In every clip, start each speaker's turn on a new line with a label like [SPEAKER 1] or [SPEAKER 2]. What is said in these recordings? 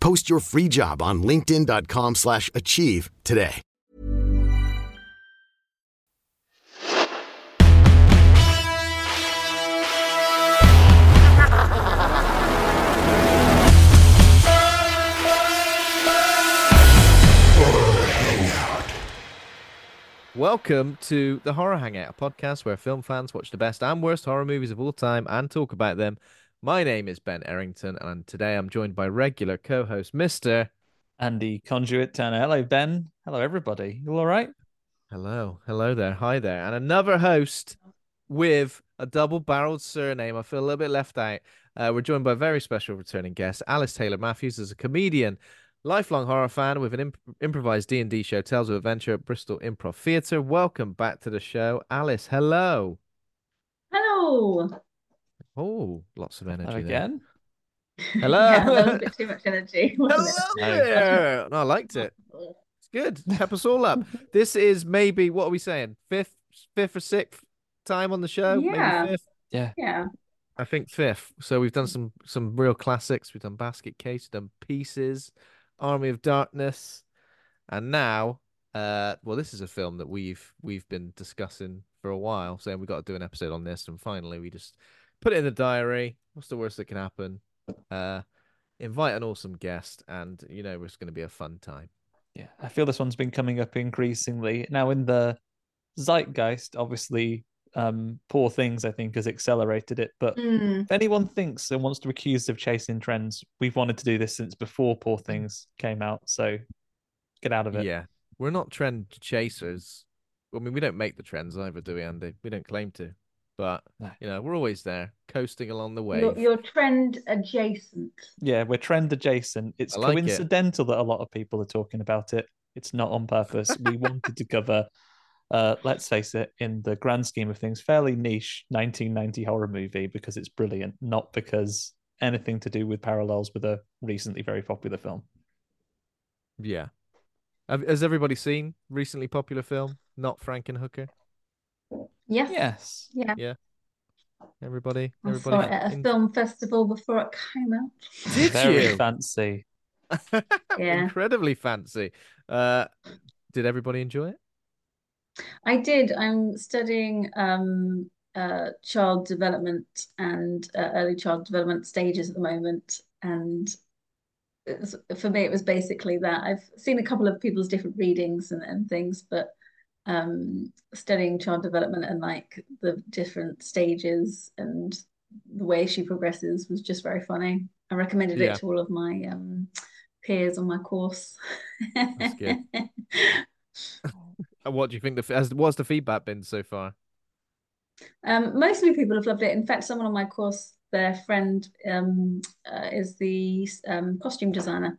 [SPEAKER 1] Post your free job on linkedin.com/achieve slash achieve today.
[SPEAKER 2] Welcome to the Horror Hangout, a podcast where film fans watch the best and worst horror movies of all time and talk about them. My name is Ben Errington, and today I'm joined by regular co-host Mister.
[SPEAKER 3] Andy Conduit Turner. Hello, Ben. Hello, everybody. You all right?
[SPEAKER 2] Hello, hello there, hi there, and another host with a double-barreled surname. I feel a little bit left out. Uh, we're joined by a very special returning guest, Alice Taylor Matthews, is a comedian, lifelong horror fan with an imp- improvised D and D show, Tales of Adventure at Bristol Improv Theatre. Welcome back to the show, Alice. Hello.
[SPEAKER 4] Hello.
[SPEAKER 2] Oh, lots of energy
[SPEAKER 3] Hello
[SPEAKER 2] there.
[SPEAKER 3] again.
[SPEAKER 2] Hello.
[SPEAKER 4] Yeah, that was a bit too much energy.
[SPEAKER 2] Hello there. No, I liked it. It's good. Pep us all up. This is maybe what are we saying? Fifth, fifth or sixth time on the show.
[SPEAKER 4] Yeah.
[SPEAKER 2] Maybe fifth.
[SPEAKER 3] Yeah.
[SPEAKER 4] Yeah.
[SPEAKER 2] I think fifth. So we've done some some real classics. We've done Basket Case, we've done Pieces, Army of Darkness, and now, uh, well, this is a film that we've we've been discussing for a while, saying we've got to do an episode on this, and finally we just put it in the diary. What's the worst that can happen? Uh, invite an awesome guest, and you know it's going to be a fun time.
[SPEAKER 3] Yeah. I feel this one's been coming up increasingly. Now, in the zeitgeist, obviously, um, Poor Things, I think, has accelerated it. But
[SPEAKER 4] Mm.
[SPEAKER 3] if anyone thinks and wants to accuse us of chasing trends, we've wanted to do this since before Poor Things came out. So get out of it.
[SPEAKER 2] Yeah, we're not trend chasers. I mean, we don't make the trends either, do we, Andy? We don't claim to, but
[SPEAKER 3] No.
[SPEAKER 2] you know, we're always there, coasting along the way.
[SPEAKER 4] You're, you're trend adjacent.
[SPEAKER 3] Yeah, we're trend adjacent. It's
[SPEAKER 2] I like it.
[SPEAKER 3] coincidental that a lot of people are talking about it. It's not on purpose. we wanted to cover, uh, let's face it, in the grand scheme of things, fairly niche 1990 horror movie because it's brilliant, not because anything to do with parallels with a recently very popular film.
[SPEAKER 2] Yeah. Have, has everybody seen recently popular film, Not Frankenhooker?
[SPEAKER 4] Yes.
[SPEAKER 3] Yes.
[SPEAKER 4] Yeah.
[SPEAKER 2] Yeah. Everybody,
[SPEAKER 4] I
[SPEAKER 2] everybody.
[SPEAKER 4] saw it at a
[SPEAKER 2] in-
[SPEAKER 4] film festival before it came out.
[SPEAKER 2] Did
[SPEAKER 3] very
[SPEAKER 2] you?
[SPEAKER 3] fancy.
[SPEAKER 4] Yeah.
[SPEAKER 2] Incredibly fancy. Uh, did everybody enjoy it?
[SPEAKER 4] I did. I'm studying um, uh, child development and uh, early child development stages at the moment. And it's, for me, it was basically that. I've seen a couple of people's different readings and, and things, but um, studying child development and like the different stages and the way she progresses was just very funny. I recommended
[SPEAKER 2] Yeah.
[SPEAKER 4] it to all of my um, peers on my course.
[SPEAKER 2] That's good. What do you think? The has what's the feedback been so far?
[SPEAKER 4] Um, mostly people have loved it. In fact, someone on my course, their friend um, uh, is the um, costume designer.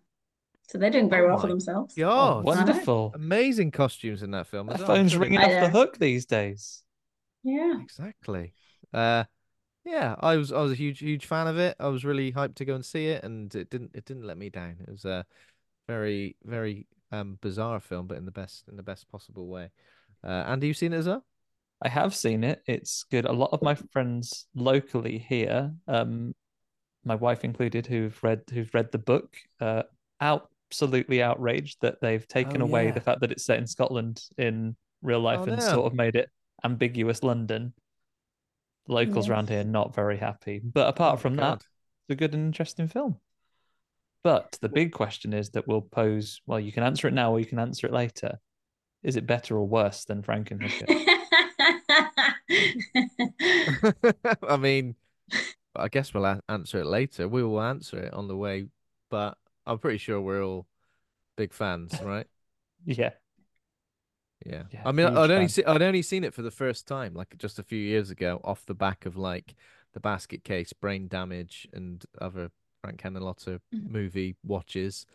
[SPEAKER 4] So they're doing very
[SPEAKER 2] Oh
[SPEAKER 4] well for themselves.
[SPEAKER 2] God,
[SPEAKER 3] Oh, wonderful.
[SPEAKER 2] amazing costumes in that film.
[SPEAKER 3] The
[SPEAKER 2] as well.
[SPEAKER 3] phone's ringing
[SPEAKER 4] I
[SPEAKER 3] off the hook these days.
[SPEAKER 4] Yeah.
[SPEAKER 2] Exactly. Uh, yeah, I was I was a huge huge fan of it. I was really hyped to go and see it, and it didn't it didn't let me down. It was a very very um, bizarre film, but in the best in the best possible way. Uh, Andy, you seen it as well?
[SPEAKER 3] I have seen it. It's good. A lot of my friends locally here, um, my wife included, who've read who've read the book, uh, absolutely outraged that they've taken
[SPEAKER 2] Oh,
[SPEAKER 3] away
[SPEAKER 2] yeah.
[SPEAKER 3] the fact that it's set in Scotland in real life
[SPEAKER 2] Oh,
[SPEAKER 3] and
[SPEAKER 2] no.
[SPEAKER 3] sort of made it ambiguous London. Locals
[SPEAKER 4] Yes.
[SPEAKER 3] around here not very happy. But apart
[SPEAKER 2] Oh,
[SPEAKER 3] from
[SPEAKER 2] God.
[SPEAKER 3] that, it's a good and interesting film. But the big question is that we'll pose. Well, you can answer it now, or you can answer it later. Is it better or worse than Frankenhooker?
[SPEAKER 2] I mean, I guess we'll answer it later. We will answer it on the way, but I'm pretty sure we're all big fans, right?
[SPEAKER 3] yeah,
[SPEAKER 2] Yeah.
[SPEAKER 3] Yeah,
[SPEAKER 2] I mean, I'd only see, I'd only seen it for the first time, like just a few years ago, off the back of like the Basket Case, Brain Damage, and other Frank Henenlotter
[SPEAKER 4] Mhm.
[SPEAKER 2] movie watches.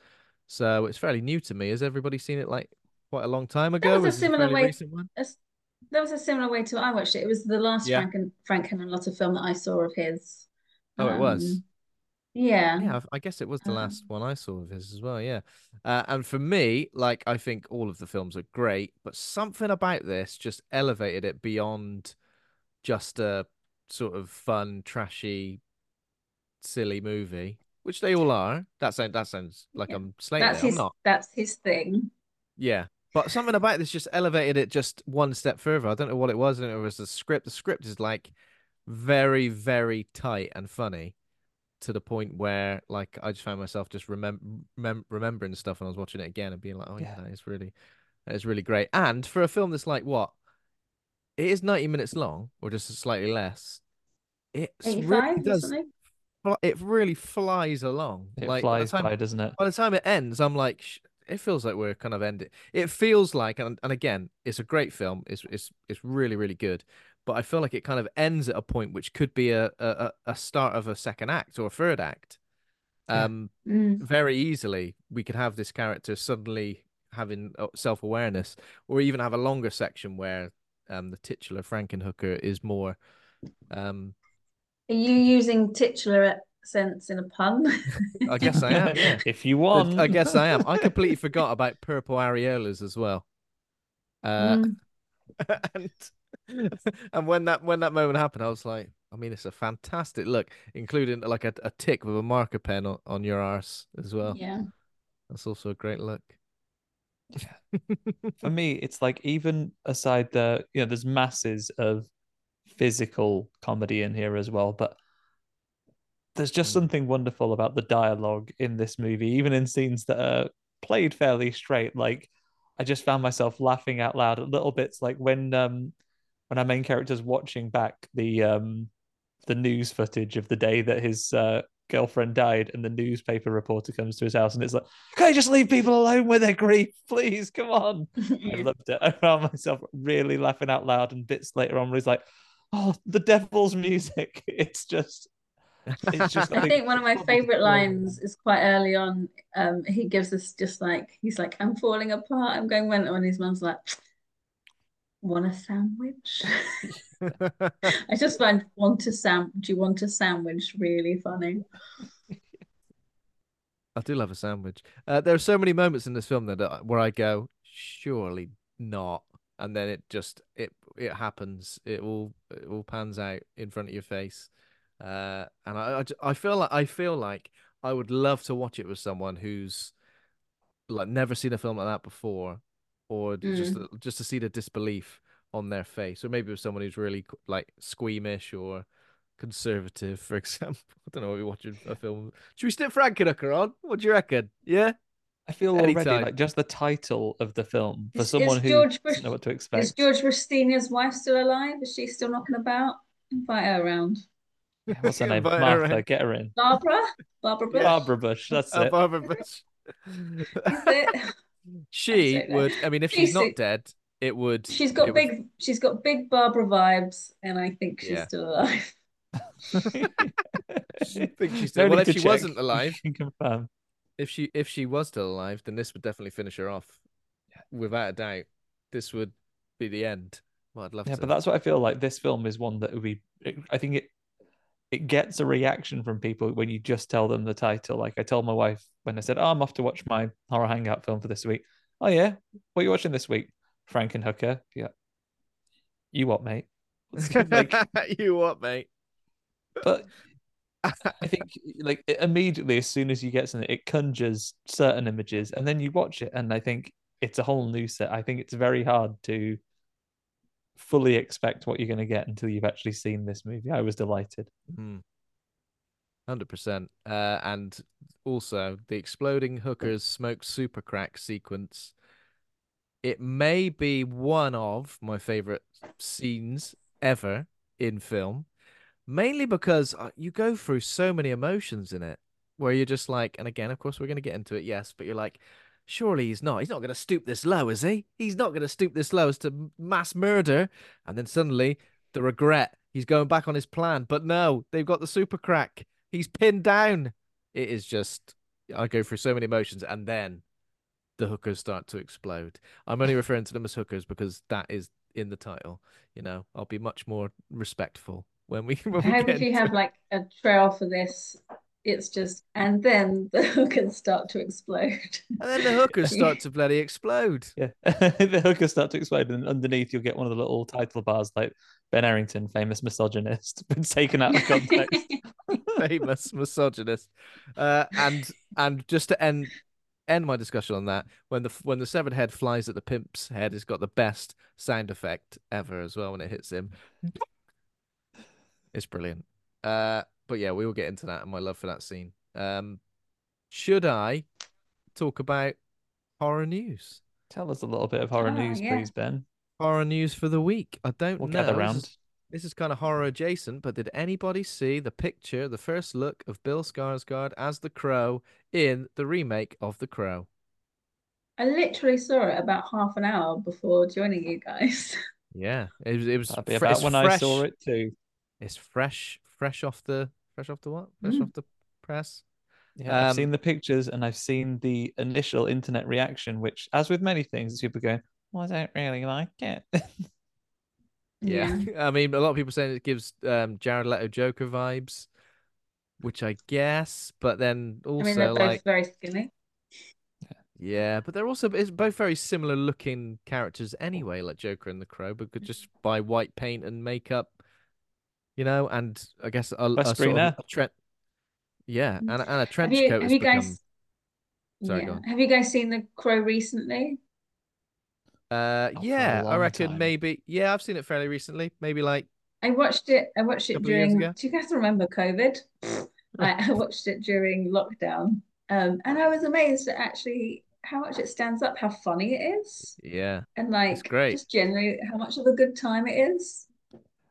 [SPEAKER 2] So it's fairly new to me. Has everybody seen it like quite a long time ago?
[SPEAKER 4] was a similar way-? That was a similar way to I watched it. It was the last
[SPEAKER 2] Yeah.
[SPEAKER 4] Frank and Frank a film that I saw of his.
[SPEAKER 2] Oh, it was?
[SPEAKER 4] Yeah.
[SPEAKER 2] Yeah, I guess it was the
[SPEAKER 4] Um,
[SPEAKER 2] last one I saw of his as well. Yeah, uh, and for me, like I think all of the films are great, but something about this just elevated it beyond just a sort of fun, trashy, silly movie, which they all are. That sounds that sounds like
[SPEAKER 4] Yeah.
[SPEAKER 2] I'm slating
[SPEAKER 4] That's
[SPEAKER 2] it. I'm
[SPEAKER 4] his
[SPEAKER 2] not.
[SPEAKER 4] that's his thing.
[SPEAKER 2] Yeah, but something about this just elevated it just one step further. I don't know what it was. I don't know if it was the script. The script is like very, very tight and funny to the point where like I just found myself just remem- remem- remembering stuff when I was watching it again and being like, oh yeah,
[SPEAKER 3] Yeah.
[SPEAKER 2] that is really, that is really great. And for a film that's like what, it is 90 minutes long or just slightly less. It really does. It really flies along.
[SPEAKER 3] it
[SPEAKER 2] like by the
[SPEAKER 3] flies
[SPEAKER 2] time-
[SPEAKER 3] by, doesn't it?
[SPEAKER 2] by the time it ends, I'm like, sh- it feels like we're kind of ending. It feels like, and, and again, it's a great film. It's it's it's really really good. But I feel like it kind of ends at a point which could be a a, a- a start of a second act or a third act.
[SPEAKER 3] Yeah.
[SPEAKER 2] Um,
[SPEAKER 4] Mm.
[SPEAKER 2] very easily we could have this character suddenly having self awareness, or even have a longer section where um the titular Frankenhooker is more um
[SPEAKER 4] Are you using titular sense in a pun?
[SPEAKER 2] I guess I am, yeah.
[SPEAKER 3] if you want,
[SPEAKER 2] I guess I am. I completely forgot about purple areolas as well. Uh,
[SPEAKER 4] Mm.
[SPEAKER 2] and and when that when that moment happened, I was like, I mean, it's a fantastic look, including like a, a tick with a marker pen on, on your arse as well.
[SPEAKER 4] Yeah.
[SPEAKER 2] That's also a great look.
[SPEAKER 3] for me, it's like even aside the you know, there's masses of physical comedy in here as well, but there's just
[SPEAKER 2] Mm.
[SPEAKER 3] something wonderful about the dialogue in this movie, even in scenes that are played fairly straight. Like I just found myself laughing out loud at little bits, like when um when our main character's watching back the um the news footage of the day that his uh, girlfriend died, and the newspaper reporter comes to his house, and it's like, "Can I just leave people alone with their grief, please? Come on." I loved it. I found myself really laughing out loud, and bits later on where he's like, "Oh, the devil's music." It's just, it's just.
[SPEAKER 4] I
[SPEAKER 3] like-
[SPEAKER 4] think one of my favorite lines is quite early on. Um, he gives us just like he's like, "I'm falling apart. I'm going mental," and his mum's like, "Want a sandwich?" I just find "want a sam. Do you want a sandwich?" really funny.
[SPEAKER 2] I do love a sandwich. Uh, there are so many moments in this film that uh, where I go, surely not, and then it just it it happens. It all it all pans out in front of your face, uh, and I feel like I feel like I would love to watch it with someone who's like never seen a film like that before, or just just to see the disbelief on their face, or maybe with someone who's really like squeamish or conservative, for example. I don't know. What we're watching a film. Should we stick Frankenhooker on? What do you reckon? Yeah.
[SPEAKER 3] I feel already like just the title of the film for
[SPEAKER 4] Is-
[SPEAKER 3] someone
[SPEAKER 4] is
[SPEAKER 3] who
[SPEAKER 4] George
[SPEAKER 3] doesn't know what to expect. Is.
[SPEAKER 4] George Rustinia's wife still alive? Is she still knocking about? Invite her around.
[SPEAKER 3] What's her name?
[SPEAKER 2] Invite her
[SPEAKER 3] Martha. Get her in.
[SPEAKER 4] Barbara? Barbara Bush?
[SPEAKER 3] Barbara Bush. That's
[SPEAKER 2] Uh,
[SPEAKER 3] it.
[SPEAKER 2] Barbara Bush.
[SPEAKER 4] Is it?
[SPEAKER 2] she
[SPEAKER 4] don't
[SPEAKER 2] would. I mean, if she's
[SPEAKER 4] She's
[SPEAKER 2] not dead, it would.
[SPEAKER 4] She's got
[SPEAKER 2] it would-
[SPEAKER 4] big she's got big Barbara vibes and I think she's
[SPEAKER 2] Yeah.
[SPEAKER 4] still alive.
[SPEAKER 2] I think she's
[SPEAKER 3] No
[SPEAKER 2] still. Well, if she
[SPEAKER 3] check.
[SPEAKER 2] wasn't alive,
[SPEAKER 3] You can confirm.
[SPEAKER 2] if she if she was still alive, then this would definitely finish her off, without a doubt. This would be the end. Well, I'd love
[SPEAKER 3] Yeah,
[SPEAKER 2] to.
[SPEAKER 3] but that's what I feel like. This film is one that would be. I think it it gets a reaction from people when you just tell them the title. Like I told my wife when I said, "Oh, I'm off to watch my horror hangout film for this week." Oh yeah, what are you watching this week? Frank and Hooker. Yeah. You what, mate? like,
[SPEAKER 2] you what, mate?
[SPEAKER 3] but I think like it- immediately as soon as you get something, it conjures certain images, and then you watch it, and I think it's a whole new set. I think it's very hard to fully expect what you're going to get until you've actually seen this movie. I was delighted.
[SPEAKER 2] Hmm. Hundred percent. Uh, and also the exploding hookers smoke super crack sequence. It may be one of my favorite scenes ever in film, mainly because uh, you go through so many emotions in it, where you're just like, and again, of course, we're going to get into it, yes, but you're like, surely he's not. He's not going to stoop this low, is he? He's not going to stoop this low as to mass murder. And then suddenly the regret. He's going back on his plan, but no, they've got the super crack. He's pinned down. It is just I go through so many emotions, and then the hookers start to explode. I'm only referring to them as hookers because that is in the title. You know, I'll be much more respectful when we. When we get
[SPEAKER 4] if you have like a trail for this, it's just and then the hookers start to explode.
[SPEAKER 2] and then the hookers start to bloody explode.
[SPEAKER 3] Yeah, the hookers start to explode, and underneath you'll get one of the little title bars like Ben Errington, famous misogynist, been taken out of context.
[SPEAKER 2] famous misogynist. Uh, and and just to end end my discussion on that, when the when the severed head flies at the pimp's head, it's got the best sound effect ever as well when it hits him. It's brilliant. Uh, but yeah, we will get into that and my love for that scene. Um, should I talk about horror news?
[SPEAKER 3] Tell us a little bit of horror
[SPEAKER 4] Ah,
[SPEAKER 3] news,
[SPEAKER 4] yeah.
[SPEAKER 3] please, Ben.
[SPEAKER 2] Horror news for the week. I don't
[SPEAKER 3] We'll
[SPEAKER 2] know.
[SPEAKER 3] gather
[SPEAKER 2] This
[SPEAKER 3] round.
[SPEAKER 2] is- This is kind of horror adjacent, but did anybody see the picture, the first look of Bill Skarsgård as the Crow in the remake of The Crow?
[SPEAKER 4] I literally saw it about half an hour before joining you guys.
[SPEAKER 2] Yeah, it was. It was
[SPEAKER 3] That'd be
[SPEAKER 2] fre-
[SPEAKER 3] about
[SPEAKER 2] it's
[SPEAKER 3] when I saw it too.
[SPEAKER 2] It's fresh, fresh off the, fresh off the what? Fresh
[SPEAKER 4] Mm.
[SPEAKER 2] off the press.
[SPEAKER 3] Yeah, I've
[SPEAKER 2] Um,
[SPEAKER 3] seen the pictures and I've seen the initial internet reaction, which, as with many things, is people going, "Well, I don't really like it."
[SPEAKER 2] Yeah. I mean, a lot of people saying it gives um, Jared Leto Joker vibes, which I guess, but then
[SPEAKER 4] I
[SPEAKER 2] also
[SPEAKER 4] mean, they're both
[SPEAKER 2] like,
[SPEAKER 4] very skinny.
[SPEAKER 2] yeah, but they're also it's both very similar looking characters anyway, like Joker and the Crow, but could just buy white paint and makeup, you know, and I guess a, a
[SPEAKER 3] Less
[SPEAKER 2] sort of a trench, yeah, and, a- and a trench
[SPEAKER 4] Have you,
[SPEAKER 2] coat
[SPEAKER 4] have
[SPEAKER 2] has
[SPEAKER 4] you
[SPEAKER 2] become.
[SPEAKER 4] guys?
[SPEAKER 2] Sorry,
[SPEAKER 4] yeah.
[SPEAKER 2] go on.
[SPEAKER 4] Have you guys seen The Crow recently?
[SPEAKER 2] Uh,
[SPEAKER 3] Not
[SPEAKER 2] yeah, I reckon
[SPEAKER 3] time.
[SPEAKER 2] maybe. Yeah, I've seen it fairly recently. Maybe like
[SPEAKER 4] I watched it. I watched it
[SPEAKER 2] Couple of years
[SPEAKER 4] during. Do you guys remember COVID? I, I watched it during lockdown, um, and I was amazed at actually how much it stands up, how funny it is,
[SPEAKER 2] yeah,
[SPEAKER 4] and like
[SPEAKER 2] great.
[SPEAKER 4] just generally how much of a good time it is.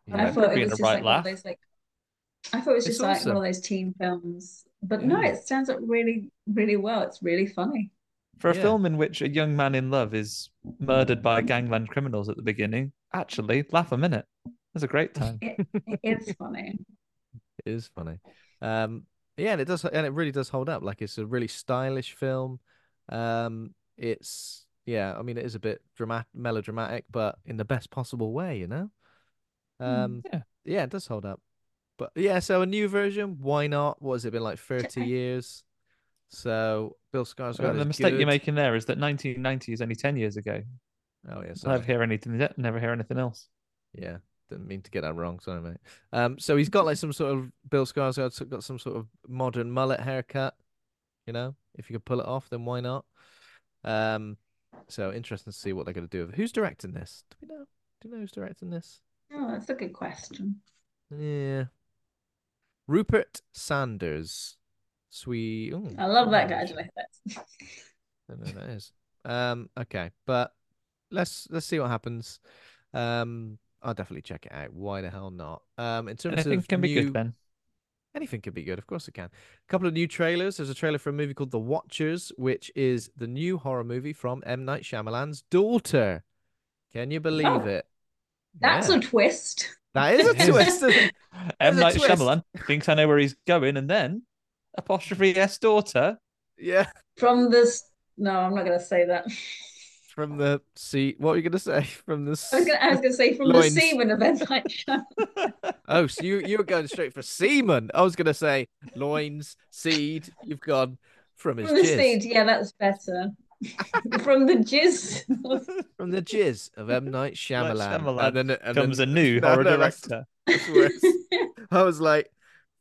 [SPEAKER 2] Yeah.
[SPEAKER 4] I thought
[SPEAKER 3] it
[SPEAKER 4] it was just
[SPEAKER 3] right
[SPEAKER 4] like one of those like. I thought it was
[SPEAKER 2] It's
[SPEAKER 4] just like one of those teen films, but no, it stands up really, really well. It's really funny.
[SPEAKER 3] For a
[SPEAKER 2] Yeah.
[SPEAKER 3] film in which a young man in love is murdered by gangland criminals at the beginning, actually, laugh a minute. It's a great time.
[SPEAKER 4] It, it is funny.
[SPEAKER 2] It is funny. Um, yeah, and it does, and it really does hold up. Like it's a really stylish film. Um, it's yeah, I mean, it is a bit dramatic, melodramatic, but in the best possible way, you know. Um,
[SPEAKER 3] yeah.
[SPEAKER 2] yeah, it does hold up. But yeah, so a new version, why not? What has it been like thirty years? So Bill Skarsgård
[SPEAKER 3] Well, the
[SPEAKER 2] is
[SPEAKER 3] mistake you're making there is that 1990 is only 10 years ago.
[SPEAKER 2] Oh yeah,
[SPEAKER 3] I never hear anything. Never hear anything else.
[SPEAKER 2] Yeah, didn't mean to get that wrong. Sorry, mate. Um, so he's got like some sort of Bill Skarsgård's got some sort of modern mullet haircut. You know, if you could pull it off, then why not? Um, so interesting to see what they're going to do. Who's directing this? Do we know? Do you know who's directing this?
[SPEAKER 4] Oh, that's a good question.
[SPEAKER 2] Yeah, Rupert Sanders. Sweet. Ooh,
[SPEAKER 4] I love that
[SPEAKER 2] ooh,
[SPEAKER 4] guy. I like that.
[SPEAKER 2] I don't know who that is. Um, okay, but let's let's see what happens. Um, I'll definitely check it out. Why the hell not? Um, in terms
[SPEAKER 3] Anything
[SPEAKER 2] of
[SPEAKER 3] can be good, Ben.
[SPEAKER 2] Anything could be good, of course it can. A couple of new trailers. There's a trailer for a movie called The Watchers, which is the new horror movie from M. Night Shyamalan's daughter. Can you believe
[SPEAKER 4] Oh,
[SPEAKER 2] it?
[SPEAKER 4] That's
[SPEAKER 2] Yeah.
[SPEAKER 4] a twist.
[SPEAKER 2] That is a twist. isn't it?
[SPEAKER 3] M
[SPEAKER 2] There's a
[SPEAKER 3] Night
[SPEAKER 2] twist.
[SPEAKER 3] Shyamalan thinks I know where he's going, and then apostrophe S daughter.
[SPEAKER 2] yeah.
[SPEAKER 4] From this. No, I'm not going to say that.
[SPEAKER 2] From the sea. What were you going to say? From the.
[SPEAKER 4] I was going to, I was going to say from
[SPEAKER 2] Loins.
[SPEAKER 4] the semen of M. Night Shyamalan.
[SPEAKER 2] Oh, so you you were going straight for semen. I was going to say loins, seed. You've gone from his
[SPEAKER 4] From the
[SPEAKER 2] jizz.
[SPEAKER 4] seed. Yeah, that's better. from the jizz.
[SPEAKER 2] From the jizz of M Night Shyamalan.
[SPEAKER 3] Shyamalan
[SPEAKER 2] And then, and
[SPEAKER 3] Comes
[SPEAKER 2] then-
[SPEAKER 3] a new
[SPEAKER 2] No,
[SPEAKER 3] horror
[SPEAKER 2] no,
[SPEAKER 3] director.
[SPEAKER 2] that's worse. I was like,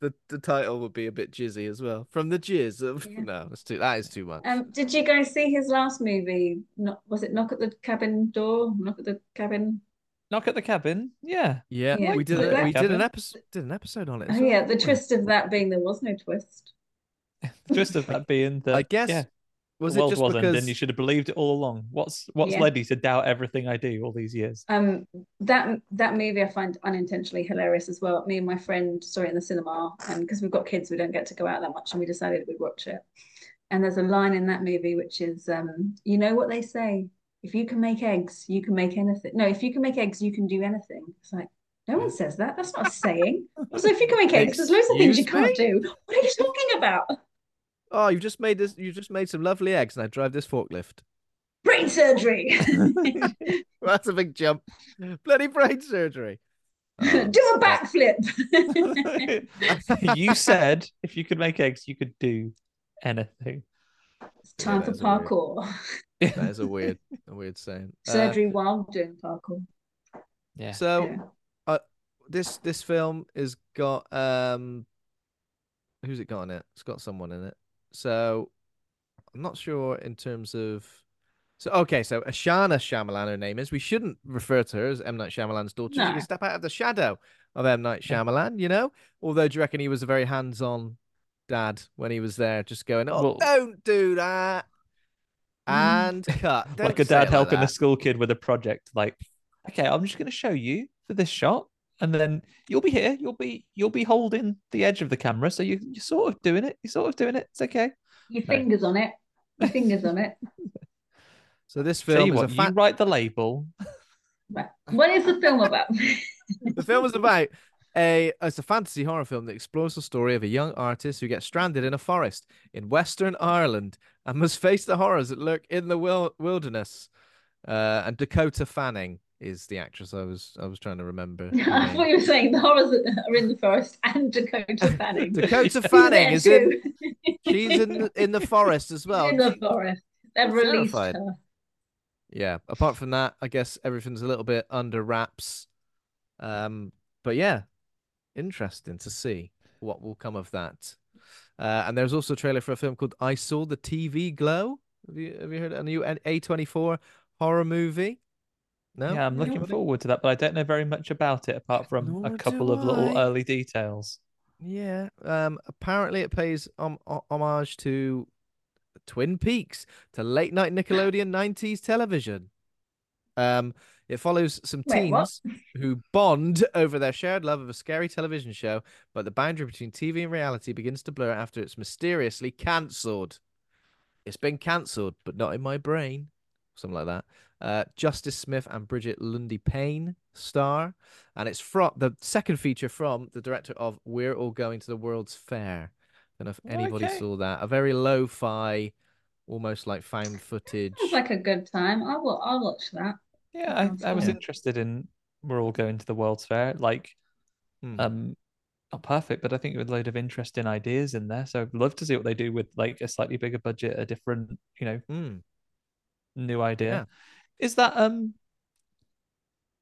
[SPEAKER 2] the, the title would be a bit jizzy as well. From the jizz of
[SPEAKER 4] Yeah.
[SPEAKER 2] no, that's too that is too much.
[SPEAKER 4] Um, did you guys see his last movie? Not was it Knock at the Cabin Door? Knock at the Cabin.
[SPEAKER 3] Knock at the cabin. Yeah.
[SPEAKER 2] yeah,
[SPEAKER 4] yeah,
[SPEAKER 2] we did a,
[SPEAKER 4] that-
[SPEAKER 2] we did an episode did an episode on it.
[SPEAKER 4] Oh
[SPEAKER 2] as
[SPEAKER 4] yeah, the twist of that being there was no twist.
[SPEAKER 3] The twist of that being that
[SPEAKER 2] I guess
[SPEAKER 3] yeah,
[SPEAKER 2] was
[SPEAKER 3] the
[SPEAKER 2] it
[SPEAKER 3] world
[SPEAKER 2] just
[SPEAKER 3] wasn't,
[SPEAKER 2] because
[SPEAKER 3] and you should have believed it all along. What's what's
[SPEAKER 4] Yeah.
[SPEAKER 3] led you to doubt everything I do all these years?
[SPEAKER 4] Um, that that movie I find unintentionally hilarious as well. Me and my friend saw it in the cinema, and because we've got kids, we don't get to go out that much, and we decided we'd watch it. And there's a line in that movie which is, um, you know what they say: if you can make eggs, you can make anything. No, if you can make eggs, you can do anything. It's like no one says that. That's not a saying. So if you can make eggs, there's loads of things you can't do. What are you talking about?
[SPEAKER 2] Oh you've just made this you've just made some lovely eggs and I drive this forklift.
[SPEAKER 4] Brain surgery.
[SPEAKER 2] That's a big jump. Bloody brain surgery.
[SPEAKER 4] do a backflip.
[SPEAKER 3] you said if you could make eggs, you could do anything.
[SPEAKER 4] it's time
[SPEAKER 2] Yeah,
[SPEAKER 4] for
[SPEAKER 2] that's a weird-
[SPEAKER 4] parkour.
[SPEAKER 2] That is a weird a weird saying. Uh,
[SPEAKER 4] Surgery while doing parkour.
[SPEAKER 3] Yeah.
[SPEAKER 2] So
[SPEAKER 4] Yeah.
[SPEAKER 2] uh, this this film has got um who's it got in it? It's got someone in it. So I'm not sure in terms of so okay, so Ishana Shyamalan her name is. We shouldn't refer to her as M Night Shyamalan's daughter. She can step out of the shadow of M Night Shyamalan, you know. Although, do you reckon he was a very hands-on dad when he was there, just going, "Oh,
[SPEAKER 3] Well-
[SPEAKER 2] don't do that," mm. and cut.
[SPEAKER 3] like
[SPEAKER 2] Don't
[SPEAKER 3] a dad
[SPEAKER 2] it
[SPEAKER 3] helping
[SPEAKER 2] like
[SPEAKER 3] a school kid with a project. Like, okay, I'm just going to show you for this shot, and then you'll be here. You'll be you'll be holding the edge of the camera, so you you're sort of doing it. You're sort of doing it. It's okay.
[SPEAKER 4] Your
[SPEAKER 3] No.
[SPEAKER 4] fingers on it. Your fingers on it.
[SPEAKER 2] So this
[SPEAKER 3] Tell
[SPEAKER 2] film
[SPEAKER 3] you
[SPEAKER 2] is
[SPEAKER 3] what,
[SPEAKER 2] a
[SPEAKER 3] you write the label.
[SPEAKER 4] Right. What is the film about?
[SPEAKER 2] the film is about a it's a fantasy horror film that explores the story of a young artist who gets stranded in a forest in Western Ireland and must face the horrors that lurk in the wil- wilderness. Uh, and Dakota Fanning is the actress I was I was trying to remember.
[SPEAKER 4] I thought you were saying the horrors are in the forest and Dakota Fanning.
[SPEAKER 2] Dakota Fanning is in. She's in the, in the forest as well.
[SPEAKER 4] in the forest. They've
[SPEAKER 2] I'm
[SPEAKER 4] released
[SPEAKER 2] terrified.
[SPEAKER 4] her.
[SPEAKER 2] yeah apart from that i guess everything's a little bit under wraps um but yeah interesting to see what will come of that uh and there's also a trailer for a film called i saw the tv glow have you have you heard a new a24 horror movie no
[SPEAKER 3] Yeah, I'm looking
[SPEAKER 2] Anybody?
[SPEAKER 3] forward to that, but I don't know very much about it apart from
[SPEAKER 2] Nor
[SPEAKER 3] a couple of little
[SPEAKER 2] I.
[SPEAKER 3] early details.
[SPEAKER 2] Yeah. Um. Apparently, it pays um, ho- homage to Twin Peaks, to late night Nickelodeon '90s television. Um. It follows some
[SPEAKER 4] Wait, what?
[SPEAKER 2] teens who bond over their shared love of a scary television show, but the boundary between TV and reality begins to blur after it's mysteriously cancelled. It's been cancelled, but not in my brain. Something like that. Uh, Justice Smith and Brigette Lundy-Paine star, and it's from the second feature from the director of We're All Going to the World's Fair. I Don't know if anybody
[SPEAKER 3] Okay.
[SPEAKER 2] saw that. A very lo-fi, almost like found footage.
[SPEAKER 4] Sounds like a good time. I will. I'll watch that.
[SPEAKER 3] Yeah, I, I was interested in we're all going to the World's Fair. Like,
[SPEAKER 2] Hmm.
[SPEAKER 3] um, not perfect, but I think with a load of interesting ideas in there. So I'd love to see what they do with like a slightly bigger budget, a different, you know,
[SPEAKER 2] Hmm.
[SPEAKER 3] New idea.
[SPEAKER 2] Yeah.
[SPEAKER 3] Is that um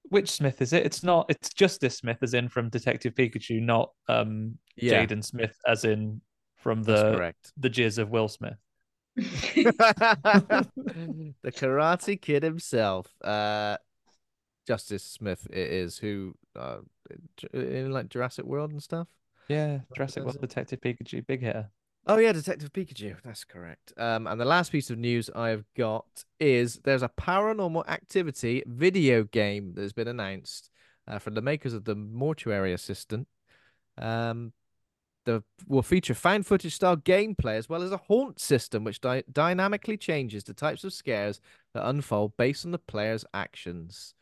[SPEAKER 3] which Smith is it? It's not it's Justice Smith as in from Detective Pikachu, not um
[SPEAKER 2] Yeah.
[SPEAKER 3] Jaden Smith as in from the
[SPEAKER 2] correct.
[SPEAKER 3] the jizz of Will Smith.
[SPEAKER 2] the Karate Kid himself, uh, Justice Smith, it is who uh, in like Jurassic World and stuff.
[SPEAKER 3] Yeah, Jurassic
[SPEAKER 2] does
[SPEAKER 3] World? Detective Pikachu, big hitter.
[SPEAKER 2] Oh yeah, Detective Pikachu. That's correct. Um, and the last piece of news I've got is there's a Paranormal Activity video game that's been announced uh, from the makers of the Mortuary Assistant. Um, the will feature found footage style gameplay as well as a haunt system, which dy- dynamically changes the types of scares that unfold based on the player's actions.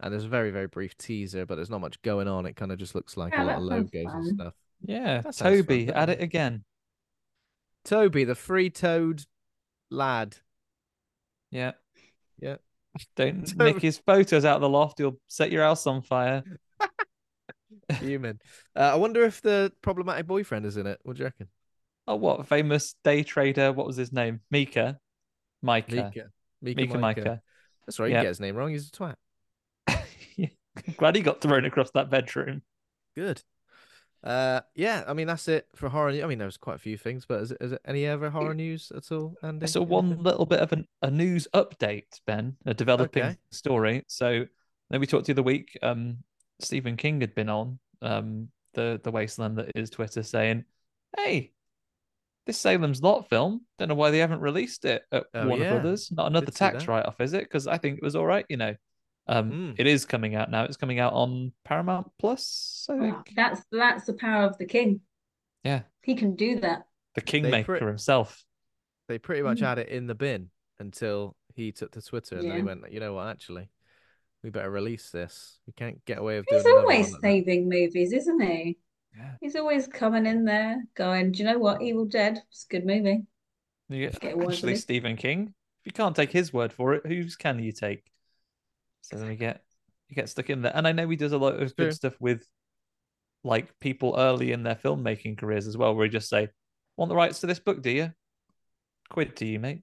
[SPEAKER 2] And there's a very very brief teaser, but there's not much going on. It kind of just looks like
[SPEAKER 4] Yeah,
[SPEAKER 2] a lot of
[SPEAKER 4] sounds
[SPEAKER 2] logos and stuff.
[SPEAKER 3] Yeah,
[SPEAKER 2] That sounds fun,
[SPEAKER 3] Toby,
[SPEAKER 2] doesn't
[SPEAKER 3] add
[SPEAKER 2] it?
[SPEAKER 3] it again.
[SPEAKER 2] Toby, the free-toed lad.
[SPEAKER 3] Yeah.
[SPEAKER 2] Yeah.
[SPEAKER 3] Don't
[SPEAKER 2] Toby-
[SPEAKER 3] nick his photos out of the loft. You'll set your house on fire.
[SPEAKER 2] Human. Uh, I wonder if the problematic boyfriend is in it. What do you reckon?
[SPEAKER 3] Oh, what famous day trader? What was his name? Mika. Micah.
[SPEAKER 2] Mika. Mika,
[SPEAKER 3] Mika
[SPEAKER 2] Micah.
[SPEAKER 3] Micah.
[SPEAKER 2] That's right.
[SPEAKER 3] Yeah.
[SPEAKER 2] get his name wrong. He's a twat.
[SPEAKER 3] Glad he got thrown across that bedroom.
[SPEAKER 2] Good. Uh, yeah. I mean, that's it for horror. I mean, there's quite a few things, but is it, is it any other horror news at all, Andy?
[SPEAKER 3] So one little bit of an, a news update, Ben, a developing
[SPEAKER 2] Okay.
[SPEAKER 3] story. So then we talked to the other week. Um, Stephen King had been on um the the wasteland that is Twitter saying, "Hey, this Salem's Lot film. Don't know why they haven't released it at
[SPEAKER 2] Oh,
[SPEAKER 3] Warner
[SPEAKER 2] yeah.
[SPEAKER 3] Brothers. Not another tax write off, is it? Because I think it was all right. You know, um,
[SPEAKER 2] Mm.
[SPEAKER 3] it is coming out now. It's coming out on Paramount Plus. I think.
[SPEAKER 4] Oh, that's that's the power of the king.
[SPEAKER 3] Yeah,
[SPEAKER 4] He can do that.
[SPEAKER 3] the Kingmaker
[SPEAKER 2] pre-
[SPEAKER 3] himself.
[SPEAKER 2] They pretty much
[SPEAKER 4] Mm.
[SPEAKER 2] had it in the bin until he took to Twitter and then he
[SPEAKER 4] Yeah.
[SPEAKER 2] went, you know what, actually, we better release this. We can't get away with doing
[SPEAKER 4] He's
[SPEAKER 2] another one
[SPEAKER 4] always
[SPEAKER 2] like
[SPEAKER 4] saving movies, isn't he?
[SPEAKER 3] Yeah.
[SPEAKER 4] He's always coming in there, going, "Do you know what? Evil Dead. It's a good movie."
[SPEAKER 3] You get,
[SPEAKER 4] Get
[SPEAKER 3] actually. Stephen King. If you can't take his word for it, whose can you take? So then we get you get stuck in there, and I know he does a lot of
[SPEAKER 2] True.
[SPEAKER 3] good stuff with like people early in their filmmaking careers as well, where he just say, "Want the rights to this book? Do you? Quid to you, mate."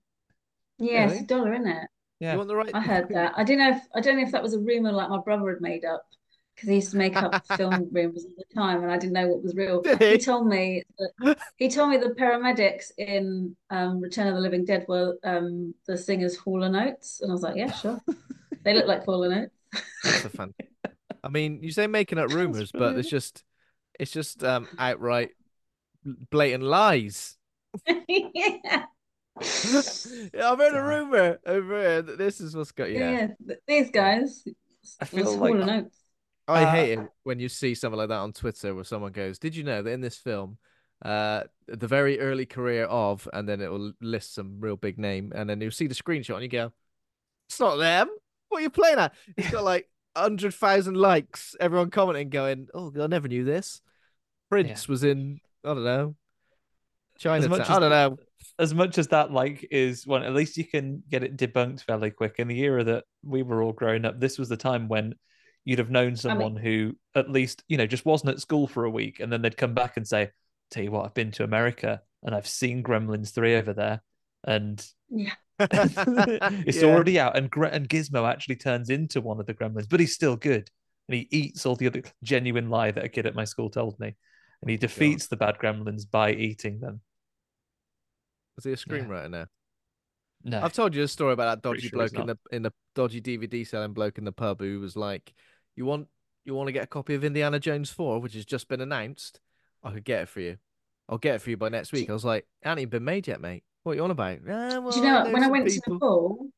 [SPEAKER 4] Yeah, it's
[SPEAKER 2] Really?
[SPEAKER 4] a dollar, isn't it?
[SPEAKER 3] Yeah,
[SPEAKER 2] You want the right?
[SPEAKER 4] I heard that. I don't know if I don't know if that was a rumor like my brother had made up because he used to make up film rumors all the time, and I didn't know what was real.
[SPEAKER 2] Did he?
[SPEAKER 4] He told me that he told me the paramedics in um, Return of the Living Dead were um, the singers Hall and Oates, and I was like, yeah, sure. They look like Hall and Oates.
[SPEAKER 2] That's a fun. I mean, you say making up rumors, but it's just, it's just um outright blatant lies.
[SPEAKER 4] yeah.
[SPEAKER 2] Yeah, I've heard a rumor over here that this is what's got. Yeah,
[SPEAKER 4] yeah, these guys.
[SPEAKER 3] I feel like-
[SPEAKER 4] Hall and Oates.
[SPEAKER 2] I
[SPEAKER 3] Uh,
[SPEAKER 2] hate it when you see something like that on Twitter where someone goes, "Did you know that in this film, uh, the very early career of," and then it will list some real big name, and then you'll see the screenshot and you go, "It's not them. What are you playing at?" It's got like hundred thousand likes. Everyone commenting, going, "Oh, I never knew this." Prince was in. I don't know. Chinatown.
[SPEAKER 3] much
[SPEAKER 2] I
[SPEAKER 3] as
[SPEAKER 2] don't
[SPEAKER 3] the-
[SPEAKER 2] know.
[SPEAKER 3] as much as that like is one, at least you can get it debunked fairly quick. In the era that we were all growing up, this was the time when you'd have known someone who at least you know just wasn't at school for a week, and then they'd come back and say, "Tell you what, I've been to America and I've seen Gremlins three over there, and
[SPEAKER 4] Yeah.
[SPEAKER 3] it's
[SPEAKER 2] Yeah.
[SPEAKER 3] already out." And and Gizmo actually turns into one of the Gremlins, but he's still good, and he eats all the other genuine lie that a kid at my school told me, and he oh, defeats the bad Gremlins by eating them.
[SPEAKER 2] Is he a screenwriter now?
[SPEAKER 3] No,
[SPEAKER 2] I've told you a story about that dodgy
[SPEAKER 3] sure
[SPEAKER 2] bloke in the in the dodgy DVD selling bloke in the pub who was like, "You want you want to get a copy of Indiana Jones four, which has just been announced? I could get it for you. I'll get it for you by next week." I was like, "It ain't even been made yet, mate. What are you on about?" "Ah, well,
[SPEAKER 4] Do you know what? When I went to. Nepal,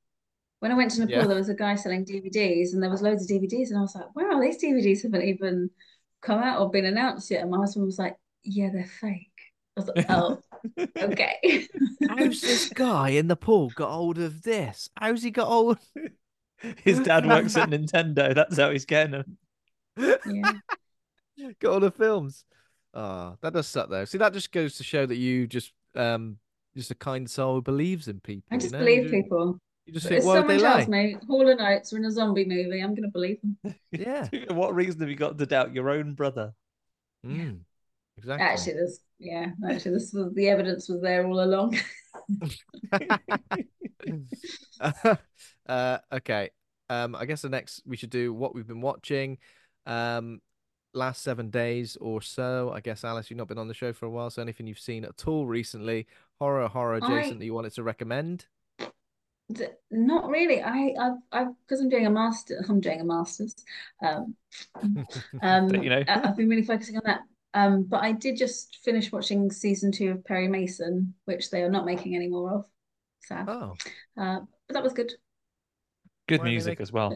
[SPEAKER 4] when I went to Nepal,
[SPEAKER 2] Yeah.
[SPEAKER 4] there was a guy selling DVDs, and there was loads of DVDs, and I was like, "Wow, these DVDs haven't even come out or been announced yet." And my husband was like, "Yeah, they're fake." I was like, "Oh, okay."
[SPEAKER 2] How's this guy in the pool got hold of this? How's he got hold?
[SPEAKER 3] his dad works at Nintendo. That's how he's getting them.
[SPEAKER 4] yeah.
[SPEAKER 2] got all the films. Ah, that does suck though. See, that just goes to show that you just um just a kind soul who believes in people.
[SPEAKER 4] I
[SPEAKER 2] you
[SPEAKER 4] just
[SPEAKER 2] know?
[SPEAKER 4] believe
[SPEAKER 2] you,
[SPEAKER 4] people.
[SPEAKER 2] You just
[SPEAKER 4] If
[SPEAKER 2] think, why would they
[SPEAKER 4] someone
[SPEAKER 2] lie?
[SPEAKER 4] tells me Hall and Oates are in a zombie movie, I'm going to believe them.
[SPEAKER 2] Yeah.
[SPEAKER 3] what reason have you got to doubt your own brother?
[SPEAKER 2] Mm, exactly.
[SPEAKER 4] Actually, this, yeah, actually, this was the evidence was there all along.
[SPEAKER 2] uh, okay. Um, I guess the next we should do what we've been watching. Um, last seven days or so. I guess Alice, you've not been on the show for a while, so anything you've seen at all recently, horror, horror adjacent
[SPEAKER 4] I-
[SPEAKER 2] that you wanted to recommend?
[SPEAKER 4] D- Not really. I, I've, I've, because I'm doing a master. I'm doing a master's. Um, um,
[SPEAKER 3] you know.
[SPEAKER 4] I- I've been really focusing on that. Um, but I did just finish watching season two of Perry Mason, which they are not making any more of. Sad.
[SPEAKER 2] Oh,
[SPEAKER 4] Uh, but that was good.
[SPEAKER 3] Good
[SPEAKER 2] Why
[SPEAKER 3] music
[SPEAKER 2] make-
[SPEAKER 3] as well.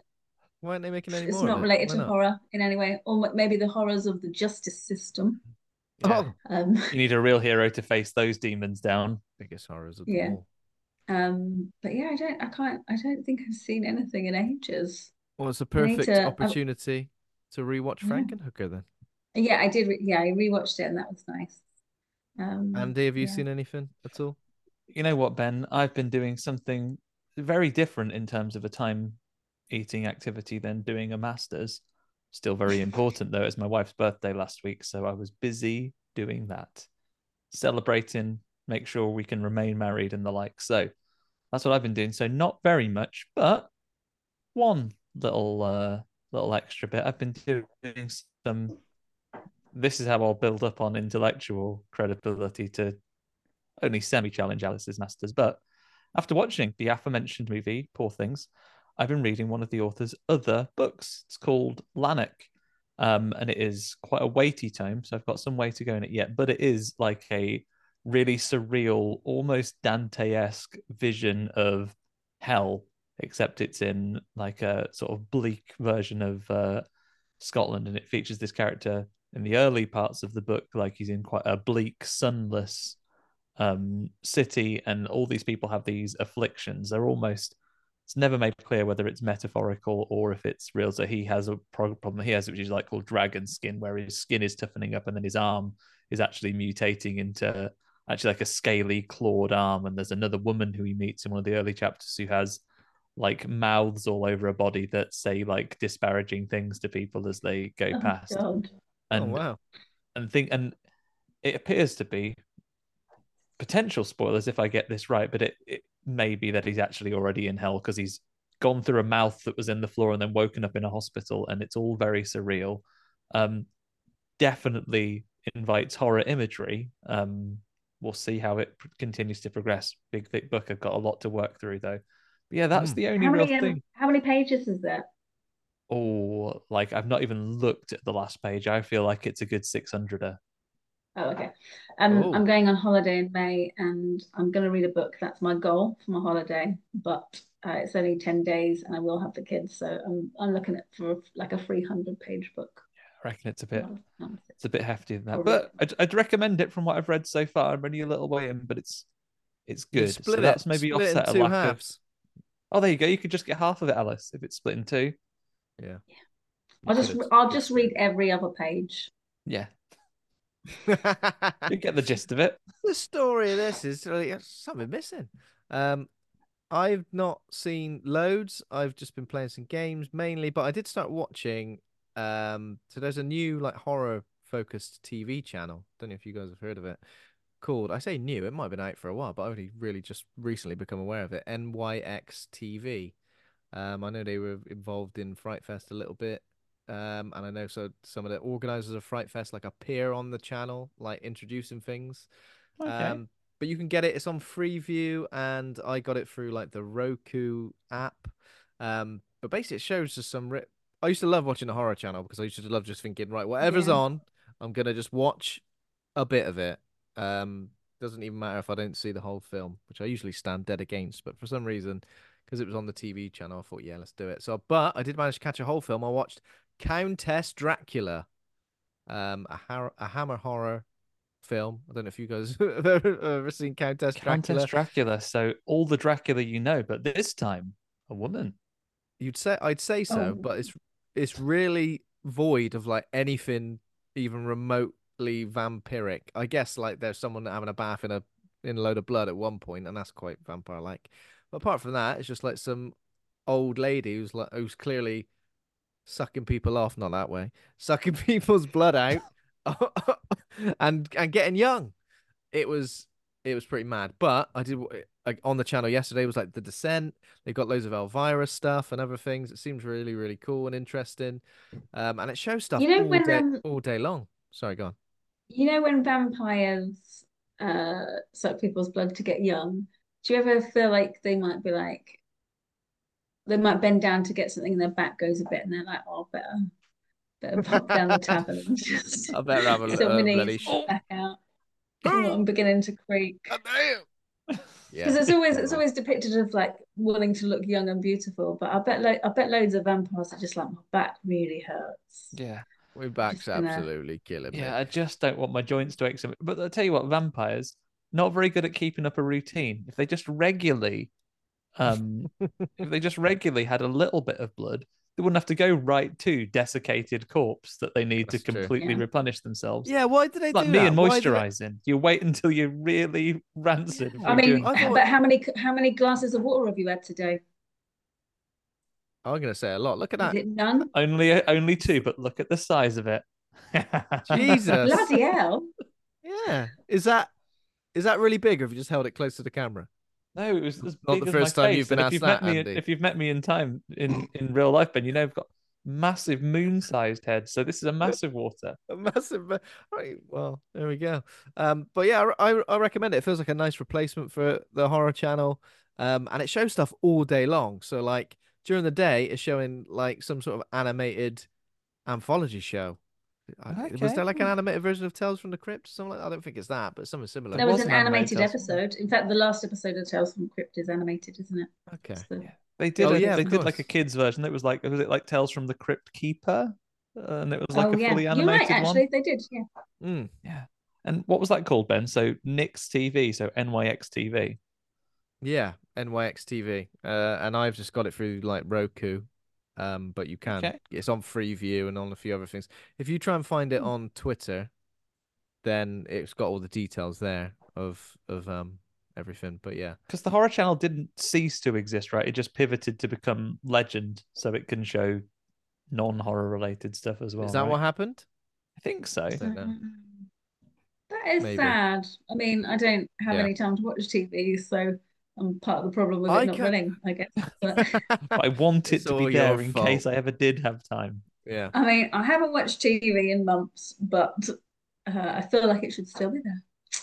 [SPEAKER 2] why aren't they making any
[SPEAKER 4] It's
[SPEAKER 2] more?
[SPEAKER 4] not
[SPEAKER 2] of it?
[SPEAKER 4] related to
[SPEAKER 2] not?
[SPEAKER 4] horror in any way, or maybe the horrors of the justice system.
[SPEAKER 2] Oh,
[SPEAKER 4] Um,
[SPEAKER 3] You need a real hero to face those demons down.
[SPEAKER 2] biggest horrors of
[SPEAKER 4] Yeah.
[SPEAKER 2] all.
[SPEAKER 4] um, but yeah, I don't, I can't, I don't think I've seen anything in ages.
[SPEAKER 2] Well, it's a
[SPEAKER 4] need
[SPEAKER 2] perfect
[SPEAKER 4] to- I-
[SPEAKER 2] opportunity to rewatch
[SPEAKER 4] Yeah.
[SPEAKER 2] Frankenhooker then.
[SPEAKER 4] Yeah, I did. Re yeah, I rewatched it, and that was nice. Um,
[SPEAKER 2] Andy, have you
[SPEAKER 4] yeah.
[SPEAKER 2] seen anything at all?
[SPEAKER 3] You know what, Ben? I've been doing something very different in terms of a time eating activity than doing a master's. Still very important though. It's my wife's birthday last week, so I was busy doing that, celebrating, make sure we can remain married and the like. So That's what I've been doing. So not very much, but one little uh little extra bit. I've been doing some. This is how I'll build up on intellectual credibility to only semi challenge Alice's masters. But after watching the aforementioned movie, Poor Things, I've been reading one of the author's other books. It's called Lanark. Um, and it is quite a weighty tome, so I've got some way to go in it yet. But it is like a really surreal, almost Dante-esque vision of hell, except it's in like a sort of bleak version of uh, Scotland, and it features this character in the early parts of the book, like he's in quite a bleak, sunless um, city, and all these people have these afflictions. They're almost it's never made clear whether it's metaphorical or if it's real. So he has a problem he has, which is like called dragon skin, where his skin is toughening up and then his arm is actually mutating into actually like a scaly clawed arm. And there's another woman who he meets in one of the early chapters who has like mouths all over her body that say like disparaging things to people as they go
[SPEAKER 4] Oh,
[SPEAKER 3] past.
[SPEAKER 4] God.
[SPEAKER 3] And
[SPEAKER 2] oh wow.
[SPEAKER 3] and think and it appears to be potential spoilers if I get this right, but it, it may be that he's actually already in hell because he's gone through a mouth that was in the floor and then woken up in a hospital, and it's all very surreal. Um, definitely invites horror imagery. Um, we'll see how it pr- continues to progress. Big thick book. I've got a lot to work through though. But yeah, that's
[SPEAKER 2] Hmm.
[SPEAKER 3] the only
[SPEAKER 4] How
[SPEAKER 3] real
[SPEAKER 4] many um,
[SPEAKER 3] thing.
[SPEAKER 4] how many pages is there?
[SPEAKER 3] Oh, like I've not even looked at the last page. I feel like it's a good six hundred.
[SPEAKER 4] Oh, okay. Um,
[SPEAKER 2] Oh.
[SPEAKER 4] I'm going on holiday in May and I'm going to read a book. That's my goal for my holiday, but uh, it's only 10 days and I will have the kids. So I'm, I'm looking at for like a 300 page book.
[SPEAKER 3] I reckon it's a bit It's a bit heftier than that, but I'd, I'd recommend it from what I've read so far. I'm only a little way in, but it's it's good. So
[SPEAKER 2] split it.
[SPEAKER 3] that's maybe
[SPEAKER 2] split
[SPEAKER 3] offset a lack
[SPEAKER 2] halves.
[SPEAKER 3] of. Oh, there you go. You could just get half of it, Alice, if it's split in two.
[SPEAKER 2] Yeah. yeah.
[SPEAKER 4] I'll just I'll just read every other page.
[SPEAKER 3] Yeah, you get the gist of it.
[SPEAKER 2] the story of this is really something missing. Um, I've not seen loads. I've just been playing some games mainly, but I did start watching. Um, so there's a new like horror focused TV channel. Don't know if you guys have heard of it. Called I say new. It might have been out for a while, but I only really just recently become aware of it. NYX TV. Um, I know they were involved in Fright Fest a little bit. Um, and I know so some of the organizers of Fright Fest like appear on the channel, like introducing things.
[SPEAKER 3] Okay.
[SPEAKER 2] Um, but you can get it. It's on Freeview, and I got it through like the Roku app. Um, but basically, it shows just some. Ri- I used to love watching the horror channel because I used to love just thinking, right, whatever's
[SPEAKER 4] Yeah.
[SPEAKER 2] on, I'm gonna just watch a bit of it. Um, doesn't even matter if I don't see the whole film, which I usually stand dead against. But for some reason, because it was on the TV channel, I thought, yeah, let's do it. So, but I did manage to catch a whole film. I watched Countess Dracula, um, a, har- a Hammer horror film. I don't know if you guys have ever, seen Countess Dracula.
[SPEAKER 3] Countess Dracula. So all the Dracula you know, but this time a woman.
[SPEAKER 2] You'd say I'd say so,
[SPEAKER 4] Oh.
[SPEAKER 2] but it's it's really void of like anything even remotely vampiric. I guess like there's someone having a bath in a in a load of blood at one point, and that's quite vampire like. But apart from that, it's just like some old lady who's like who's clearly sucking people off, not that way, sucking people's blood out, and and getting young. It was it was pretty mad. But I did like on the channel yesterday was like the descent. They've got loads of Elvira stuff and other things. It seems really really cool and interesting. Um, and it shows stuff
[SPEAKER 4] You know
[SPEAKER 2] all
[SPEAKER 4] when,
[SPEAKER 2] day
[SPEAKER 4] um,
[SPEAKER 2] all day long. Sorry, go on.
[SPEAKER 4] You know when vampires uh suck people's blood to get young, do you ever feel like they might be like they might bend down to get something and their back goes a bit and they're like, oh better better pop down the tavern and just
[SPEAKER 2] I better have a
[SPEAKER 4] sit on my knees,
[SPEAKER 2] bloody.
[SPEAKER 4] back out. I'm beginning to creak.
[SPEAKER 2] Yeah.
[SPEAKER 4] Because it's always it's always depicted of like wanting to look young and beautiful, but I bet lo I bet loads of vampires are just like my back really hurts.
[SPEAKER 3] Yeah.
[SPEAKER 2] My back's
[SPEAKER 4] Just gonna-
[SPEAKER 2] absolutely killing me.
[SPEAKER 3] Yeah, I just don't want my joints to ache. But I'll tell you what, vampires not very good at keeping up a routine. If they just regularly, um, if they just regularly had a little bit of blood, they wouldn't have to go right to desiccated corpse that they need
[SPEAKER 2] That's
[SPEAKER 3] to completely
[SPEAKER 4] Yeah.
[SPEAKER 3] replenish themselves.
[SPEAKER 2] Yeah, why did they
[SPEAKER 3] like
[SPEAKER 2] do
[SPEAKER 3] me
[SPEAKER 2] that?
[SPEAKER 3] and
[SPEAKER 2] Why did they-
[SPEAKER 3] moisturizing. You wait until you're really rancid.
[SPEAKER 4] I mean,
[SPEAKER 3] doing
[SPEAKER 2] I
[SPEAKER 4] but how many how many glasses of water have you had today?
[SPEAKER 2] I'm gonna say a lot. Look at
[SPEAKER 4] Is
[SPEAKER 2] that.
[SPEAKER 4] it none?
[SPEAKER 3] only only two, but look at the size of it.
[SPEAKER 2] Jesus.
[SPEAKER 4] Bloody hell!
[SPEAKER 2] Yeah. Is that is that really big or have you just held it close to the camera?
[SPEAKER 3] No, it was as
[SPEAKER 2] Not
[SPEAKER 3] big
[SPEAKER 2] the
[SPEAKER 3] as my
[SPEAKER 2] first time
[SPEAKER 3] face,
[SPEAKER 2] you've been
[SPEAKER 3] and if
[SPEAKER 2] asked
[SPEAKER 3] you've
[SPEAKER 2] that,
[SPEAKER 3] met me,
[SPEAKER 2] Andy.
[SPEAKER 3] if you've met me in time in in real life, Ben, you know I've got massive moon-sized head. So this is a massive water.
[SPEAKER 2] a massive. Right, well, there we go. Um, but yeah, I, I I recommend it. It feels like a nice replacement for the horror channel. Um, and it shows stuff all day long. So like during the day, it's showing like some sort of animated anthology show. I- Was there like an animated version of Tales from the Crypt? Something like I don't think it's that, but something similar.
[SPEAKER 4] There was
[SPEAKER 3] was
[SPEAKER 4] an
[SPEAKER 3] an animated
[SPEAKER 4] animated
[SPEAKER 3] Tales from the
[SPEAKER 4] episode. In fact, the last episode of Tales from the Crypt is animated, isn't it?
[SPEAKER 2] Okay.
[SPEAKER 4] It's the-
[SPEAKER 3] They did.
[SPEAKER 2] Oh,
[SPEAKER 3] a,
[SPEAKER 2] yeah,
[SPEAKER 3] they did like a kids version. That was like was it like Tales from the Crypt Keeper, Uh, and it was like
[SPEAKER 4] oh
[SPEAKER 3] a
[SPEAKER 4] yeah,
[SPEAKER 3] fully
[SPEAKER 4] you're
[SPEAKER 3] animated
[SPEAKER 4] right. Actually,
[SPEAKER 3] one.
[SPEAKER 4] they did. Yeah.
[SPEAKER 2] Mm.
[SPEAKER 3] Yeah. And what was that called, Ben? So Nix TV, so NYX TV.
[SPEAKER 2] Yeah, NYX TV. Uh, and I've just got it through like Roku. Um, but you can.
[SPEAKER 3] Okay.
[SPEAKER 2] It's on Freeview and on a few other things. If you try and find it
[SPEAKER 3] Hmm.
[SPEAKER 2] on Twitter, then it's got all the details there of of um everything. But yeah.
[SPEAKER 3] Because the horror channel didn't cease to exist, right? It just pivoted to become legend, so it can show non-horror related stuff as well.
[SPEAKER 2] Is that
[SPEAKER 3] right?
[SPEAKER 2] what happened?
[SPEAKER 3] I think so.
[SPEAKER 2] don't.
[SPEAKER 4] That is
[SPEAKER 2] Maybe.
[SPEAKER 4] sad. I mean, I don't have
[SPEAKER 2] Yeah.
[SPEAKER 4] any time to watch TV, so I'm part of the problem with
[SPEAKER 2] I
[SPEAKER 4] it not
[SPEAKER 2] can-
[SPEAKER 4] running, I guess. But
[SPEAKER 3] But I want it
[SPEAKER 2] It's
[SPEAKER 3] to be there
[SPEAKER 2] your
[SPEAKER 3] in
[SPEAKER 2] fault.
[SPEAKER 3] case I ever did have time.
[SPEAKER 2] Yeah.
[SPEAKER 4] I mean, I haven't watched TV in months, but uh, I feel like it should still be there.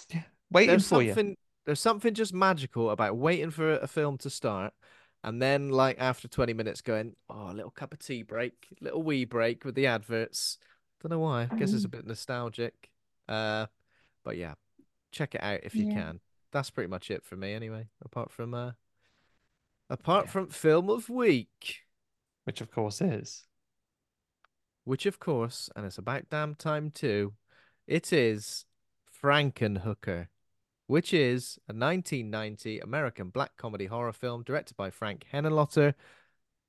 [SPEAKER 4] Yeah.
[SPEAKER 3] Waiting
[SPEAKER 2] There's
[SPEAKER 3] for you.
[SPEAKER 2] something there's something just magical about waiting for a film to start and then like after 20 minutes going, oh, a little cup of tea break, little wee break with the adverts. Don't know why. I guess it's a
[SPEAKER 4] Mm.
[SPEAKER 2] bit nostalgic. Uh but yeah, check it out if you
[SPEAKER 4] Yeah.
[SPEAKER 2] can. That's pretty much it for me anyway, apart from uh apart
[SPEAKER 3] Yeah.
[SPEAKER 2] from film of week,
[SPEAKER 3] Which of course is.
[SPEAKER 2] which of course, and it's about damn time too, it is Frankenhooker, which is a 1990 American black comedy horror film directed by Frank Henenlotter.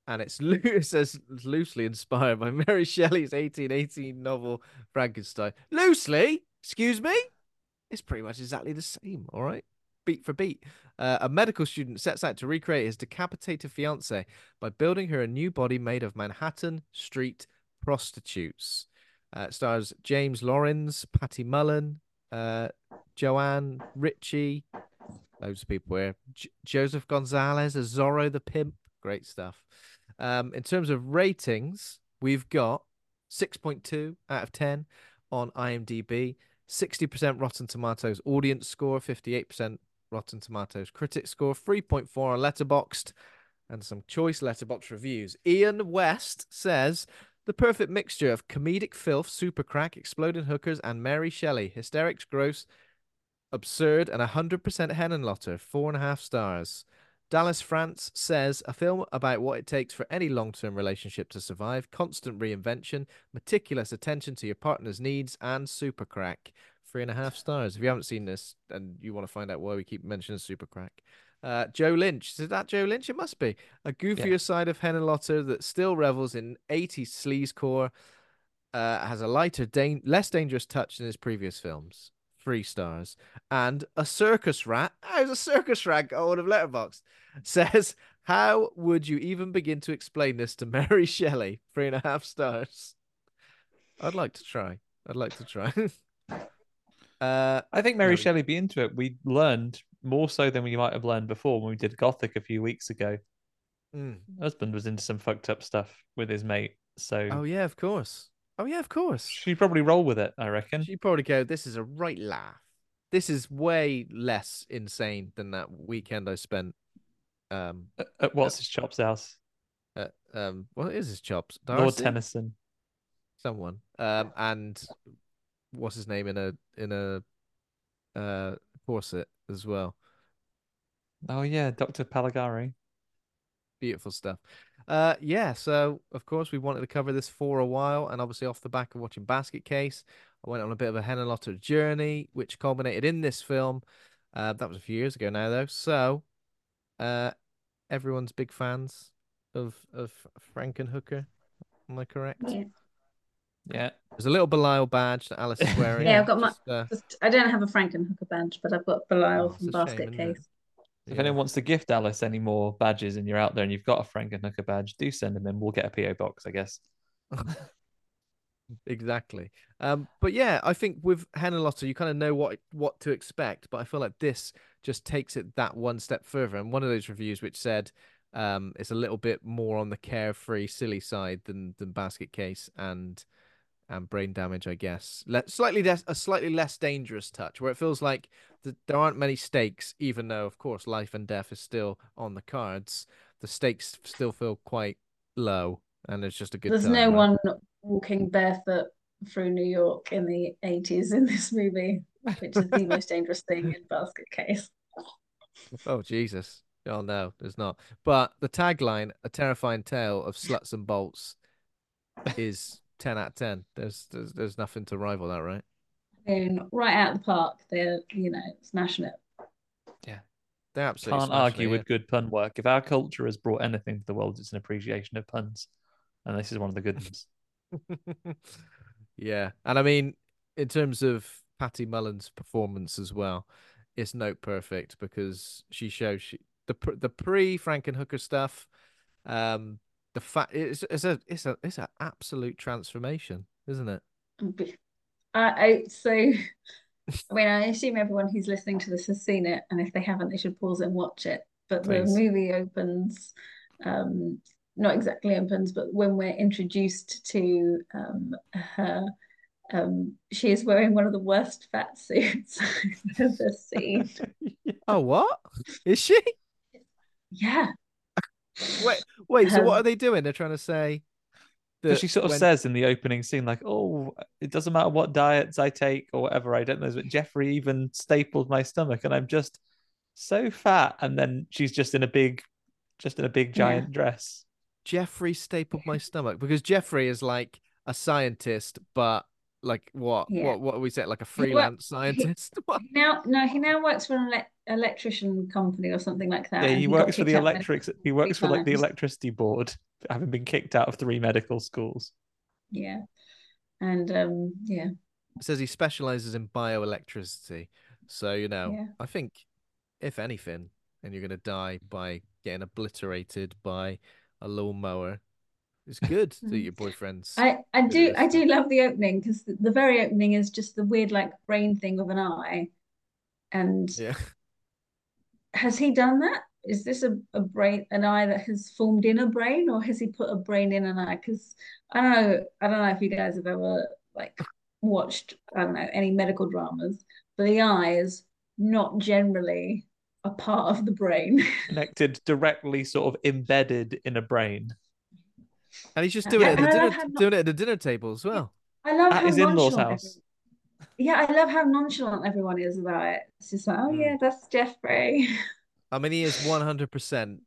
[SPEAKER 2] And it's loo- it says loosely inspired by Mary Shelley's 1818 novel Frankenstein. Loosely? Excuse me? It's pretty much exactly the same, all right? Beat for beat. Uh, a medical student sets out to recreate his decapitated fiancee by building her a new body made of Manhattan street prostitutes. Uh, stars James Lorinz, Patty Mullen, uh, Joanne Ritchie, loads of people here. J- Joseph Gonzalez as Zorro the Pimp. Great stuff. Um, in terms of ratings, we've got 6.2 out of 10 on IMDb, 60% Rotten Tomatoes audience score, 58% Rotten Tomatoes critic score, 3.4 on Letterboxd, and some choice Letterboxd reviews. Ian West says the perfect mixture of comedic filth, super crack, exploding hookers, and Mary Shelley. Hysterics, gross, absurd, and 100% Henenlotter. Four and a half stars. Dallas France says a film about what it takes for any long term relationship to survive, constant reinvention, meticulous attention to your partner's needs, and super crack. Three and a half stars. If you haven't seen this and you want to find out why we keep mentioning super crack, uh, Joe Lynch. Is that Joe Lynch? It must be. A goofier side of Henenlotter that still revels in 80s sleazecore, uh, has a lighter, less dangerous touch than his previous films. Three stars. And a circus rat. How's a circus rat got hold of Letterboxd? Says, how would you even begin to explain this to Mary Shelley? Three and a half stars. I'd like to try. I'd like to try. uh,
[SPEAKER 3] I think Mary
[SPEAKER 2] No.
[SPEAKER 3] Shelley be into it. We learned more so than we might have learned before when we did Gothic a few weeks ago.
[SPEAKER 2] mm.
[SPEAKER 3] Husband was into some fucked up stuff with his mate, so
[SPEAKER 2] Oh yeah, of course. Oh yeah, of course.
[SPEAKER 3] she'd probably roll with it. I reckon.
[SPEAKER 2] She'd probably go, This is a right laugh. This is way less insane than that weekend I spent um
[SPEAKER 3] At- At what's his chops house?
[SPEAKER 2] at um what is his chops?
[SPEAKER 3] Lord? Tennyson.
[SPEAKER 2] Someone. Um and what's his name in a in a uh corset as well.
[SPEAKER 3] Oh yeah, Doctor Polidori.
[SPEAKER 2] Beautiful stuff. Uh, yeah. So of course we wanted to cover this for a while, and obviously off the back of watching Basket Case, I went on a bit of a Henenlotter journey, which culminated in this film. Uh, that was a few years ago now, though. So, uh, everyone's big fans of of Frankenhooker. Am I correct?
[SPEAKER 4] Yeah.
[SPEAKER 3] Yeah.
[SPEAKER 2] There's a little Belial badge that Alice is wearing.
[SPEAKER 4] Yeah, I've got my-
[SPEAKER 2] Just, uh,
[SPEAKER 4] Just, I don't have a Frankenhooker badge, but I've got Belial
[SPEAKER 2] Oh,
[SPEAKER 4] from
[SPEAKER 2] it's a shame,
[SPEAKER 4] Basket? Case.
[SPEAKER 3] If
[SPEAKER 2] yeah.
[SPEAKER 3] anyone wants to gift Alice any more badges and you're out there and you've got a Frankenhooker badge, do send them in. We'll get a PO box, I guess.
[SPEAKER 2] Exactly. Um, but yeah, I think with Henenlotter, you kind of know what what to expect. But I feel like this just takes it that one step further. And one of those reviews which said um, it's a little bit more on the carefree, silly side than than Basket Case and and Brain Damage, I guess. Le- slightly less, a slightly less dangerous touch, where it feels like th- there aren't many stakes, even though, of course, life and death is still on the cards. The stakes still feel quite low, and it's just a good.
[SPEAKER 4] There's
[SPEAKER 2] time,
[SPEAKER 4] no
[SPEAKER 2] right?
[SPEAKER 4] one walking barefoot through New York in the 80s in this movie, which is the most dangerous thing in Basket Case.
[SPEAKER 2] Oh Jesus! Oh no, there's not. But the tagline, "A terrifying tale of sluts and bolts," is ten out of ten. There's there's, there's nothing to rival that, right?
[SPEAKER 4] And right out of the park, they're, you know, smashing it. Yeah.
[SPEAKER 2] They're absolutely
[SPEAKER 3] Can't argue
[SPEAKER 2] it,
[SPEAKER 3] with good pun work. If our culture has brought anything to the world, it's an appreciation of puns, and this is one of the good ones.
[SPEAKER 2] yeah. yeah, and I mean, in terms of Patty Mullen's performance as well, it's note perfect because she shows she the the pre Frankenhooker stuff. Um, the fact it's it's a it's a it's an absolute transformation, isn't it?
[SPEAKER 4] I, I so I mean I assume everyone who's listening to this has seen it and if they haven't they should pause and watch it but
[SPEAKER 3] Please.
[SPEAKER 4] the movie opens um not exactly opens but when we're introduced to um her um she is wearing one of the worst fat suits I've ever seen
[SPEAKER 2] Oh, what is she?
[SPEAKER 4] yeah
[SPEAKER 2] Wait, wait. So what
[SPEAKER 4] Um,
[SPEAKER 2] are they doing? They're trying to say that
[SPEAKER 3] she sort of
[SPEAKER 2] when-
[SPEAKER 3] says in the opening scene, like, "Oh, it doesn't matter what diets I take or whatever. I don't know." But Jeffrey even stapled my stomach, and I'm just so fat. And then she's just in a big, just in a big
[SPEAKER 4] Yeah.
[SPEAKER 3] giant dress.
[SPEAKER 2] Jeffrey stapled my stomach because Jeffrey is like a scientist, but like what?
[SPEAKER 4] Yeah.
[SPEAKER 2] What? What we say? Like a freelance
[SPEAKER 4] he-
[SPEAKER 2] scientist? What?
[SPEAKER 4] He now no he now works for an ele- electrician company or something like that
[SPEAKER 3] Yeah,
[SPEAKER 4] and
[SPEAKER 3] he works for the
[SPEAKER 4] kicked out of
[SPEAKER 3] electrics. He works for like the electricity board, having been kicked out of three medical schools.
[SPEAKER 4] yeah and um yeah
[SPEAKER 2] It says he specializes in bioelectricity. So you know,
[SPEAKER 4] Yeah.
[SPEAKER 2] I think if anything, and you're gonna die by getting obliterated by a lawnmower, it's good that mm. your boyfriend's.
[SPEAKER 4] I, I do
[SPEAKER 2] this
[SPEAKER 4] I do love the opening because the, the very opening is just the weird like brain thing of an eye. And
[SPEAKER 2] Yeah.
[SPEAKER 4] has he done that? Is this a, a brain an eye that has formed in a brain or has he put a brain in an eye? Because I don't know, I don't know if you guys have ever like watched, I don't know, any medical dramas, but the eye is not generally a part of the brain.
[SPEAKER 3] Connected directly, sort of embedded in a brain.
[SPEAKER 2] And he's just
[SPEAKER 4] Yeah,
[SPEAKER 2] doing it at the dinner,
[SPEAKER 4] how not-
[SPEAKER 2] doing it at the dinner table as well.
[SPEAKER 4] I love
[SPEAKER 3] At his in-laws' house.
[SPEAKER 4] everyone- Yeah, I love how nonchalant everyone is about it. It's just like, oh
[SPEAKER 2] Mm.
[SPEAKER 4] yeah, that's Jeffrey.
[SPEAKER 2] I mean, he is 100%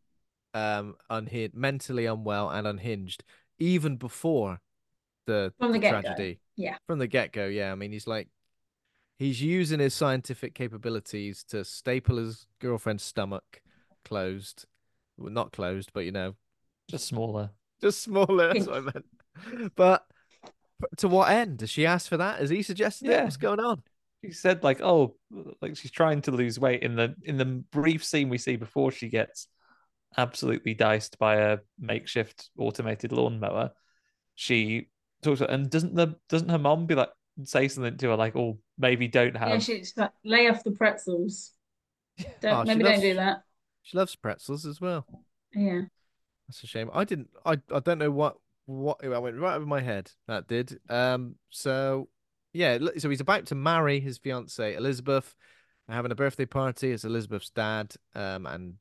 [SPEAKER 2] um unhinged, mentally unwell and unhinged, even before the,
[SPEAKER 4] From the
[SPEAKER 2] the tragedy.
[SPEAKER 4] Yeah.
[SPEAKER 2] From the get go, yeah. I mean, he's like, he's using his scientific capabilities to staple his girlfriend's stomach closed. Well, not closed, but you know,
[SPEAKER 3] Just smaller.
[SPEAKER 2] Just smaller. That's what I meant. But but to what end? Does she ask for that? Has he suggested it? What's going on?
[SPEAKER 3] She said like, oh, like she's trying to lose weight in the in the brief scene we see before she gets absolutely diced by a makeshift automated lawnmower. She talks about, and doesn't the doesn't her mom be like say something to her like, oh, maybe don't have
[SPEAKER 4] Yeah, she's like, lay off the pretzels. Don't
[SPEAKER 2] Oh,
[SPEAKER 4] maybe
[SPEAKER 2] loves-
[SPEAKER 4] don't do that.
[SPEAKER 2] She loves pretzels as well.
[SPEAKER 4] Yeah.
[SPEAKER 2] That's a shame. I didn't. I I don't know what what I went right over my head. That did. Um. So yeah. So he's about to marry his fiancee Elizabeth, having a birthday party. It's Elizabeth's dad. Um. And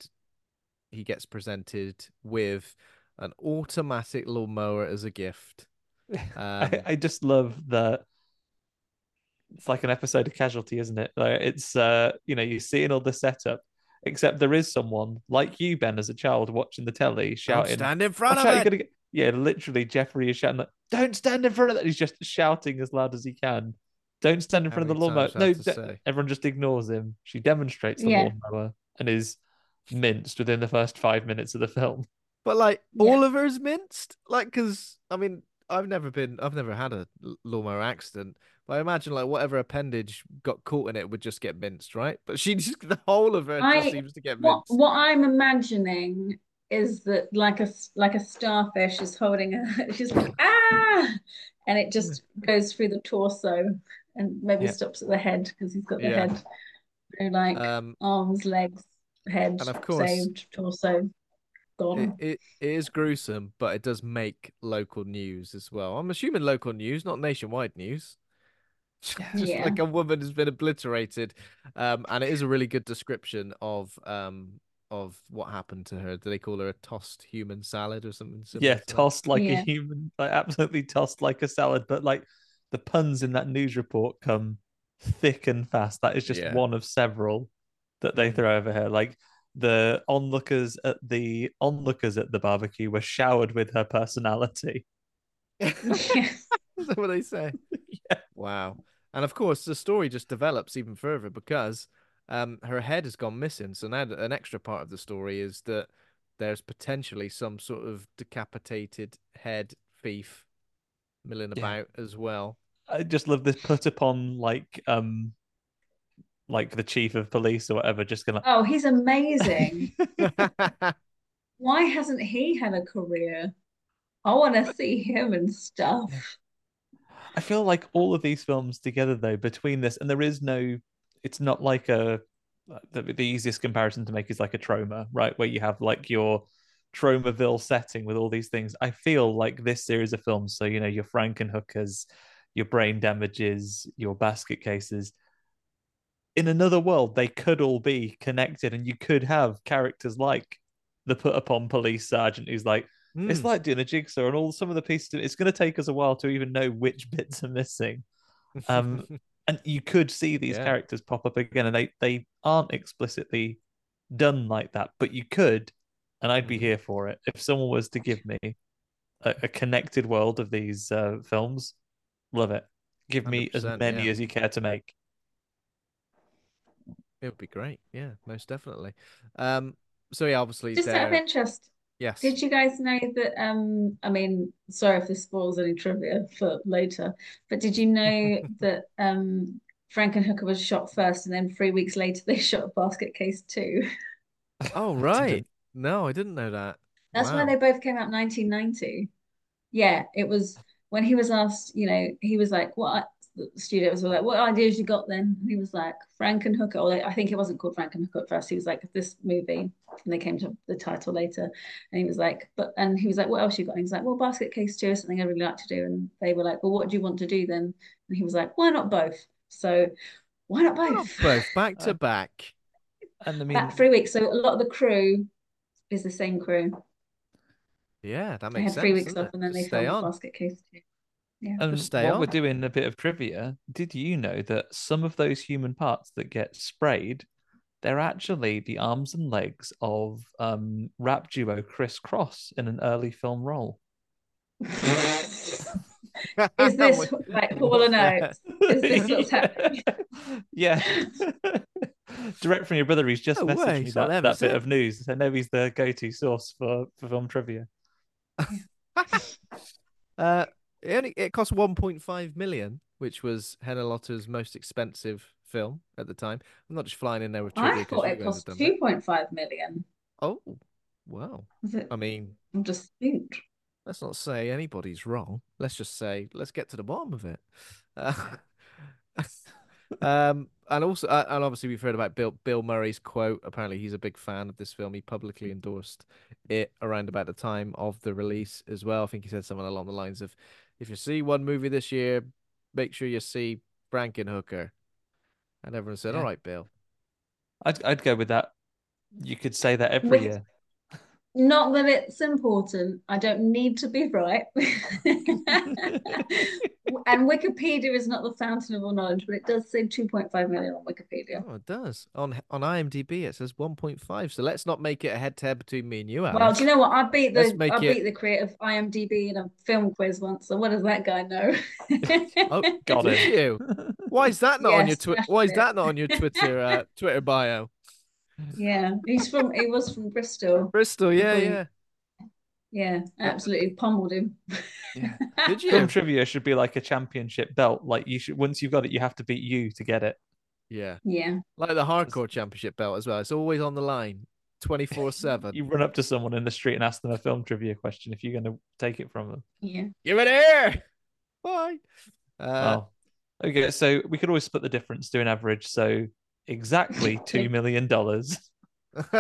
[SPEAKER 2] he gets presented with an automatic lawnmower as a gift. Um,
[SPEAKER 3] I, I just love that it's like an episode of casualty isn't it like it's uh you know you see seeing all the setup except there is someone like you ben as a child watching the telly
[SPEAKER 2] don't
[SPEAKER 3] shouting
[SPEAKER 2] stand in front of
[SPEAKER 3] out,
[SPEAKER 2] it.
[SPEAKER 3] gonna yeah literally jeffrey is shouting like, don't stand in front of that he's just shouting as loud as he can don't stand in
[SPEAKER 2] How
[SPEAKER 3] front of the
[SPEAKER 2] many
[SPEAKER 3] lawnmower
[SPEAKER 2] times do I
[SPEAKER 3] no
[SPEAKER 2] have to
[SPEAKER 3] d-
[SPEAKER 2] say?
[SPEAKER 3] everyone just ignores him she demonstrates the
[SPEAKER 4] Yeah.
[SPEAKER 3] lawnmower and is minced within the first five minutes of the film
[SPEAKER 2] But like
[SPEAKER 4] Yeah.
[SPEAKER 2] all of her's minced, like because I mean I've never been, I've never had a lawnmower accident, but I imagine like whatever appendage got caught in it would just get minced, right? But she just the whole of her
[SPEAKER 4] I-
[SPEAKER 2] just seems to get
[SPEAKER 4] What
[SPEAKER 2] minced.
[SPEAKER 4] what I'm imagining is that like a like a starfish is holding her. she's like ah and it just goes through the torso and maybe
[SPEAKER 2] Yeah.
[SPEAKER 4] stops at the head because he's got the
[SPEAKER 2] Yeah.
[SPEAKER 4] head So like
[SPEAKER 2] Um,
[SPEAKER 4] arms, legs, head,
[SPEAKER 2] and of course-
[SPEAKER 4] saved, torso, gone.
[SPEAKER 2] It, it, it is gruesome, but it does make local news as well. I'm assuming local news, not nationwide news. Just
[SPEAKER 4] Yeah.
[SPEAKER 2] like a woman has been obliterated, um, and it is a really good description of um of what happened to her. Do they call her a tossed human salad or something? similar
[SPEAKER 3] yeah,
[SPEAKER 2] to that?
[SPEAKER 3] tossed like a human, like absolutely tossed like a salad. But like the puns in that news report come thick and fast. That is just
[SPEAKER 2] Yeah.
[SPEAKER 3] one of several that they throw over here. Like the onlookers at the onlookers at the barbecue were showered with her personality.
[SPEAKER 2] Is that what they say?
[SPEAKER 3] Yeah.
[SPEAKER 2] Wow. And of course, the story just develops even further because um, her head has gone missing. So now an extra part of the story is that there's potentially some sort of decapitated head thief milling
[SPEAKER 3] Yeah.
[SPEAKER 2] about as well.
[SPEAKER 3] I just love this put upon like um like the chief of police or whatever, just gonna
[SPEAKER 4] Oh, he's amazing. Why hasn't he had a career? I want to see him and stuff.
[SPEAKER 3] I feel like all of these films together, though, between this and there is no, it's not like a the, the easiest comparison to make is like a Troma, right? Where you have like your Tromaville setting with all these things. I feel like this series of films, so you know, your Frankenhookers, your brain damages, your basket cases. In another world, they could all be connected, and you could have characters like the put upon police sergeant who's like, it's
[SPEAKER 2] Mm.
[SPEAKER 3] like doing a jigsaw, and all some of the pieces. It's going to take us a while to even know which bits are missing. Um, and you could see these
[SPEAKER 2] Yeah.
[SPEAKER 3] characters pop up again, and they they aren't explicitly done like that, but you could, and I'd be
[SPEAKER 2] Mhm.
[SPEAKER 3] here for it if someone was to give me a, a connected world of these uh, films. Love it. Give me as many
[SPEAKER 2] yeah.
[SPEAKER 3] as you care to make.
[SPEAKER 2] it would be great. Yeah, most definitely. Um, so yeah, obviously
[SPEAKER 4] Just out of interest,
[SPEAKER 2] yes.
[SPEAKER 4] did you guys know that? Um, I mean, sorry if this spoils any trivia for later, but did you know that um, Frankenhooker was shot first, and then three weeks later they shot Basket Case Two?
[SPEAKER 2] Oh right. No, I didn't know that.
[SPEAKER 4] That's
[SPEAKER 2] Wow.
[SPEAKER 4] when they both came out 1990. Yeah, it was when he was asked, you know, he was like, what the studios were like, what ideas you got then? And he was like, Frankenhooker, or I think it wasn't called Frankenhooker at first. He was like, this movie, and they came to the title later. And he was like, but and he was like, what else you got? And he was like, well, Basket Case 2 is something I really like to do. And they were like, well, what do you want to do then? And he was like, why not both? So why not both?
[SPEAKER 2] both back to back.
[SPEAKER 3] And I mean,
[SPEAKER 4] About three weeks. So a lot of the crew is the same crew.
[SPEAKER 2] Yeah, that
[SPEAKER 4] They
[SPEAKER 2] makes
[SPEAKER 4] had three weeks off
[SPEAKER 2] it?
[SPEAKER 4] and then they
[SPEAKER 2] stay
[SPEAKER 4] filmed
[SPEAKER 2] on.
[SPEAKER 4] Basket Case 2. Yeah.
[SPEAKER 3] And
[SPEAKER 2] Just stay
[SPEAKER 3] while we're doing a bit of trivia, did you know that some of those human parts that get sprayed, they're actually the arms and legs of um, rap duo Kris Kross in an early film role?
[SPEAKER 4] Is this like Hall and Oates? Is this what's happening?
[SPEAKER 3] yeah. Direct from your brother, he's just
[SPEAKER 2] No
[SPEAKER 3] messaged
[SPEAKER 2] way,
[SPEAKER 3] me
[SPEAKER 2] it's not
[SPEAKER 3] that,
[SPEAKER 2] them,
[SPEAKER 3] that
[SPEAKER 2] is
[SPEAKER 3] bit of news. I know he's the go-to source for, for film trivia.
[SPEAKER 2] Uh, it only it cost 1.5 million, which was Henenlotter's most expensive film at the time. I'm not just flying in there with trivia
[SPEAKER 4] I thought it cost
[SPEAKER 2] have done that.
[SPEAKER 4] 2.5 million.
[SPEAKER 2] Oh, wow.
[SPEAKER 4] It?
[SPEAKER 2] I mean,
[SPEAKER 4] I'm just spooked.
[SPEAKER 2] let's not say anybody's wrong. Let's just say let's get to the bottom of it. Uh, um, and also, uh, and obviously, we've heard about Bill Bill Murray's quote. Apparently, he's a big fan of this film. He publicly endorsed it around about the time of the release as well. I think he said something along the lines of, "If you see one movie this year, make sure you see Frankenhooker." And everyone said,
[SPEAKER 3] Yeah.
[SPEAKER 2] "All right, Bill."
[SPEAKER 3] I'd, I'd go with that. You could say that every
[SPEAKER 4] Wait.
[SPEAKER 3] year.
[SPEAKER 4] Not that it's important. I don't need to be right. and Wikipedia is not the fountain of all knowledge, but it does say 2.5 million on Wikipedia.
[SPEAKER 2] Oh, it does. On on IMDb, it says 1.5. So let's not make it a head-to-head between me and you,
[SPEAKER 4] Alex.
[SPEAKER 2] Well,
[SPEAKER 4] do you know what? I beat
[SPEAKER 2] Let's
[SPEAKER 4] the
[SPEAKER 2] make
[SPEAKER 4] I
[SPEAKER 2] it-
[SPEAKER 4] beat the creative IMDb in a film quiz once. So what does that guy know?
[SPEAKER 2] Oh,
[SPEAKER 3] Got
[SPEAKER 2] did
[SPEAKER 3] it.
[SPEAKER 2] you? Why is that not on your Twitter? Why is
[SPEAKER 4] it.
[SPEAKER 2] that not on your Twitter uh, Twitter bio?
[SPEAKER 4] Yeah, he's from he was from Bristol.
[SPEAKER 2] Bristol, yeah, yeah.
[SPEAKER 4] Yeah, absolutely pummeled him.
[SPEAKER 3] Yeah.
[SPEAKER 2] Did
[SPEAKER 3] Film trivia should be like a championship belt. Like you should once you've got it, you have to beat you to get it.
[SPEAKER 2] Yeah,
[SPEAKER 4] Yeah.
[SPEAKER 2] like the hardcore championship belt as well. It's always on the line, twenty four seven.
[SPEAKER 3] You run up to someone in the street and ask them a film trivia question if you're going to take it from them.
[SPEAKER 4] Yeah.
[SPEAKER 2] Give it here. Bye. Uh,
[SPEAKER 3] Well, okay. So we could always split the difference, do an average. So exactly two million dollars.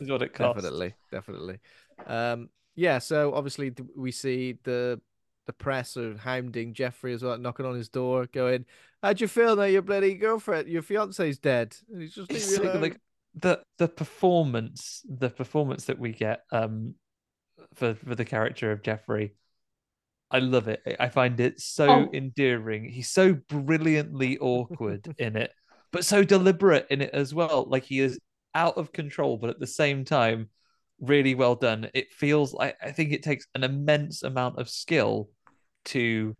[SPEAKER 3] is what it costs.
[SPEAKER 2] Definitely, definitely. Um, yeah. So obviously we see the the press are hounding Jeffrey as well, knocking on his door, going, "How'd you feel that your bloody girlfriend, your fiance's dead?" And he's just
[SPEAKER 3] It's
[SPEAKER 2] leave me
[SPEAKER 3] so,
[SPEAKER 2] alone.
[SPEAKER 3] like the the performance, the performance that we get um for for the character of Jeffrey. I love it. I find it so
[SPEAKER 4] Oh.
[SPEAKER 3] endearing. He's so brilliantly awkward in it, but so deliberate in it as well. Like he is out of control, but at the same time, really well done. It feels like I think it takes an immense amount of skill to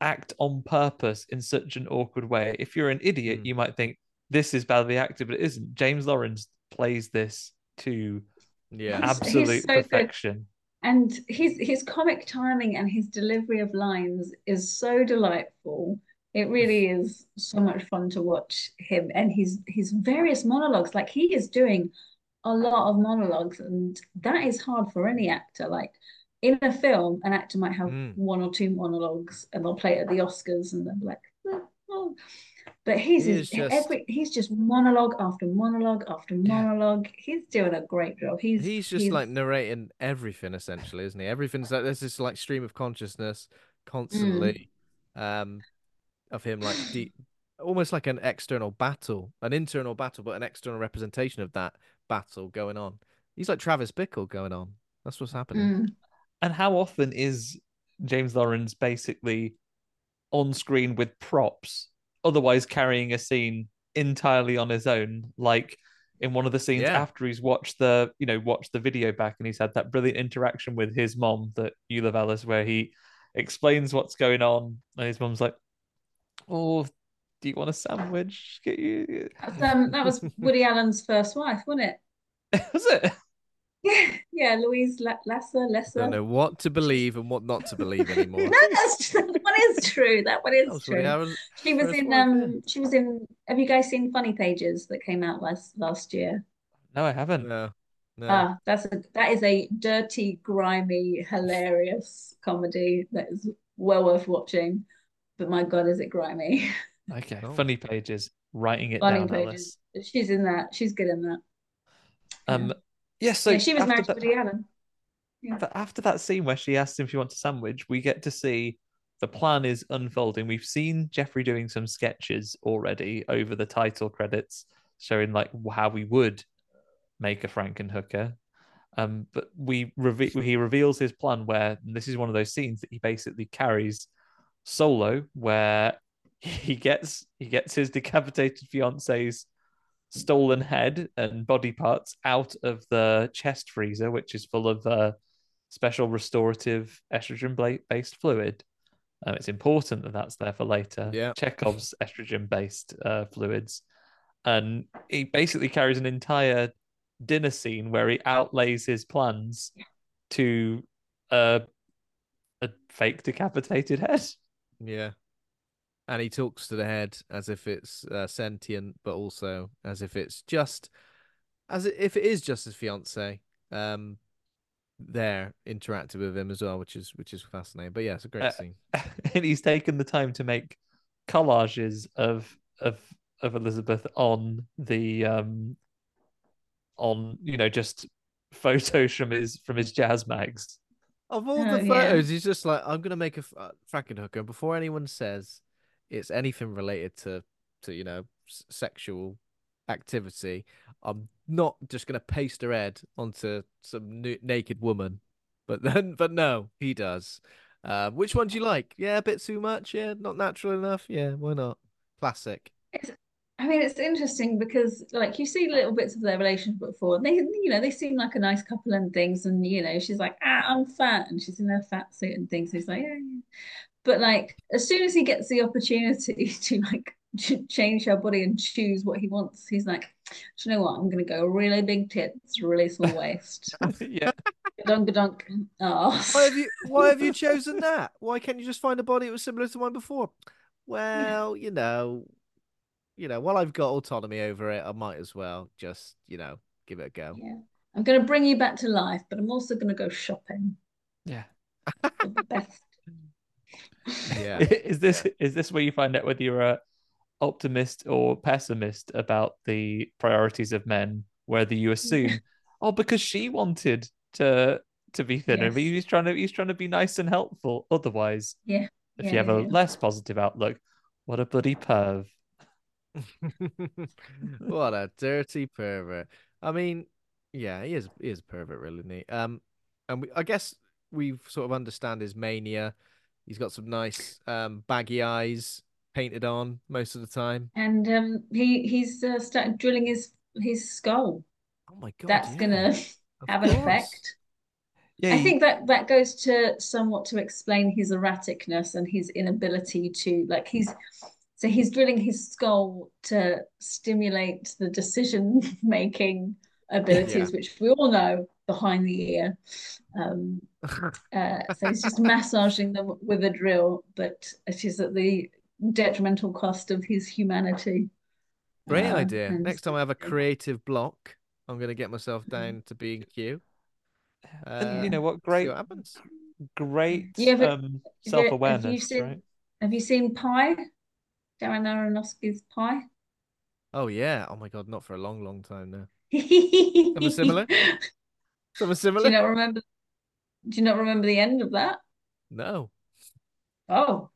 [SPEAKER 3] act on purpose in such an awkward way. If you're an idiot,
[SPEAKER 2] Mm.
[SPEAKER 3] you might think this is badly acted, but it isn't. James Lorinz plays this to
[SPEAKER 2] yeah,
[SPEAKER 3] absolute
[SPEAKER 4] he's so good.
[SPEAKER 3] perfection.
[SPEAKER 4] And his his comic timing and his delivery of lines is so delightful. It really is so much fun to watch him and his his various monologues. Like he is doing a lot of monologues, and that is hard for any actor. Like in a film, an actor might have
[SPEAKER 2] Mm.
[SPEAKER 4] one or two monologues, and they'll play it at the Oscars, and they're like, "Oh, oh." But he's
[SPEAKER 2] He just-
[SPEAKER 4] every he's just monologue after monologue after
[SPEAKER 2] Yeah.
[SPEAKER 4] monologue. He's doing a great job. He's
[SPEAKER 2] he's just like narrating everything essentially, isn't he? Everything's like there's this like stream of consciousness constantly, um, of him like deep, almost like an external battle, an internal battle, but an external representation of that battle going on. He's like Travis Bickle going on. That's what's happening.
[SPEAKER 4] Mm.
[SPEAKER 3] And how often is James Lorinz basically on screen with props, otherwise carrying a scene entirely on his own? Like in one of the scenes
[SPEAKER 2] Yeah.
[SPEAKER 3] after he's watched the, you know, watched the video back and he's had that brilliant interaction with his mom that you love, Alice, where he explains what's going on, and his mom's like, "Oh, do you want a sandwich? Get you."
[SPEAKER 4] That's, um, that was Woody Allen's first wife, wasn't it?
[SPEAKER 3] Was it?
[SPEAKER 4] Yeah, yeah, Louise La- Lasser, Lesser.
[SPEAKER 2] I don't know what to believe and what not to believe anymore.
[SPEAKER 4] No, that's that one is true. That one is
[SPEAKER 2] was Woody
[SPEAKER 4] true.
[SPEAKER 2] Allen-
[SPEAKER 4] She was in
[SPEAKER 2] wife, yeah.
[SPEAKER 4] um she was in have you guys seen Funny Pages that came out last last year?
[SPEAKER 3] No, I haven't.
[SPEAKER 2] No, no.
[SPEAKER 4] Ah, that's a that is a dirty, grimy, hilarious comedy that is well worth watching. But my God, is it grimy?
[SPEAKER 3] Okay,
[SPEAKER 2] Oh.
[SPEAKER 3] funny pages. Writing it
[SPEAKER 4] Funny
[SPEAKER 3] down,
[SPEAKER 4] Pages.
[SPEAKER 3] Alice.
[SPEAKER 4] She's in that. She's good in that.
[SPEAKER 3] Um,
[SPEAKER 4] Yeah.
[SPEAKER 3] yes. so
[SPEAKER 4] yeah, she was
[SPEAKER 3] after
[SPEAKER 4] married to
[SPEAKER 3] that-
[SPEAKER 4] Woody Allen. Yeah.
[SPEAKER 3] But after that scene where she asks him if he wants a sandwich, we get to see the plan is unfolding. We've seen Jeffrey doing some sketches already over the title credits, showing like how we would make a Frankenhooker. Um, but we reve- he reveals his plan where and this is one of those scenes that he basically carries solo, where he gets he gets his decapitated fiance's stolen head and body parts out of the chest freezer, which is full of uh, special restorative estrogen based fluid. Um, it's important that that's there for later.
[SPEAKER 2] Yeah.
[SPEAKER 3] Chekhov's estrogen based uh, fluids. And he basically carries an entire dinner scene where he outlays his plans to uh, a fake decapitated head.
[SPEAKER 2] Yeah. And he talks to the head as if it's uh, sentient, but also as if it's just, as if it is just his fiance. Um, there interacting with him as well, which is which is fascinating. But yeah, it's a great
[SPEAKER 3] Uh,
[SPEAKER 2] scene.
[SPEAKER 3] and he's taken the time to make collages of of of Elizabeth on the um on you know just photos from his from his jazz mags.
[SPEAKER 2] Of all
[SPEAKER 4] Oh,
[SPEAKER 2] the
[SPEAKER 4] yeah.
[SPEAKER 2] photos, he's just like, I'm gonna make a uh, Frankenhooker. And before anyone says it's anything related to to you know s- sexual activity, I'm not just gonna paste her head onto some nu- naked woman. But then, but no, he does. Uh, which one do you like? Yeah, a bit too much. Yeah, not natural enough. Yeah, why not? Classic.
[SPEAKER 4] It's, I mean, it's interesting because like you see little bits of their relationship before. They, you know, they seem like a nice couple and things. And you know, she's like, ah, I'm fat, and she's in her fat suit and things. So he's like, yeah, yeah. But like, as soon as he gets the opportunity to like ch- change her body and choose what he wants, he's like, do you know what? I'm gonna go really big tits, really small waist,
[SPEAKER 3] yeah,
[SPEAKER 4] dunk dunk. Oh,
[SPEAKER 2] Why have you Why have you chosen that? Why can't you just find a body that was similar to mine before? Well, you know, you know, while I've got autonomy over it, I might as well just, you know, give it a go.
[SPEAKER 4] yeah. I'm gonna bring you back to life, but I'm also gonna go shopping
[SPEAKER 3] yeah.
[SPEAKER 4] best.
[SPEAKER 2] Yeah.
[SPEAKER 3] is this is this where you find out whether you're a optimist or pessimist about the priorities of men, whether you assume, oh, because she wanted to to be thinner, but he's trying to he's trying to be nice and helpful. Otherwise,
[SPEAKER 4] Yeah.
[SPEAKER 3] if
[SPEAKER 4] Yeah,
[SPEAKER 3] you have
[SPEAKER 4] yeah,
[SPEAKER 3] a
[SPEAKER 4] yeah.
[SPEAKER 3] less positive outlook, what a bloody perv.
[SPEAKER 2] what a dirty pervert. I mean, yeah, he is he is a pervert, really, isn't he? Um, and we, I guess we sort of understand his mania. He's got some nice um baggy eyes painted on most of the time.
[SPEAKER 4] And um, he he's uh, started drilling his his skull.
[SPEAKER 2] Oh my god,
[SPEAKER 4] That's
[SPEAKER 2] yeah,
[SPEAKER 4] gonna
[SPEAKER 2] of
[SPEAKER 4] have an effect.
[SPEAKER 3] Yeah,
[SPEAKER 4] I
[SPEAKER 3] you-
[SPEAKER 4] think that that goes to somewhat to explain his erraticness and his inability to like he's so he's drilling his skull to stimulate the decision making abilities, which we all know behind the ear. Um, uh, so he's just massaging them with a drill, but it is at the detrimental cost of his humanity.
[SPEAKER 2] Great
[SPEAKER 4] Uh,
[SPEAKER 2] idea.
[SPEAKER 4] and-
[SPEAKER 2] Next time I have a creative block, I'm gonna get myself down to B and Q.
[SPEAKER 3] and you
[SPEAKER 2] Uh,
[SPEAKER 3] know what? Great,
[SPEAKER 2] what happens.
[SPEAKER 3] great
[SPEAKER 4] Yeah, but
[SPEAKER 3] um,
[SPEAKER 4] Have you-
[SPEAKER 3] self
[SPEAKER 4] have you
[SPEAKER 3] awareness,
[SPEAKER 4] seen-
[SPEAKER 3] right?
[SPEAKER 4] Have you seen Pi? Darren Aronofsky's Pi.
[SPEAKER 2] Oh yeah. Oh my god, not for a long, long time now.
[SPEAKER 4] Something
[SPEAKER 2] similar? Something
[SPEAKER 4] Do
[SPEAKER 2] similar?
[SPEAKER 4] you not remember? Do you not remember the end of that?
[SPEAKER 2] No.
[SPEAKER 4] Oh,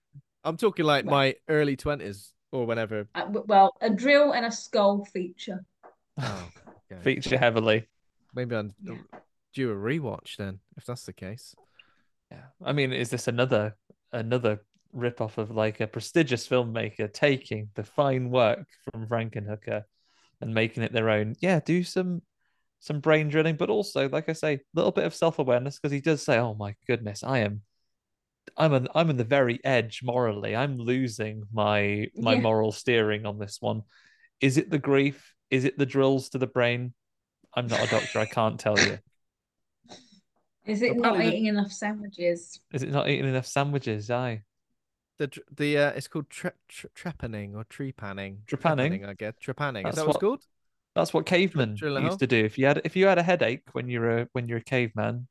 [SPEAKER 2] I'm talking like
[SPEAKER 4] Well-
[SPEAKER 2] my early twenties or whenever.
[SPEAKER 4] uh, well, a drill and a skull feature.
[SPEAKER 2] Oh, okay.
[SPEAKER 3] Feature heavily.
[SPEAKER 2] Maybe I'm
[SPEAKER 4] Yeah.
[SPEAKER 2] due a rewatch then, if that's the case.
[SPEAKER 3] Yeah. I mean, is this another another rip off of like a prestigious filmmaker taking the fine work from Frankenhooker and making it their own? Yeah, do some some brain drilling, but also, like I say, a little bit of self awareness because he does say, "Oh my goodness, I am." I'm on I'm on the very edge morally. I'm losing my my
[SPEAKER 4] Yeah.
[SPEAKER 3] moral steering on this one. Is it the grief? Is it the drills to the brain? I'm not a doctor. I can't tell you.
[SPEAKER 4] Is it not
[SPEAKER 2] Apparently the-
[SPEAKER 4] eating enough sandwiches?
[SPEAKER 3] Is it not eating enough sandwiches? Aye.
[SPEAKER 2] The the uh, it's called tre- tre- trepanning or trepanning.
[SPEAKER 3] Trepanning?
[SPEAKER 2] I guess trepanning.
[SPEAKER 3] That's
[SPEAKER 2] Is that what it's called?
[SPEAKER 3] That's what cavemen
[SPEAKER 2] drill
[SPEAKER 3] used to do. If you had if you had a headache when you're a when you're a caveman,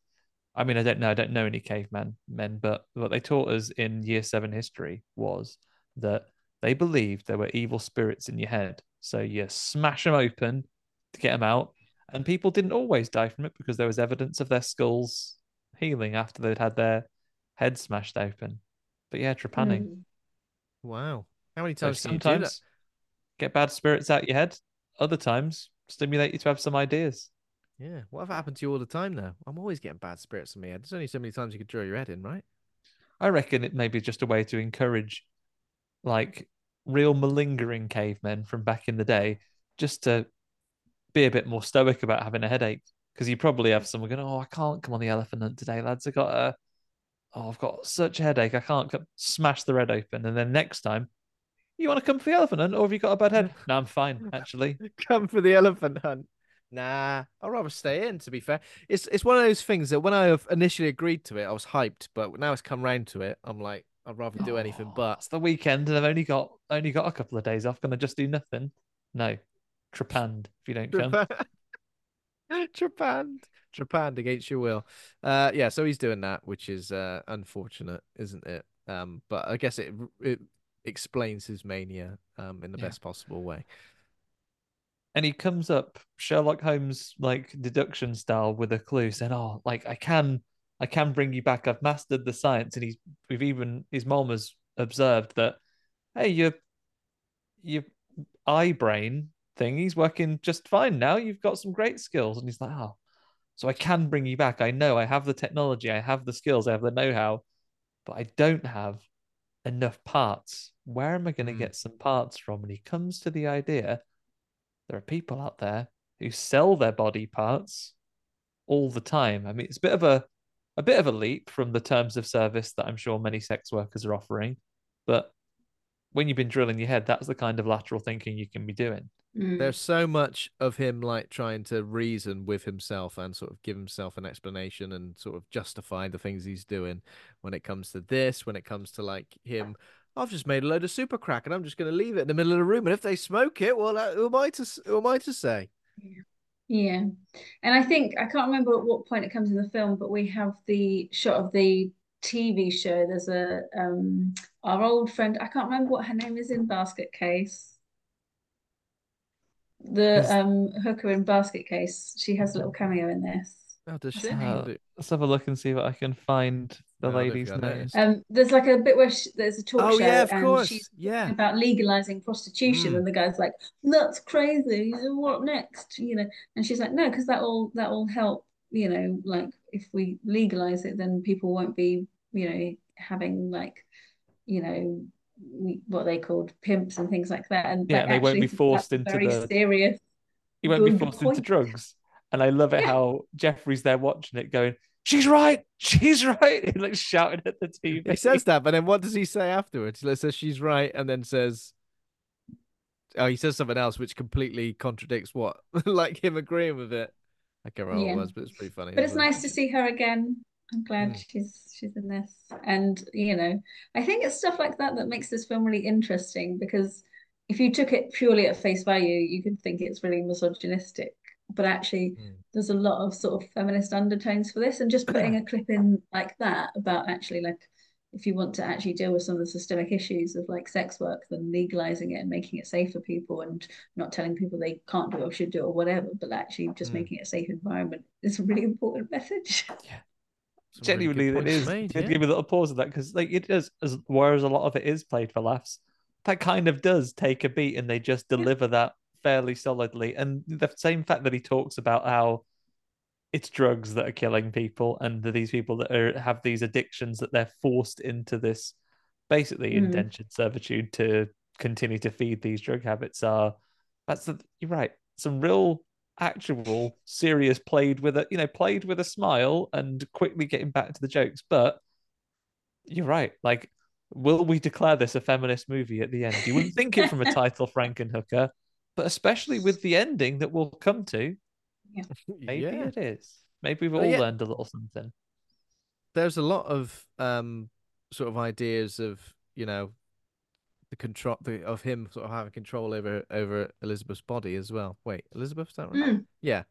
[SPEAKER 3] I mean I don't know I don't know any caveman men, but what they taught us in year seven history was that they believed there were evil spirits in your head. So you smash them open to get them out, and people didn't always die from it because there was evidence of their skulls healing after they'd had their head smashed open. But yeah, trepanning.
[SPEAKER 4] Mm.
[SPEAKER 2] Wow. How many
[SPEAKER 3] So
[SPEAKER 2] times do you do that?
[SPEAKER 3] sometimes get bad spirits out your head. Other times stimulate you to have some ideas.
[SPEAKER 2] Yeah. Whatever happened to you all the time now? I'm always getting bad spirits in my head. There's only so many times you could drill your head in, right?
[SPEAKER 3] I reckon it may be just a way to encourage like real malingering cavemen from back in the day just to be a bit more stoic about having a headache. Because you probably have someone going, Oh, I can't come on the elephant hunt today, lads. I got a oh, I've got such a headache, I can't come. smash the red open. And then next time, you want to come for the elephant hunt, or have you got a bad head? No, I'm fine, actually.
[SPEAKER 2] Come for the elephant hunt. Nah, I'd rather stay in. To be fair, it's it's one of those things that when I have initially agreed to it, I was hyped, but now it's come round to it, I'm like, I'd rather do anything
[SPEAKER 3] Oh,
[SPEAKER 2] but.
[SPEAKER 3] it's the weekend and I've only got only got a couple of days off. Gonna just do nothing. No. Trepanned if you don't come.
[SPEAKER 2] Trepanned, trepanned against your will. Uh, yeah, so he's doing that, which is uh unfortunate, isn't it? Um, but I guess it it explains his mania um in the
[SPEAKER 3] Yeah.
[SPEAKER 2] best possible way.
[SPEAKER 3] and he comes up Sherlock Holmes like deduction style with a clue, saying, "Oh, like I can, I can bring you back. I've mastered the science." And he's we've even his mom has observed that, hey, your your eye brain thing, he's working just fine now. You've got some great skills, and he's like, "Oh, so I can bring you back. I know I have the technology, I have the skills, I have the know-how, but I don't have enough parts. Where am I going to
[SPEAKER 2] Mm.
[SPEAKER 3] get some parts from?" And he comes to the idea there are people out there who sell their body parts all the time. I mean, it's a bit of a a bit of a leap from the terms of service that I'm sure many sex workers are offering, but when you've been drilling your head, that's the kind of lateral thinking you can be doing.
[SPEAKER 4] Mm.
[SPEAKER 2] There's so much of him like trying to reason with himself and sort of give himself an explanation and sort of justify the things he's doing when it comes to this, when it comes to like him. I've just made a load of super crack and I'm just going to leave it in the middle of the room. And if they smoke it, well, uh, who am I to who am I to say?
[SPEAKER 4] Yeah. And I think I can't remember at what point it comes in the film, but we have the shot of the TV show. There's a um our old friend. I can't remember what her name is in Basket Case. The um hooker in Basket Case. She has a little cameo in this.
[SPEAKER 2] Oh, does she?
[SPEAKER 3] Uh, let's have a look and see what I can find the
[SPEAKER 2] No,
[SPEAKER 3] lady's name.
[SPEAKER 4] Um, there's like a bit where she, there's a talk
[SPEAKER 2] Oh
[SPEAKER 4] show
[SPEAKER 2] yeah, of
[SPEAKER 4] and
[SPEAKER 2] course.
[SPEAKER 4] she's
[SPEAKER 2] Yeah.
[SPEAKER 4] about legalizing prostitution,
[SPEAKER 2] Mm.
[SPEAKER 4] and the guy's like, "That's crazy. What next?" You know, and she's like, "No, because that will that will help. You know, like if we legalize it, then people won't be, you know, having like, you know, we, what they called pimps and things like that. And
[SPEAKER 3] Yeah,
[SPEAKER 4] that
[SPEAKER 3] and they won't be forced
[SPEAKER 4] that's a
[SPEAKER 3] into
[SPEAKER 4] very
[SPEAKER 3] the-
[SPEAKER 4] serious.
[SPEAKER 3] You won't be
[SPEAKER 4] good
[SPEAKER 3] forced into drugs. And I love it
[SPEAKER 4] Yeah.
[SPEAKER 3] how Jeffrey's there watching it going, She's right, she's right. He like shouting at the TV.
[SPEAKER 2] He says that, but then what does he say afterwards? He says she's right, and then says, "Oh, he says something else which completely contradicts what, like him agreeing with it." I can't remember what
[SPEAKER 4] Yeah.
[SPEAKER 2] it was, but it's pretty funny.
[SPEAKER 4] But it's
[SPEAKER 2] wasn't it?
[SPEAKER 4] nice to see her again. I'm glad
[SPEAKER 2] Mm.
[SPEAKER 4] she's she's in this. And you know, I think it's stuff like that that makes this film really interesting because if you took it purely at face value, you could think it's really misogynistic. But actually,
[SPEAKER 2] Mm.
[SPEAKER 4] there's a lot of sort of feminist undertones for this, and just putting a clip in like that about actually like if you want to actually deal with some of the systemic issues of like sex work, then legalizing it and making it safe for people and not telling people they can't do it or should do it or whatever, but actually just
[SPEAKER 2] Mm.
[SPEAKER 4] making it a safe environment is a really important message.
[SPEAKER 2] Some
[SPEAKER 3] Genuinely, it
[SPEAKER 2] points made, yeah.
[SPEAKER 3] give me a little pause of that because, like, it does. As whereas a lot of it is played for laughs, that kind of does take a beat, and they just deliver that fairly solidly. And the same fact that he talks about how it's drugs that are killing people, and that these people that are have these addictions that they're forced into this basically
[SPEAKER 4] Mm.
[SPEAKER 3] indentured servitude to continue to feed these drug habits are. That's the, you're right. Some real actual serious played with a you know played with a smile and quickly getting back to the jokes but you're right like will we declare this a feminist movie at the end? You wouldn't think it from a title frankenhooker but especially with the ending that we'll come to. Maybe
[SPEAKER 2] yeah.
[SPEAKER 3] it is. Maybe we've
[SPEAKER 2] But
[SPEAKER 3] all
[SPEAKER 2] yeah.
[SPEAKER 3] learned a little something.
[SPEAKER 2] There's a lot of um sort of ideas of you know the control the, of him sort of having control over over Elizabeth's body as well. Wait, Elizabeth, is that right?
[SPEAKER 4] Mm.
[SPEAKER 2] Yeah,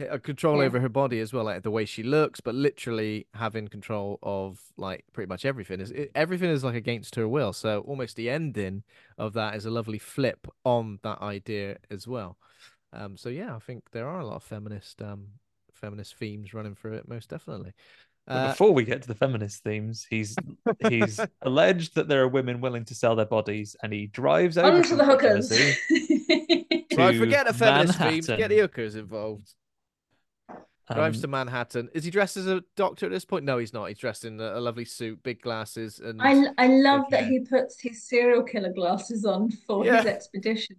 [SPEAKER 2] a control
[SPEAKER 4] Yeah.
[SPEAKER 2] over her body as well, like the way she looks, but literally having control of like pretty much everything. Is it, everything is like against her will. So almost the ending of that is a lovely flip on that idea as well. Um, so yeah, I think there are a lot of feminist um feminist themes running through it, most definitely.
[SPEAKER 3] But
[SPEAKER 2] Uh,
[SPEAKER 3] before we get to the feminist themes he's he's alleged that there are women willing to sell their bodies and he drives over
[SPEAKER 4] to the hookers.
[SPEAKER 3] Jersey
[SPEAKER 2] Right, forget the feminist themes. Get the hookers involved. Drives
[SPEAKER 3] Um,
[SPEAKER 2] to Manhattan. Is he dressed as a doctor at this point? No, he's not. He's dressed in a, a lovely suit, big glasses, and
[SPEAKER 4] I I love that
[SPEAKER 2] Okay.
[SPEAKER 4] he puts his serial killer glasses on for
[SPEAKER 2] Yeah.
[SPEAKER 4] his expedition.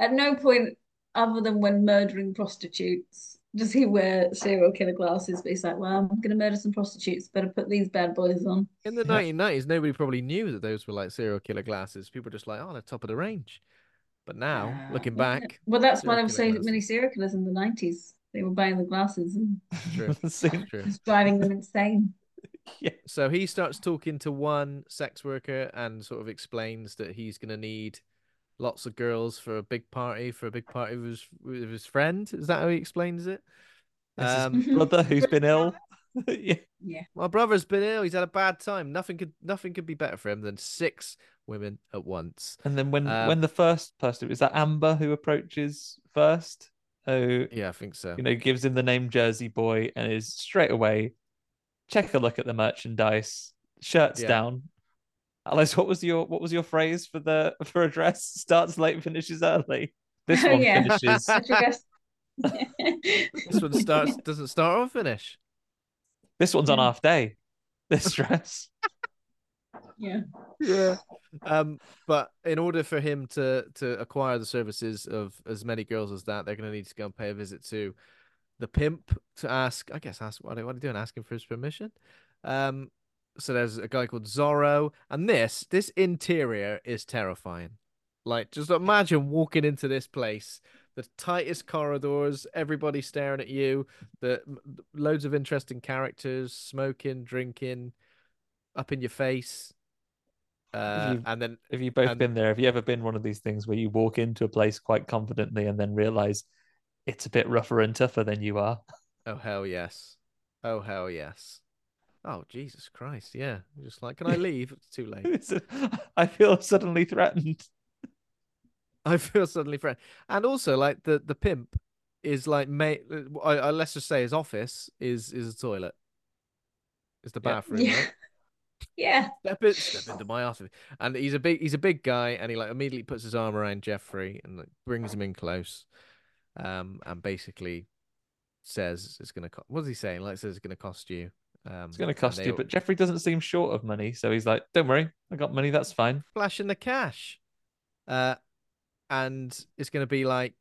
[SPEAKER 4] At no point, other than when murdering prostitutes, does he wear serial killer glasses. But he's like, "Well, I'm gonna murder some prostitutes. Better put these bad boys on."
[SPEAKER 2] in the 1990s, nobody probably knew that those were like serial killer glasses. People were just like, oh, they're top of the range. But now,
[SPEAKER 4] Uh,
[SPEAKER 2] looking
[SPEAKER 4] yeah.
[SPEAKER 2] back,
[SPEAKER 4] well, that's why there
[SPEAKER 2] serial
[SPEAKER 4] were so
[SPEAKER 2] killer
[SPEAKER 4] many serial killers in the '90s. They were buying the glasses and
[SPEAKER 2] True, true.
[SPEAKER 4] just driving them insane. Yeah.
[SPEAKER 2] So he starts talking to one sex worker and sort of explains that he's going to need lots of girls for a big party, for a big party with his, with his friend. Is that how he explains it?
[SPEAKER 3] This is
[SPEAKER 2] Um,
[SPEAKER 3] brother who's been ill. yeah.
[SPEAKER 4] Yeah.
[SPEAKER 2] My brother's been ill. He's had a bad time. Nothing could nothing could be better for him than six women at once.
[SPEAKER 3] And then when
[SPEAKER 2] Um,
[SPEAKER 3] when the first person is that Amber who approaches first, Oh
[SPEAKER 2] Yeah, I think so.
[SPEAKER 3] you know gives him the name Jersey Boy and is straight away check a look at the merchandise, shirts
[SPEAKER 2] Yeah.
[SPEAKER 3] down. Alice, what was your what was your phrase for the for a dress? Starts late, finishes early. This one
[SPEAKER 4] yeah.
[SPEAKER 3] finishes.
[SPEAKER 4] Such a guess.
[SPEAKER 2] This one starts doesn't start or finish.
[SPEAKER 3] This one's on half day. This dress.
[SPEAKER 4] yeah.
[SPEAKER 2] Yeah. Um, but in order for him to to acquire the services of as many girls as that, they're going to need to go and pay a visit to the pimp to ask. I guess ask what are what are they doing? Asking for his permission. Um, so there's a guy called Zorro, and this this interior is terrifying. Like, just imagine walking into this place, the tightest corridors, everybody staring at you, the loads of interesting characters, smoking, drinking, up in your face. Uh,
[SPEAKER 3] You've-
[SPEAKER 2] and then
[SPEAKER 3] Have you both
[SPEAKER 2] And-
[SPEAKER 3] been there? Have you ever been one of these things where you walk into a place quite confidently and then realize it's a bit rougher and tougher than you are?
[SPEAKER 2] Oh hell yes. Oh hell yes. Oh Jesus Christ! Yeah, just like, can I leave? It's too late.
[SPEAKER 3] I feel suddenly threatened.
[SPEAKER 2] I feel suddenly friend, and also like the the pimp is like, may I, I, let's just say his office is is a toilet. is the bathroom.
[SPEAKER 4] Yeah.
[SPEAKER 2] Right?
[SPEAKER 4] Yeah.
[SPEAKER 2] Step step into my office, and he's a big he's a big guy, and he like immediately puts his arm around Jeffrey and like, brings him in close, um, and basically says it's gonna. Co- what's he saying? Like says it's gonna cost you. Um,
[SPEAKER 3] It's going to cost you,
[SPEAKER 2] all-
[SPEAKER 3] but Jeffrey doesn't seem short of money, so he's like, "Don't worry, I got money. That's fine."
[SPEAKER 2] flashing the cash. Uh, and it's going to be like,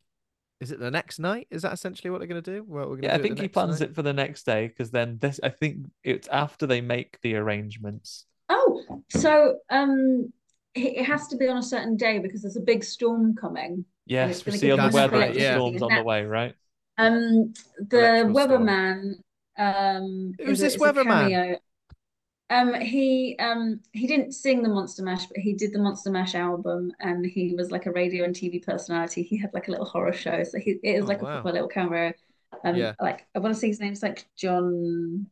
[SPEAKER 2] is it the next night? Is that essentially what they're going to do? Well, we're going to
[SPEAKER 3] Yeah, I
[SPEAKER 2] do it
[SPEAKER 3] think he plans
[SPEAKER 2] night?
[SPEAKER 3] it for the next day because then this. I think it's after they make the arrangements.
[SPEAKER 4] Oh, so um, it it has to be on a certain day because there's a big storm coming.
[SPEAKER 3] Yes,
[SPEAKER 4] it's
[SPEAKER 3] we
[SPEAKER 4] gonna
[SPEAKER 3] see
[SPEAKER 4] give
[SPEAKER 3] on the weather that the storm's on the way, right?
[SPEAKER 4] Um, the
[SPEAKER 2] Electrical storm.
[SPEAKER 4] weatherman. Um,
[SPEAKER 2] Who's this
[SPEAKER 4] is
[SPEAKER 2] weatherman?
[SPEAKER 4] Um, he um he didn't sing the Monster Mash, but he did the Monster Mash album, and he was like a radio and TV personality. He had like a little horror show, so he it is
[SPEAKER 2] Oh,
[SPEAKER 4] like a
[SPEAKER 2] wow.
[SPEAKER 4] proper little cameo. Um,
[SPEAKER 2] Yeah.
[SPEAKER 4] like I want to say his name's like John.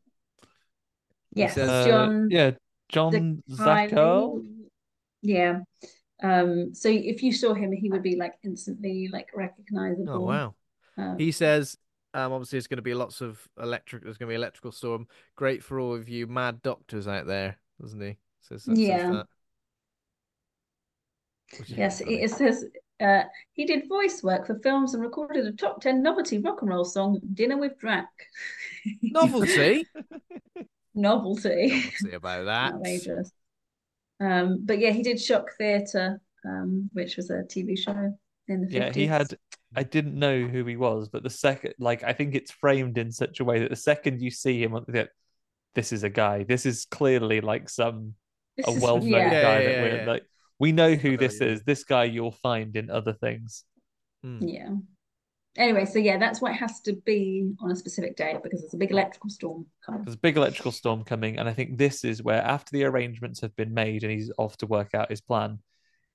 [SPEAKER 4] Yes,
[SPEAKER 3] Uh,
[SPEAKER 4] John.
[SPEAKER 3] yeah, John
[SPEAKER 4] Zacherle. Yeah. Um, so if you saw him, he would be like instantly like recognizable.
[SPEAKER 2] Oh wow.
[SPEAKER 4] Um,
[SPEAKER 2] He says, um, obviously there's going to be lots of electric. There's going to be electrical storm. Great for all of you mad doctors out there, doesn't he? Says, says
[SPEAKER 4] Yeah.
[SPEAKER 2] that.
[SPEAKER 4] Yes, it says uh, he did voice work for films and recorded a top 10 novelty rock and roll song, Dinner with Drac.
[SPEAKER 2] novelty.
[SPEAKER 4] Novelty.
[SPEAKER 2] Novelty about that.
[SPEAKER 4] Outrageous. Um, but yeah, he did Shock Theatre, um, which was a TV show in the 50s.
[SPEAKER 3] Yeah, he had. I didn't know who he was, but the second, like, I think it's framed in such a way that the second you see him, that this is a guy. This is clearly like some
[SPEAKER 4] This
[SPEAKER 3] a
[SPEAKER 4] is-
[SPEAKER 3] well-known
[SPEAKER 4] yeah.
[SPEAKER 2] Yeah,
[SPEAKER 3] guy
[SPEAKER 2] yeah,
[SPEAKER 3] that
[SPEAKER 2] yeah,
[SPEAKER 3] we're
[SPEAKER 2] yeah.
[SPEAKER 3] like. We know who
[SPEAKER 2] know
[SPEAKER 3] this
[SPEAKER 2] you.
[SPEAKER 3] is. This guy you'll find in other things.
[SPEAKER 2] Hmm.
[SPEAKER 4] Yeah. Anyway, so yeah, that's why it has to be on a specific day because there's a big electrical storm coming.
[SPEAKER 3] There's a big electrical storm coming, and I think this is where, after the arrangements have been made and he's off to work out his plan,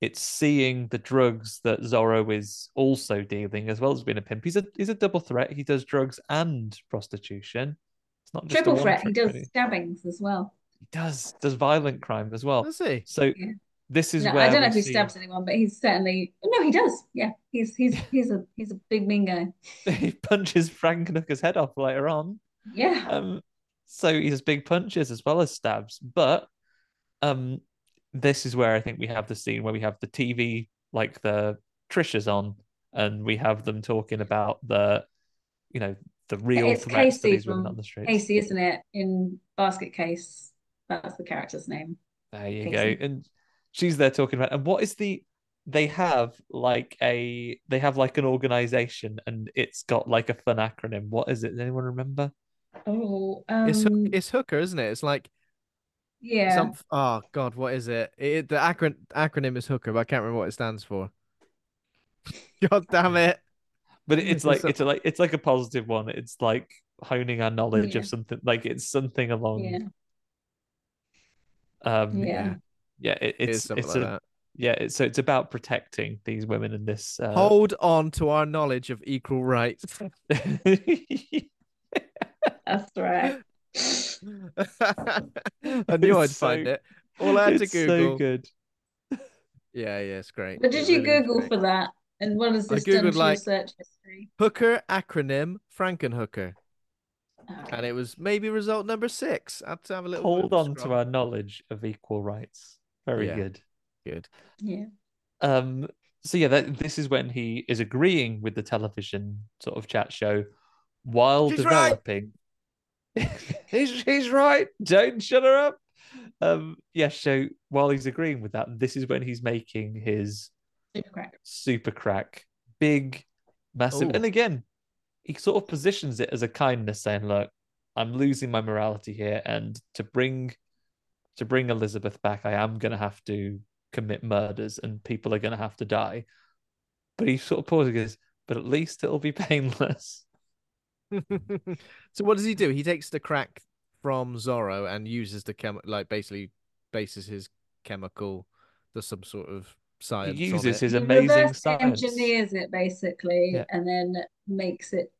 [SPEAKER 3] it's seeing the drugs that Zorro is also dealing, as well as being a pimp. He's a he's a double threat. He does drugs and prostitution. It's not just a
[SPEAKER 4] Triple
[SPEAKER 3] one
[SPEAKER 4] threat, he does
[SPEAKER 3] pony.
[SPEAKER 4] stabbings as well.
[SPEAKER 3] He does does violent crime as well.
[SPEAKER 2] Does he?
[SPEAKER 3] So
[SPEAKER 4] Yeah.
[SPEAKER 3] this is
[SPEAKER 4] No,
[SPEAKER 3] where
[SPEAKER 4] I don't know if he
[SPEAKER 3] see-
[SPEAKER 4] stabs anyone, but he's certainly no, he does. Yeah, he's he's he's a he's a big mean guy.
[SPEAKER 3] he punches Frankenhooker's head off later on.
[SPEAKER 4] Yeah.
[SPEAKER 3] Um, so he has big punches as well as stabs. But um, this is where I think we have the scene where we have the TV, like the Trisha's on, and we have them talking about the, you know, the real
[SPEAKER 4] it's
[SPEAKER 3] threats to
[SPEAKER 4] Casey
[SPEAKER 3] these women on the streets.
[SPEAKER 4] Casey, isn't it? In Basket Case, that's the character's name.
[SPEAKER 3] There you
[SPEAKER 4] Casey.
[SPEAKER 3] go. And she's there talking about, and what is the? They have like a, they have like an organization, and it's got like a fun acronym. What is it? Does anyone remember?
[SPEAKER 4] Oh, um,
[SPEAKER 2] It's Hook- it's Hooker, isn't it? It's like
[SPEAKER 4] yeah.
[SPEAKER 2] some. Oh God, what is it? it the acron- acronym is Hooker, but I can't remember what it stands for. God damn it!
[SPEAKER 3] But it's
[SPEAKER 2] It's
[SPEAKER 3] like it's a, like it's like a positive one. It's like honing our knowledge
[SPEAKER 4] Yeah.
[SPEAKER 3] of something. Like it's something along.
[SPEAKER 4] Yeah.
[SPEAKER 3] Um,
[SPEAKER 4] Yeah.
[SPEAKER 3] yeah. It,
[SPEAKER 2] It is
[SPEAKER 3] it's it's
[SPEAKER 2] like
[SPEAKER 3] a,
[SPEAKER 2] that.
[SPEAKER 3] yeah. It's, so it's about protecting these women in this. Uh...
[SPEAKER 2] Hold on to our knowledge of equal rights.
[SPEAKER 4] That's right.
[SPEAKER 2] I knew I'd
[SPEAKER 3] It's
[SPEAKER 2] find it. All I had to
[SPEAKER 3] it's so
[SPEAKER 2] Google.
[SPEAKER 3] good.
[SPEAKER 2] Yeah, yeah, it's great.
[SPEAKER 4] But did
[SPEAKER 2] It
[SPEAKER 4] you
[SPEAKER 2] really
[SPEAKER 4] Google
[SPEAKER 2] great.
[SPEAKER 4] for that? And what is has
[SPEAKER 2] I
[SPEAKER 4] this
[SPEAKER 2] Googled,
[SPEAKER 4] to
[SPEAKER 2] like-
[SPEAKER 4] your search history?
[SPEAKER 2] Hooker acronym Frankenhooker,
[SPEAKER 4] Oh,
[SPEAKER 2] and it was maybe result number six. I had to have a little
[SPEAKER 3] Hold
[SPEAKER 2] bit of
[SPEAKER 3] on to our knowledge of equal rights. Very
[SPEAKER 2] Yeah.
[SPEAKER 3] good.
[SPEAKER 2] Good.
[SPEAKER 4] yeah.
[SPEAKER 3] Um, so yeah, that this is when he is agreeing with the television sort of chat show while
[SPEAKER 2] She's right.
[SPEAKER 3] Developing. he's he's right. Don't shut her up. Um, yeah. So while he's agreeing with that, this is when he's making his
[SPEAKER 4] Super crack.
[SPEAKER 3] super crack, big, massive,
[SPEAKER 2] Ooh.
[SPEAKER 3] and again, he sort of positions it as a kindness, saying, "Look, I'm losing my morality here, and to bring to bring Elizabeth back, I am going to have to commit murders, and people are going to have to die." But he sort of pauses, and goes, "But at least it'll be painless."
[SPEAKER 2] so what does he do? He takes the crack from Zorro and uses the chem like basically bases his chemical, does some sort of science.
[SPEAKER 3] He uses
[SPEAKER 2] it.
[SPEAKER 3] his
[SPEAKER 4] He
[SPEAKER 3] amazing
[SPEAKER 4] reverse
[SPEAKER 3] science.
[SPEAKER 4] engineers it basically
[SPEAKER 3] Yeah.
[SPEAKER 4] and then makes it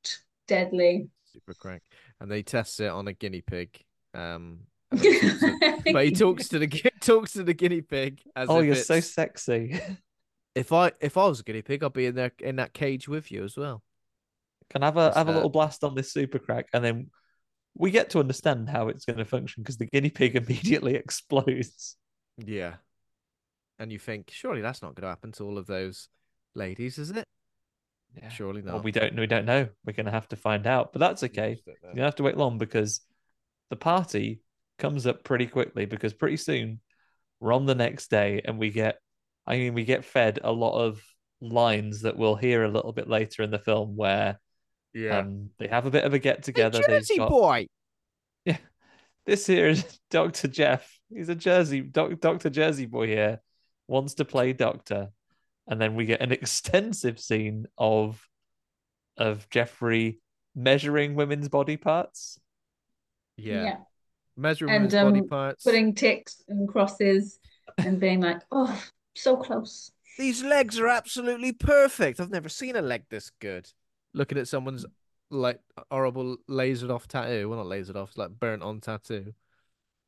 [SPEAKER 4] deadly.
[SPEAKER 2] super crack, and they test it on a guinea pig. Um, And then he talks to- but he talks to the gu- talks to the guinea pig. As
[SPEAKER 3] oh, you're so sexy.
[SPEAKER 2] If I if I was a guinea pig, I'd be in there in that cage with you as well.
[SPEAKER 3] Can have a
[SPEAKER 2] That's
[SPEAKER 3] have a little blast on this super crack, and then we get to understand how it's going to function because the guinea pig immediately explodes.
[SPEAKER 2] Yeah. And you think, surely that's not going to happen to all of those ladies, is it?
[SPEAKER 3] Yeah.
[SPEAKER 2] Surely not.
[SPEAKER 3] Well, we don't we don't know. We're going to have to find out, but that's okay.
[SPEAKER 2] just don't know.
[SPEAKER 3] You don't have to wait long because the party comes up pretty quickly because pretty soon we're on the next day and we get I mean we get fed a lot of lines that we'll hear a little bit later in the film where
[SPEAKER 2] Yeah.
[SPEAKER 3] um, they have a bit of a get
[SPEAKER 2] Hey,
[SPEAKER 3] together.
[SPEAKER 2] Jersey boy.
[SPEAKER 3] Yeah. This here is Dr. Jeff. He's a Jersey doc, Dr. Jersey boy here. Wants to play doctor. And then we get an extensive scene of of Jeffrey measuring women's body parts.
[SPEAKER 2] Yeah. Measuring
[SPEAKER 4] And
[SPEAKER 2] women's body
[SPEAKER 4] um,
[SPEAKER 2] parts.
[SPEAKER 4] putting ticks and crosses and being like, oh, so close.
[SPEAKER 2] These legs are absolutely perfect. I've never seen a leg this good. Looking at someone's like horrible lasered off tattoo. Well, not lasered off, it's like burnt on tattoo.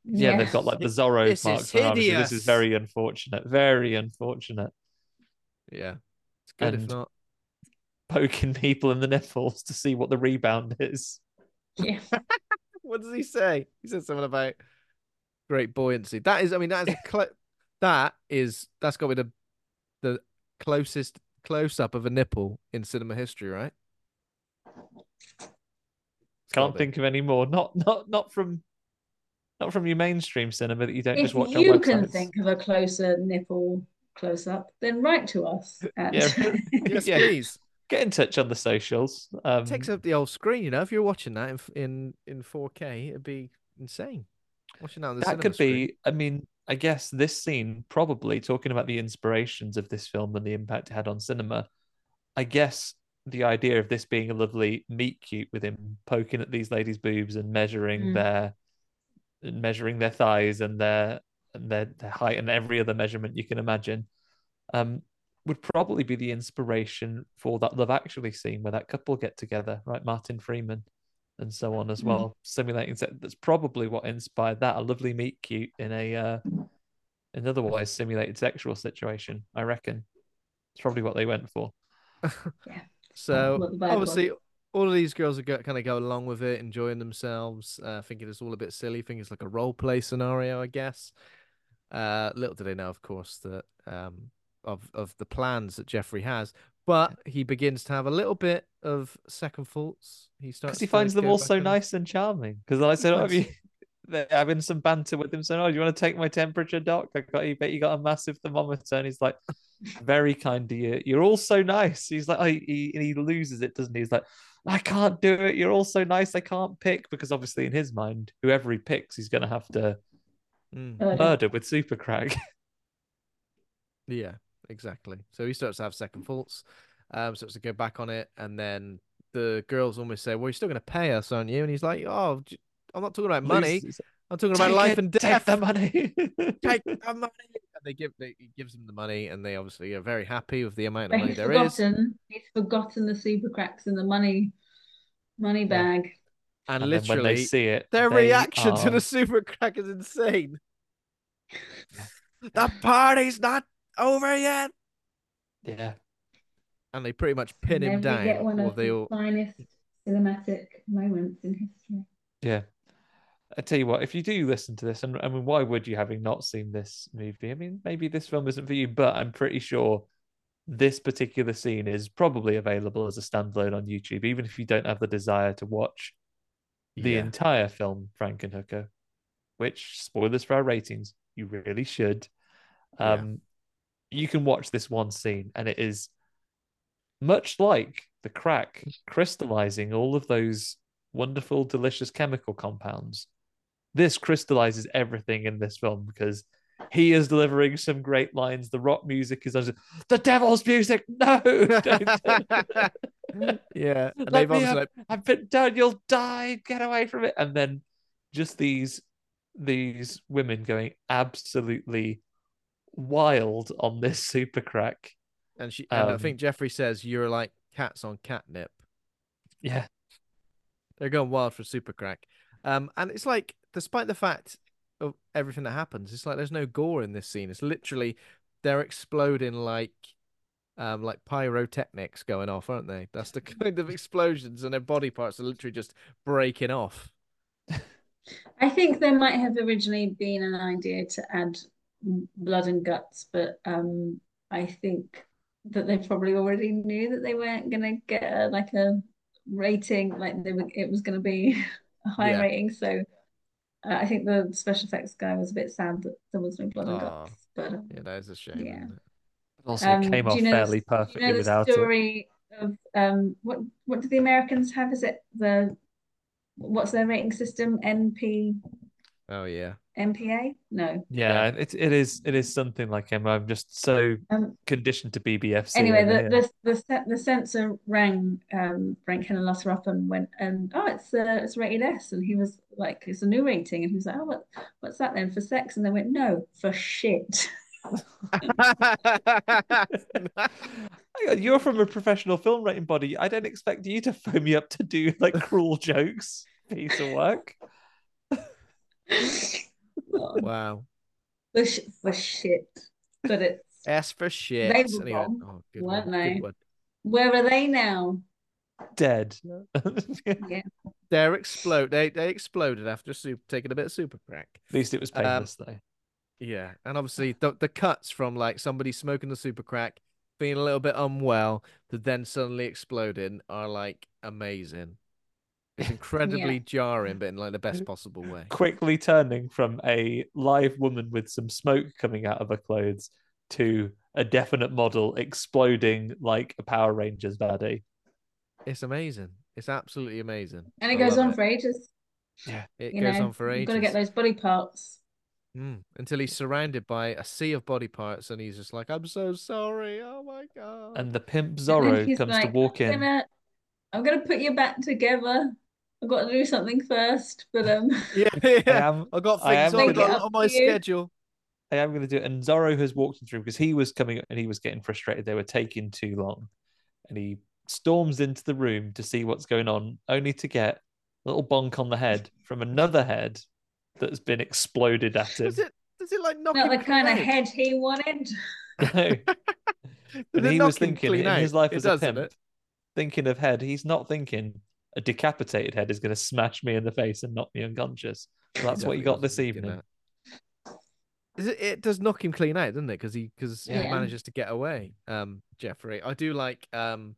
[SPEAKER 3] Yeah, they've got like the Zorro
[SPEAKER 2] This
[SPEAKER 3] marks
[SPEAKER 2] is
[SPEAKER 3] on their arms. So This is very unfortunate. Very unfortunate.
[SPEAKER 2] Yeah. It's good if not.
[SPEAKER 3] Poking people in the nipples to see what the rebound is.
[SPEAKER 4] Yeah.
[SPEAKER 2] What does he say? He said something about great buoyancy. That is, I mean, that is a clo- that is that's got to be the the closest close up of a nipple in cinema history, right? It's gotta
[SPEAKER 3] Can't think of any more. Not not not from not from your mainstream cinema that you don't
[SPEAKER 4] If
[SPEAKER 3] just watch on
[SPEAKER 4] you
[SPEAKER 3] websites.
[SPEAKER 4] can think of a closer nipple close up, then write to us. At...
[SPEAKER 3] Yeah.
[SPEAKER 2] Yes,
[SPEAKER 3] Yeah.
[SPEAKER 2] please.
[SPEAKER 3] Get in touch on the socials. Um,
[SPEAKER 2] It takes up the old screen, you know. If you're watching that in in in 4K, it'd be insane. Watching that on the
[SPEAKER 3] that
[SPEAKER 2] cinema
[SPEAKER 3] could
[SPEAKER 2] screen.
[SPEAKER 3] be i mean i guess this scene probably talking about the inspirations of this film and the impact it had on cinema i guess the idea of this being a lovely meet cute with him poking at these ladies boobs and measuring
[SPEAKER 4] Mm.
[SPEAKER 3] their and measuring their thighs and their and their, their height and every other measurement you can imagine um would probably be the inspiration for that love actually scene where that couple get together right martin freeman and so on as
[SPEAKER 4] Mm.
[SPEAKER 3] well simulating se- that's probably what inspired that a lovely meet cute in a uh an otherwise simulated sexual situation i reckon it's probably what they went for
[SPEAKER 2] So obviously, all of these girls are go, kind of go along with it, enjoying themselves, uh, thinking it's all a bit silly, thinking it's like a role play scenario, I guess. Uh, little do they know, of course, that um, of of the plans that Jeffrey has, but he begins to have a little bit of second thoughts. He starts
[SPEAKER 3] because he finds them all so
[SPEAKER 2] and-
[SPEAKER 3] nice and charming. Because like i said oh, have you they're having some banter with him saying oh do you want to take my temperature doc? I got you bet you got a massive thermometer. And he's like very kind to you. You're all so nice. He's like oh, he, and he loses it doesn't he? He's like i can't do it. You're all so nice. I can't pick. Because obviously in his mind whoever he picks he's going to have to
[SPEAKER 2] Mm,
[SPEAKER 4] Uh,
[SPEAKER 3] murder with super crack
[SPEAKER 2] yeah, exactly. So he starts to have second thoughts, um, starts to go back on it, and then the girls almost say, "Well, you're still going to pay us, aren't you?" And he's like, "Oh, I'm not talking about money.
[SPEAKER 3] Loses-
[SPEAKER 2] I'm talking about
[SPEAKER 3] Take
[SPEAKER 2] life
[SPEAKER 3] it,
[SPEAKER 2] and
[SPEAKER 3] take
[SPEAKER 2] death.
[SPEAKER 3] the money
[SPEAKER 2] take the money. And they give they, he gives them the money, and they obviously are very happy with the amount of
[SPEAKER 4] But
[SPEAKER 2] money
[SPEAKER 4] he's
[SPEAKER 2] there is.
[SPEAKER 4] forgotten. He's forgotten the super cracks in the money money bag.
[SPEAKER 2] And,
[SPEAKER 3] and then when
[SPEAKER 2] literally,
[SPEAKER 3] they see it
[SPEAKER 2] their
[SPEAKER 3] they
[SPEAKER 2] reaction to the super crack is insane. the party's not over yet,
[SPEAKER 3] yeah
[SPEAKER 2] and they pretty much pin him
[SPEAKER 4] and then we get
[SPEAKER 2] down,
[SPEAKER 4] one of
[SPEAKER 2] they
[SPEAKER 4] the
[SPEAKER 2] all.
[SPEAKER 4] finest cinematic moments in history.
[SPEAKER 3] Yeah. I tell you what, if you do listen to this, and I mean, why would you having not seen this movie? I mean, maybe this film isn't for you, but I'm pretty sure this particular scene is probably available as a standalone on YouTube, even if you don't have the desire to watch the
[SPEAKER 2] Yeah.
[SPEAKER 3] entire film, Frankenhooker, which spoilers for our ratings, you really should.
[SPEAKER 2] Yeah.
[SPEAKER 3] Um, you can watch this one scene, and it is much like the crack crystallizing all of those wonderful, delicious chemical compounds. This crystallizes everything in this film because he is delivering some great lines. The rock music is the devil's music. No, don't
[SPEAKER 2] yeah, and
[SPEAKER 3] Let
[SPEAKER 2] they've
[SPEAKER 3] me have-
[SPEAKER 2] like,
[SPEAKER 3] I've been done. You'll die. Get away from it. And then just these these women going absolutely wild on this super crack.
[SPEAKER 2] and she and I
[SPEAKER 3] um,
[SPEAKER 2] think Jeffrey says you're like cats on catnip.
[SPEAKER 3] Yeah,
[SPEAKER 2] They're going wild for super crack. Um, and it's like, despite the fact of everything that happens. It's like there's no gore in this scene. It's literally they're exploding like um like pyrotechnics going off, aren't they? That's the kind of explosions, and their body parts are literally just breaking off.
[SPEAKER 4] I think there might have originally been an idea to add blood and guts, but um, I think that they probably already knew that they weren't going to get a, like a rating, like they were, it was going to be a high
[SPEAKER 2] Yeah.
[SPEAKER 4] rating. So uh, I think the special effects guy was a bit sad that there was no blood and guts. But um,
[SPEAKER 2] Yeah, that is a shame.
[SPEAKER 4] Yeah.
[SPEAKER 2] it?
[SPEAKER 3] Also,
[SPEAKER 4] um,
[SPEAKER 3] it came off
[SPEAKER 4] you know the-
[SPEAKER 3] fairly
[SPEAKER 4] do you
[SPEAKER 3] perfectly
[SPEAKER 4] know the
[SPEAKER 3] without it.
[SPEAKER 4] story of um, what what do the Americans have? Is it the what's their rating system? NP
[SPEAKER 2] Oh yeah.
[SPEAKER 4] MPA? No.
[SPEAKER 3] Yeah, it it is it is something like him. I'm just so
[SPEAKER 4] Um,
[SPEAKER 3] conditioned to BBFC.
[SPEAKER 4] Anyway,
[SPEAKER 3] over
[SPEAKER 4] the
[SPEAKER 3] here.
[SPEAKER 4] the the, se- the censor rang um, Frank Henenlotter up and went, and oh, it's uh, it's rated S, and he was like, it's a new rating, and he was like, oh, what what's that then for sex? And they went, no, for shit.
[SPEAKER 3] You're from a professional film rating body. I don't expect you to phone me up to do like cruel jokes. Piece of work.
[SPEAKER 2] wow.
[SPEAKER 4] for, sh- for shit. But it's
[SPEAKER 2] S for shit.
[SPEAKER 4] They were
[SPEAKER 2] he went,
[SPEAKER 4] wrong,
[SPEAKER 2] oh,
[SPEAKER 4] weren't
[SPEAKER 2] one,
[SPEAKER 4] they? where are they now?
[SPEAKER 3] Dead.
[SPEAKER 4] Yeah.
[SPEAKER 2] They're explode. They they exploded after soup taking a bit of super crack.
[SPEAKER 3] At least it was
[SPEAKER 2] Um,
[SPEAKER 3] painless though.
[SPEAKER 2] Yeah, and obviously the the cuts from like somebody smoking the super crack, being a little bit unwell, to then suddenly exploding are like amazing. It's incredibly jarring, but in like the best possible way.
[SPEAKER 3] Quickly turning from a live woman with some smoke coming out of her clothes to a definite model exploding like a Power Rangers baddie.
[SPEAKER 2] It's amazing. It's absolutely amazing.
[SPEAKER 4] And it
[SPEAKER 2] I
[SPEAKER 4] goes
[SPEAKER 2] love
[SPEAKER 4] on for ages.
[SPEAKER 3] Yeah.
[SPEAKER 2] It
[SPEAKER 4] you
[SPEAKER 2] goes
[SPEAKER 4] know,
[SPEAKER 2] on for
[SPEAKER 4] you've
[SPEAKER 2] ages.
[SPEAKER 4] got to get those body parts.
[SPEAKER 2] Mm, until he's surrounded by a sea of body parts, and he's just like, "I'm so sorry. Oh my god."
[SPEAKER 3] And the pimp Zorro
[SPEAKER 4] he's
[SPEAKER 3] comes to walk
[SPEAKER 4] I'm
[SPEAKER 3] in.
[SPEAKER 4] gonna, I'm gonna put you back together. I've got to do something first, but um,
[SPEAKER 2] yeah,
[SPEAKER 3] I
[SPEAKER 2] yeah.
[SPEAKER 3] am,
[SPEAKER 2] I got
[SPEAKER 3] I
[SPEAKER 2] things
[SPEAKER 3] am
[SPEAKER 2] on,
[SPEAKER 4] Make it
[SPEAKER 2] on my
[SPEAKER 4] you.
[SPEAKER 2] schedule.
[SPEAKER 3] I am going to do it. And Zorro has walked him through because he was coming and he was getting frustrated. They were taking too long. And he storms into the room to see what's going on, only to get a little bonk on the head from another head that's been exploded at him.
[SPEAKER 2] Does it? Does it like knock
[SPEAKER 4] not the kind of head he wanted.
[SPEAKER 3] No.
[SPEAKER 2] Does
[SPEAKER 3] And he was thinking
[SPEAKER 2] clean
[SPEAKER 3] in his life
[SPEAKER 2] It
[SPEAKER 3] as a
[SPEAKER 2] does,
[SPEAKER 3] pimp,
[SPEAKER 2] it?
[SPEAKER 3] thinking of head. He's not thinking a decapitated head is going to smash me in the face and knock me unconscious. Well, that's what
[SPEAKER 2] Definitely
[SPEAKER 3] you got this evening.
[SPEAKER 2] it, it does knock him clean out, doesn't it? Because he because he manages to get away. Um, Jeffrey, I do like um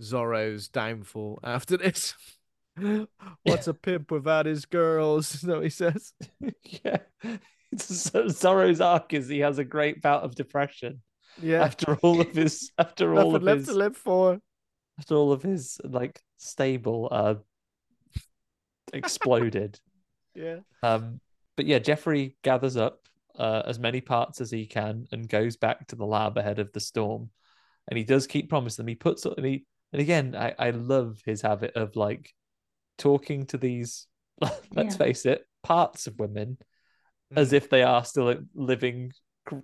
[SPEAKER 2] Zorro's downfall after this. What's a pimp without his girls? Is that what he says?
[SPEAKER 3] yeah. So Zorro's arc is he has a great bout of depression
[SPEAKER 2] Yeah,
[SPEAKER 3] after all of his after all
[SPEAKER 2] nothing
[SPEAKER 3] of
[SPEAKER 2] left
[SPEAKER 3] his
[SPEAKER 2] to live for.
[SPEAKER 3] After all of his like stable uh exploded.
[SPEAKER 2] Yeah,
[SPEAKER 3] Um, but yeah, Jeffrey gathers up uh, as many parts as he can and goes back to the lab ahead of the storm. And he does keep promising them. He puts and he and again, I, I love his habit of like talking to these, let's
[SPEAKER 4] Yeah.
[SPEAKER 3] face it, parts of women as
[SPEAKER 2] Mm.
[SPEAKER 3] if they are still living c-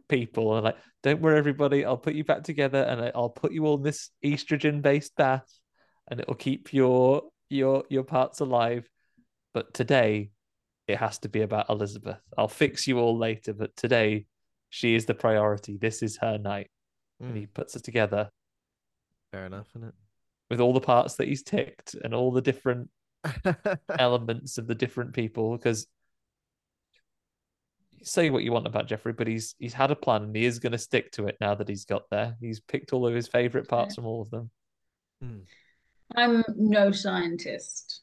[SPEAKER 3] people. And like, don't worry, everybody, I'll put you back together and I- I'll put you all in this estrogen based bath, and it'll keep your your your parts alive. But today, it has to be about Elizabeth. I'll fix you all later, but today, she is the priority. This is her night. And he hmm. puts it together
[SPEAKER 2] fair enough, isn't it?
[SPEAKER 3] with all the parts that he's ticked and all the different elements of the different people because say what you want about Jeffrey, but he's he's had a plan and he is going to stick to it now that he's got there. He's picked all of his favorite parts from all of them.
[SPEAKER 2] Mm.
[SPEAKER 4] I'm no scientist,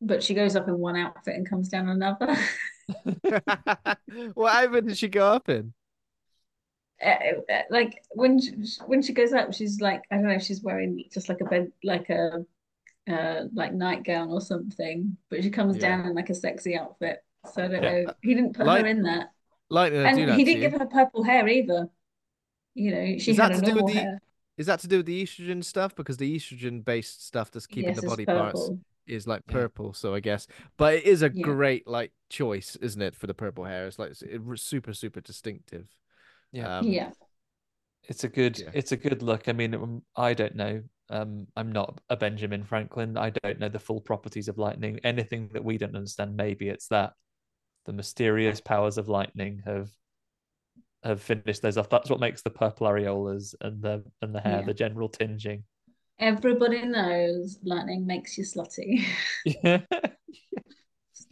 [SPEAKER 4] but she goes up in one outfit and comes down another.
[SPEAKER 2] what outfit did she go up in?
[SPEAKER 4] Uh, uh, like when she, when she goes up, she's like I don't know, if she's wearing just like a bed, like a uh, like nightgown or something, but she comes
[SPEAKER 2] Yeah.
[SPEAKER 4] down in like a sexy outfit. So I don't
[SPEAKER 3] Yeah.
[SPEAKER 4] know. He didn't put
[SPEAKER 2] Like-
[SPEAKER 4] her in that,
[SPEAKER 2] Lightning, I do
[SPEAKER 4] and
[SPEAKER 2] that
[SPEAKER 4] he didn't
[SPEAKER 2] you.
[SPEAKER 4] give her purple hair either. You know, she
[SPEAKER 2] Is
[SPEAKER 4] had
[SPEAKER 2] that
[SPEAKER 4] a
[SPEAKER 2] to do with
[SPEAKER 4] normal
[SPEAKER 2] the-
[SPEAKER 4] hair.
[SPEAKER 2] Is that to do with the estrogen stuff? Because the estrogen based stuff that's keeping
[SPEAKER 4] Yes,
[SPEAKER 2] the body parts is like
[SPEAKER 3] Yeah.
[SPEAKER 2] purple. So I guess, but it is a
[SPEAKER 4] Yeah.
[SPEAKER 2] great like choice, isn't it, for the purple hair? It's like it's super super distinctive.
[SPEAKER 3] Yeah.
[SPEAKER 2] Um,
[SPEAKER 4] yeah,
[SPEAKER 3] It's a good
[SPEAKER 2] Yeah.
[SPEAKER 3] it's a good look. I mean, um, I don't know. Um, I'm not a Benjamin Franklin. I don't know the full properties of lightning. Anything that we don't understand, maybe it's that the mysterious powers of lightning have have finished those off. That's what makes the purple areolas and the and the hair,
[SPEAKER 4] Yeah.
[SPEAKER 3] the general tinging.
[SPEAKER 4] Everybody knows lightning makes you slutty.
[SPEAKER 3] Yeah.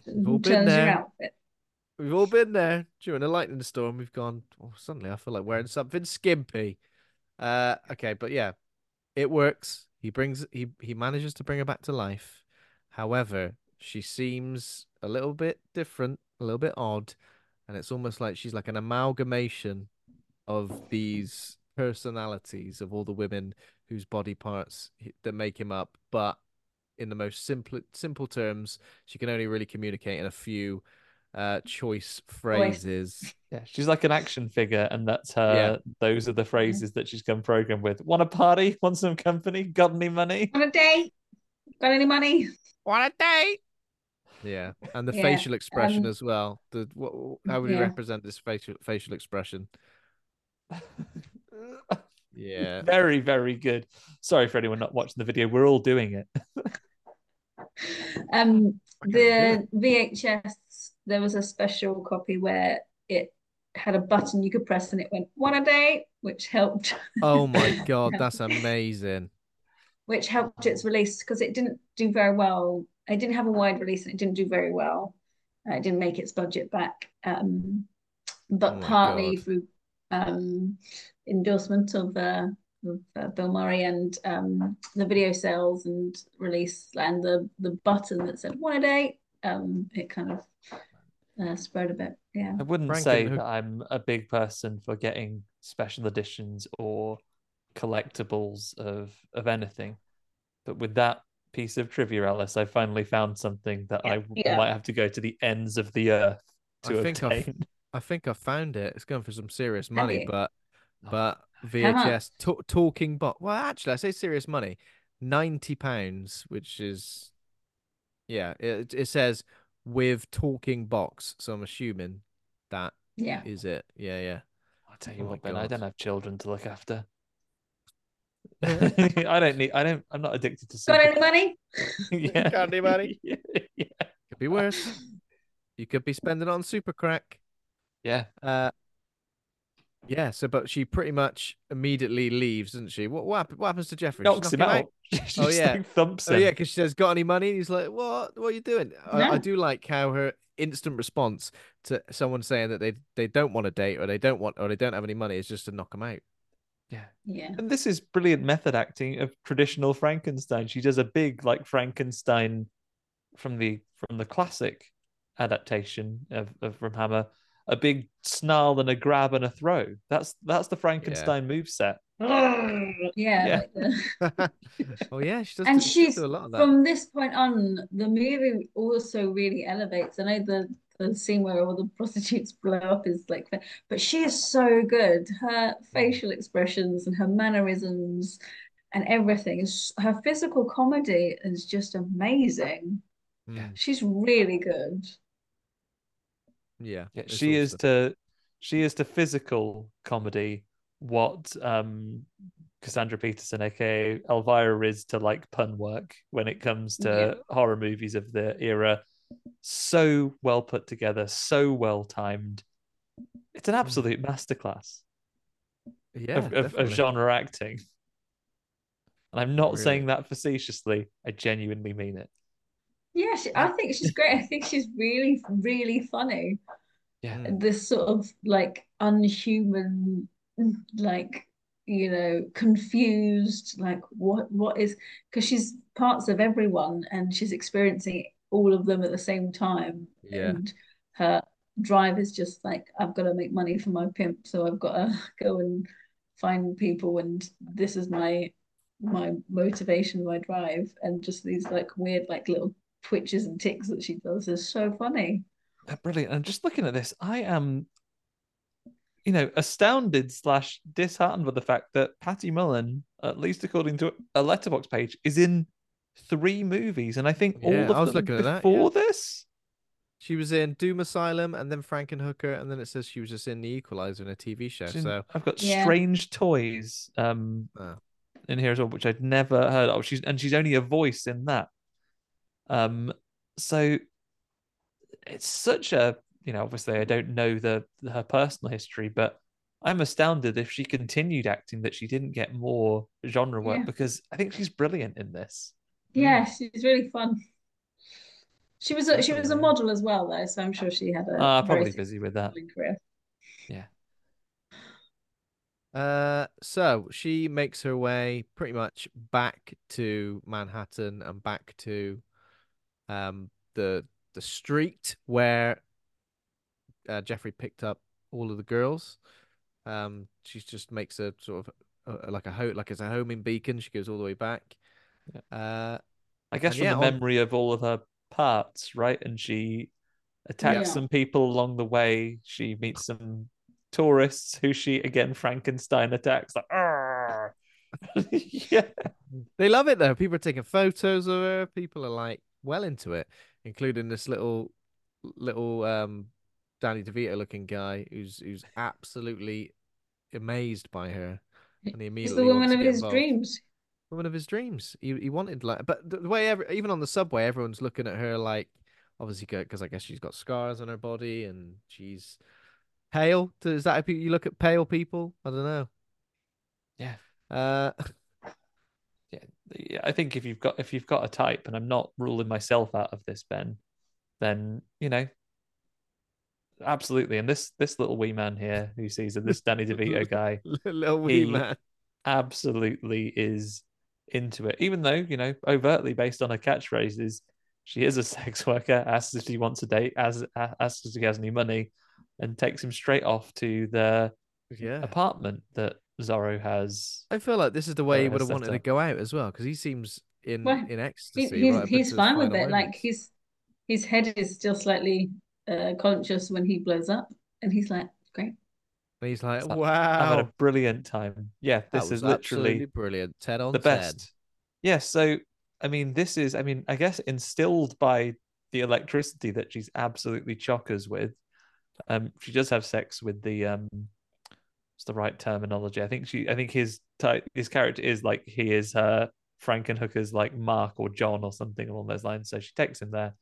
[SPEAKER 2] all been
[SPEAKER 4] Turns your
[SPEAKER 2] there.
[SPEAKER 4] outfit.
[SPEAKER 2] We've all been there during a lightning storm. We've gone. Oh, suddenly I feel like wearing something skimpy. Uh, okay, but yeah, it works. He brings he he manages to bring her back to life. However, she seems a little bit different, a little bit odd, and it's almost like she's like an amalgamation of these personalities of all the women whose body parts that make him up. But in the most simple simple terms, she can only really communicate in a few uh choice phrases.
[SPEAKER 3] Yeah, she's like an action figure, and that's her.
[SPEAKER 2] Yeah.
[SPEAKER 3] Those are the phrases that she's come programmed with. Want a party? Want some company? Got any money?
[SPEAKER 4] Want a date? Got any money?
[SPEAKER 2] Want a date? Yeah, and the
[SPEAKER 4] Yeah,
[SPEAKER 2] facial expression
[SPEAKER 4] um,
[SPEAKER 2] as well. The what, how would you represent this facial facial expression? Yeah,
[SPEAKER 3] Very, very good. Sorry for anyone not watching the video. We're all doing it.
[SPEAKER 4] Um, the VHS, there was a special copy where it had a button you could press and it went one a day, which helped.
[SPEAKER 2] Oh my god, that's amazing.
[SPEAKER 4] which helped its release because it didn't do very well. It didn't have a wide release and it didn't do very well. Uh, it didn't make its budget back. Um, but
[SPEAKER 2] Oh
[SPEAKER 4] partly
[SPEAKER 2] God.
[SPEAKER 4] through um, endorsement of, uh, of uh, Bill Murray and um, the video sales and release and the the button that said one a day. Um, it kind of uh, spread a bit. Yeah.
[SPEAKER 3] I wouldn't
[SPEAKER 2] Franken-
[SPEAKER 3] say
[SPEAKER 2] who-
[SPEAKER 3] that I'm a big person for getting special editions or collectibles of of anything, but with that piece of trivia, Alice, I finally found something that I
[SPEAKER 4] Yeah.
[SPEAKER 3] might have to go to the ends of the earth to
[SPEAKER 2] I think I've-
[SPEAKER 3] obtain.
[SPEAKER 2] I think I found it. It's going for some serious money,
[SPEAKER 4] you?
[SPEAKER 2] but oh.
[SPEAKER 4] but?
[SPEAKER 2] VHS ta- talking box. Well, actually, I say serious money, ninety pounds, which is yeah. It it says with talking box, so I'm assuming that
[SPEAKER 4] Yeah.
[SPEAKER 2] is it. Yeah, yeah.
[SPEAKER 3] I'll tell you
[SPEAKER 2] Oh
[SPEAKER 3] what, Ben, I don't have children to look after. I don't need. I don't. I'm not addicted to.
[SPEAKER 4] Got any money?
[SPEAKER 3] yeah.
[SPEAKER 2] Got any money?
[SPEAKER 3] yeah.
[SPEAKER 2] Could be worse. you could be spending on super crack.
[SPEAKER 3] Yeah.
[SPEAKER 2] Uh, yeah. So, but she pretty much immediately leaves, doesn't she? What what, what happens to Jeffrey? She
[SPEAKER 3] Knocks
[SPEAKER 2] knock
[SPEAKER 3] him out.
[SPEAKER 2] Oh,
[SPEAKER 3] just,
[SPEAKER 2] yeah.
[SPEAKER 3] like, thumps
[SPEAKER 2] Oh yeah, because she says, "Got any money?" And he's like, "What? What are you doing?" I, I do like how her instant response to someone saying that they they don't want a date or they don't want or they don't have any money is just to knock them out.
[SPEAKER 3] Yeah.
[SPEAKER 4] Yeah.
[SPEAKER 3] And this is brilliant method acting of traditional Frankenstein. She does a big like Frankenstein from the from the classic adaptation of, of from Hammer, a big snarl and a grab and a throw. That's that's the Frankenstein move set.
[SPEAKER 4] Yeah.
[SPEAKER 3] Yeah.
[SPEAKER 4] like
[SPEAKER 2] oh yeah, she does.
[SPEAKER 4] and
[SPEAKER 2] do- she
[SPEAKER 4] she's
[SPEAKER 2] do a lot of that.
[SPEAKER 4] from this point on the movie also really elevates i know the the scene where all the prostitutes blow up is like but she is so good. Her facial expressions and her mannerisms and everything is her physical comedy is just amazing.
[SPEAKER 2] Mm,
[SPEAKER 4] she's really good.
[SPEAKER 2] Yeah,
[SPEAKER 3] Yeah,
[SPEAKER 2] it's
[SPEAKER 3] she is
[SPEAKER 2] awesome.
[SPEAKER 3] to she is to physical comedy what um Cassandra Peterson, aka Elvira, is to like pun work when it comes to horror movies of the era. So well put together, so well timed. It's an absolute masterclass
[SPEAKER 2] yeah,
[SPEAKER 3] of, of, of genre acting. And I'm not
[SPEAKER 2] Really.
[SPEAKER 3] saying that facetiously. I genuinely mean it.
[SPEAKER 4] yeah she, i think she's great i think she's really really funny
[SPEAKER 3] Yeah.
[SPEAKER 2] Mm.
[SPEAKER 4] this sort of like unhuman like you know confused like what what is because she's parts of everyone and she's experiencing all of them at the same time
[SPEAKER 2] Yeah.
[SPEAKER 4] and her drive is just like I've got to make money for my pimp so I've got to go and find people and this is my my motivation my drive and just these like weird like little twitches and ticks that she does is so funny
[SPEAKER 3] uh, brilliant. And just looking at this, I am, you know, astounded slash disheartened with the fact that Patty Mullen, at least according to a Letterboxd page, is in three movies, and I think
[SPEAKER 2] Yeah,
[SPEAKER 3] all of
[SPEAKER 2] I was
[SPEAKER 3] them
[SPEAKER 2] looking at that,
[SPEAKER 3] before
[SPEAKER 2] yeah.
[SPEAKER 3] this.
[SPEAKER 2] She was in Doom Asylum and then Frankenhooker, and then it says she was just in The Equalizer in a TV show.
[SPEAKER 3] She's in-
[SPEAKER 2] So
[SPEAKER 3] I've got
[SPEAKER 4] Yeah.
[SPEAKER 3] Strange Toys um
[SPEAKER 2] Oh.
[SPEAKER 3] in here as well, which I'd never heard of. She's and she's only a voice in that. Um, so it's such a you know, obviously I don't know the her personal history, but I'm astounded if she continued acting that she didn't get more genre work
[SPEAKER 4] Yeah.
[SPEAKER 3] because I think she's brilliant in this.
[SPEAKER 4] Yeah, she's really fun. She was a, she was a model as well though, so I'm sure she had a very
[SPEAKER 3] probably busy with that.
[SPEAKER 4] career.
[SPEAKER 3] Yeah.
[SPEAKER 2] Uh, so she makes her way pretty much back to Manhattan and back to um the the street where uh, Jeffrey picked up all of the girls. Um, she just makes a sort of uh, like a ho like as a homing beacon. She goes all the way back. Uh,
[SPEAKER 3] I guess from
[SPEAKER 2] yeah,
[SPEAKER 3] the
[SPEAKER 2] on-
[SPEAKER 3] memory of all of her parts, right? And she attacks
[SPEAKER 4] Yeah.
[SPEAKER 3] some people along the way. She meets some tourists who she again Frankenstein attacks. Like, "Arr!" yeah,
[SPEAKER 2] They love it though. People are taking photos of her. People are like well into it, including this little little um Danny DeVito looking guy who's who's absolutely amazed by her. And he
[SPEAKER 4] He's
[SPEAKER 2] immediately
[SPEAKER 4] the woman of his
[SPEAKER 2] involved.
[SPEAKER 4] dreams.
[SPEAKER 2] Woman of his dreams. He he wanted like, but the way every, even on the subway, everyone's looking at her like, obviously, because I guess she's got scars on her body and she's pale. Is that pe- you look at pale people? I don't know.
[SPEAKER 3] yeah,
[SPEAKER 2] Uh,
[SPEAKER 3] yeah. Yeah, I think if you've got if you've got a type, and I'm not ruling myself out of this, Ben, then you know, absolutely. And this this little wee man here who sees it, this Danny DeVito guy,
[SPEAKER 2] little wee
[SPEAKER 3] He-
[SPEAKER 2] man.
[SPEAKER 3] absolutely is into it, even though, you know, overtly based on her catchphrases, she is a sex worker, asks if she wants a date, as asks if she has any money, and takes him straight off to the
[SPEAKER 2] Yeah.
[SPEAKER 3] apartment that Zorro has.
[SPEAKER 2] I feel like this is the way he would have
[SPEAKER 3] set
[SPEAKER 2] wanted to go out as well, because he seems in
[SPEAKER 4] Well,
[SPEAKER 2] in
[SPEAKER 4] He,
[SPEAKER 2] ecstasy.
[SPEAKER 4] he's
[SPEAKER 2] right
[SPEAKER 4] he's fine with
[SPEAKER 2] final
[SPEAKER 4] it. Like
[SPEAKER 2] moments.
[SPEAKER 4] his his head is still slightly uh, conscious when he blows up, and he's like, "Great."
[SPEAKER 2] And he's like,
[SPEAKER 3] like,
[SPEAKER 2] "Wow,
[SPEAKER 3] I've had a brilliant time. Yeah, this is literally
[SPEAKER 2] brilliant." Ten on
[SPEAKER 3] the
[SPEAKER 2] 10.
[SPEAKER 3] best. Yeah, so I mean, this is, I mean, I guess instilled by the electricity that she's absolutely chockers with. Um, she does have sex with the um, what's the right terminology? I think she, I think his type, his character is like he is her Frankenhooker's like Mark or John or something along those lines. So she takes him there,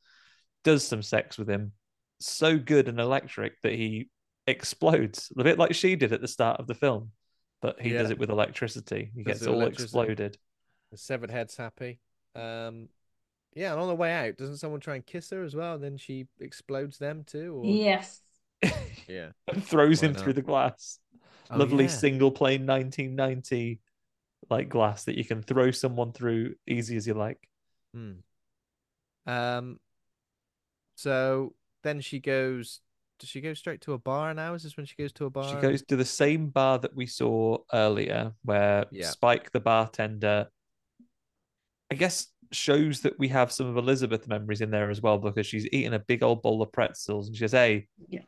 [SPEAKER 3] does some sex with him, so good and electric that he explodes a bit like she did at the start of the film, but he does it with electricity. He
[SPEAKER 2] Does
[SPEAKER 3] gets all exploded.
[SPEAKER 2] The severed head's happy. Um, yeah, and on the way out, doesn't someone try and kiss her as well? And then she explodes them too. Or...
[SPEAKER 4] Yes.
[SPEAKER 2] Yeah.
[SPEAKER 3] and throws
[SPEAKER 2] Why
[SPEAKER 3] him
[SPEAKER 2] not?
[SPEAKER 3] through the glass.
[SPEAKER 2] Oh,
[SPEAKER 3] Lovely
[SPEAKER 2] yeah.
[SPEAKER 3] single plane 1990 like glass that you can throw someone through easy as you like.
[SPEAKER 2] Hmm. Um. So then she goes. Does she go straight to a bar now? Is this when she goes to a bar?
[SPEAKER 3] She goes to the same bar that we saw earlier, where
[SPEAKER 2] Yeah.
[SPEAKER 3] Spike, the bartender, I guess shows that we have some of Elizabeth memories in there as well because she's eating a big old bowl of pretzels and she says, Hey,
[SPEAKER 4] Yeah.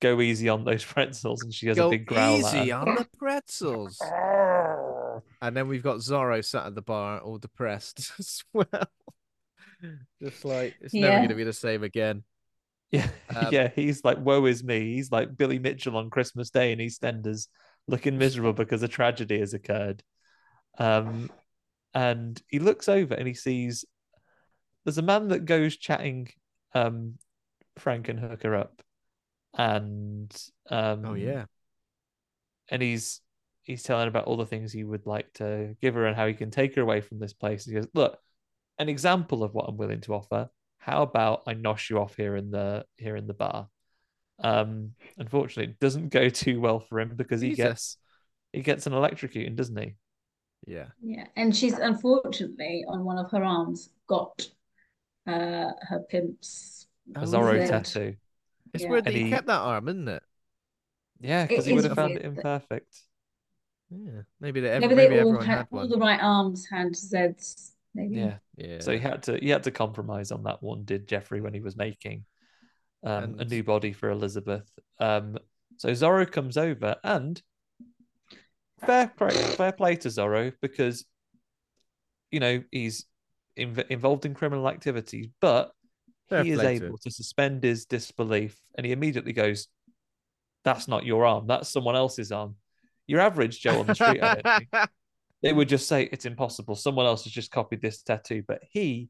[SPEAKER 3] go easy on those pretzels. And she has
[SPEAKER 2] Go
[SPEAKER 3] a big growl. at
[SPEAKER 2] easy on the pretzels. And then we've got Zorro sat at the bar, all depressed as well. Just like it's never going to be the same again.
[SPEAKER 3] Yeah,
[SPEAKER 2] Um,
[SPEAKER 3] yeah, he's like, woe is me. He's like Billy Mitchell on Christmas Day in EastEnders, looking miserable because a tragedy has occurred. Um, and he looks over and he sees there's a man that goes chatting um Frankenhooker up, and um,
[SPEAKER 2] Oh yeah.
[SPEAKER 3] and he's he's telling about all the things he would like to give her and how he can take her away from this place. He goes, look, an example of what I'm willing to offer. How about I nosh you off here in the here in the bar? Um, unfortunately, it doesn't go too well for him because he
[SPEAKER 2] Jesus.
[SPEAKER 3] gets he gets an electrocuting, doesn't he?
[SPEAKER 2] Yeah.
[SPEAKER 4] Yeah, and she's unfortunately on one of her arms got uh her pimp's
[SPEAKER 3] A
[SPEAKER 2] Oh,
[SPEAKER 3] Zorro
[SPEAKER 4] yeah.
[SPEAKER 3] tattoo.
[SPEAKER 2] It's
[SPEAKER 4] Yeah.
[SPEAKER 2] weird that he
[SPEAKER 3] he-
[SPEAKER 2] kept that arm, isn't it?
[SPEAKER 3] Yeah, because he would have found
[SPEAKER 4] weird
[SPEAKER 3] it
[SPEAKER 4] that-
[SPEAKER 3] imperfect.
[SPEAKER 2] Yeah. Maybe they,
[SPEAKER 4] Maybe
[SPEAKER 2] maybe
[SPEAKER 4] they all
[SPEAKER 2] everyone
[SPEAKER 4] had,
[SPEAKER 2] had
[SPEAKER 4] all the right arms had Zeds. Maybe.
[SPEAKER 3] Yeah.
[SPEAKER 2] Yeah.
[SPEAKER 3] So he had to he had to compromise on that one, did Jeffrey when he was making um, a new body for Elizabeth. Um, so Zorro comes over and fair play, fair play to Zorro because you know he's inv- involved in criminal activities, but
[SPEAKER 2] Fair
[SPEAKER 3] he is
[SPEAKER 2] play to
[SPEAKER 3] able to suspend his disbelief, and he immediately goes, "That's not your arm. That's someone else's arm." Your average Joe on the street, I don't think they would just say it's impossible. Someone else has just copied this tattoo, but he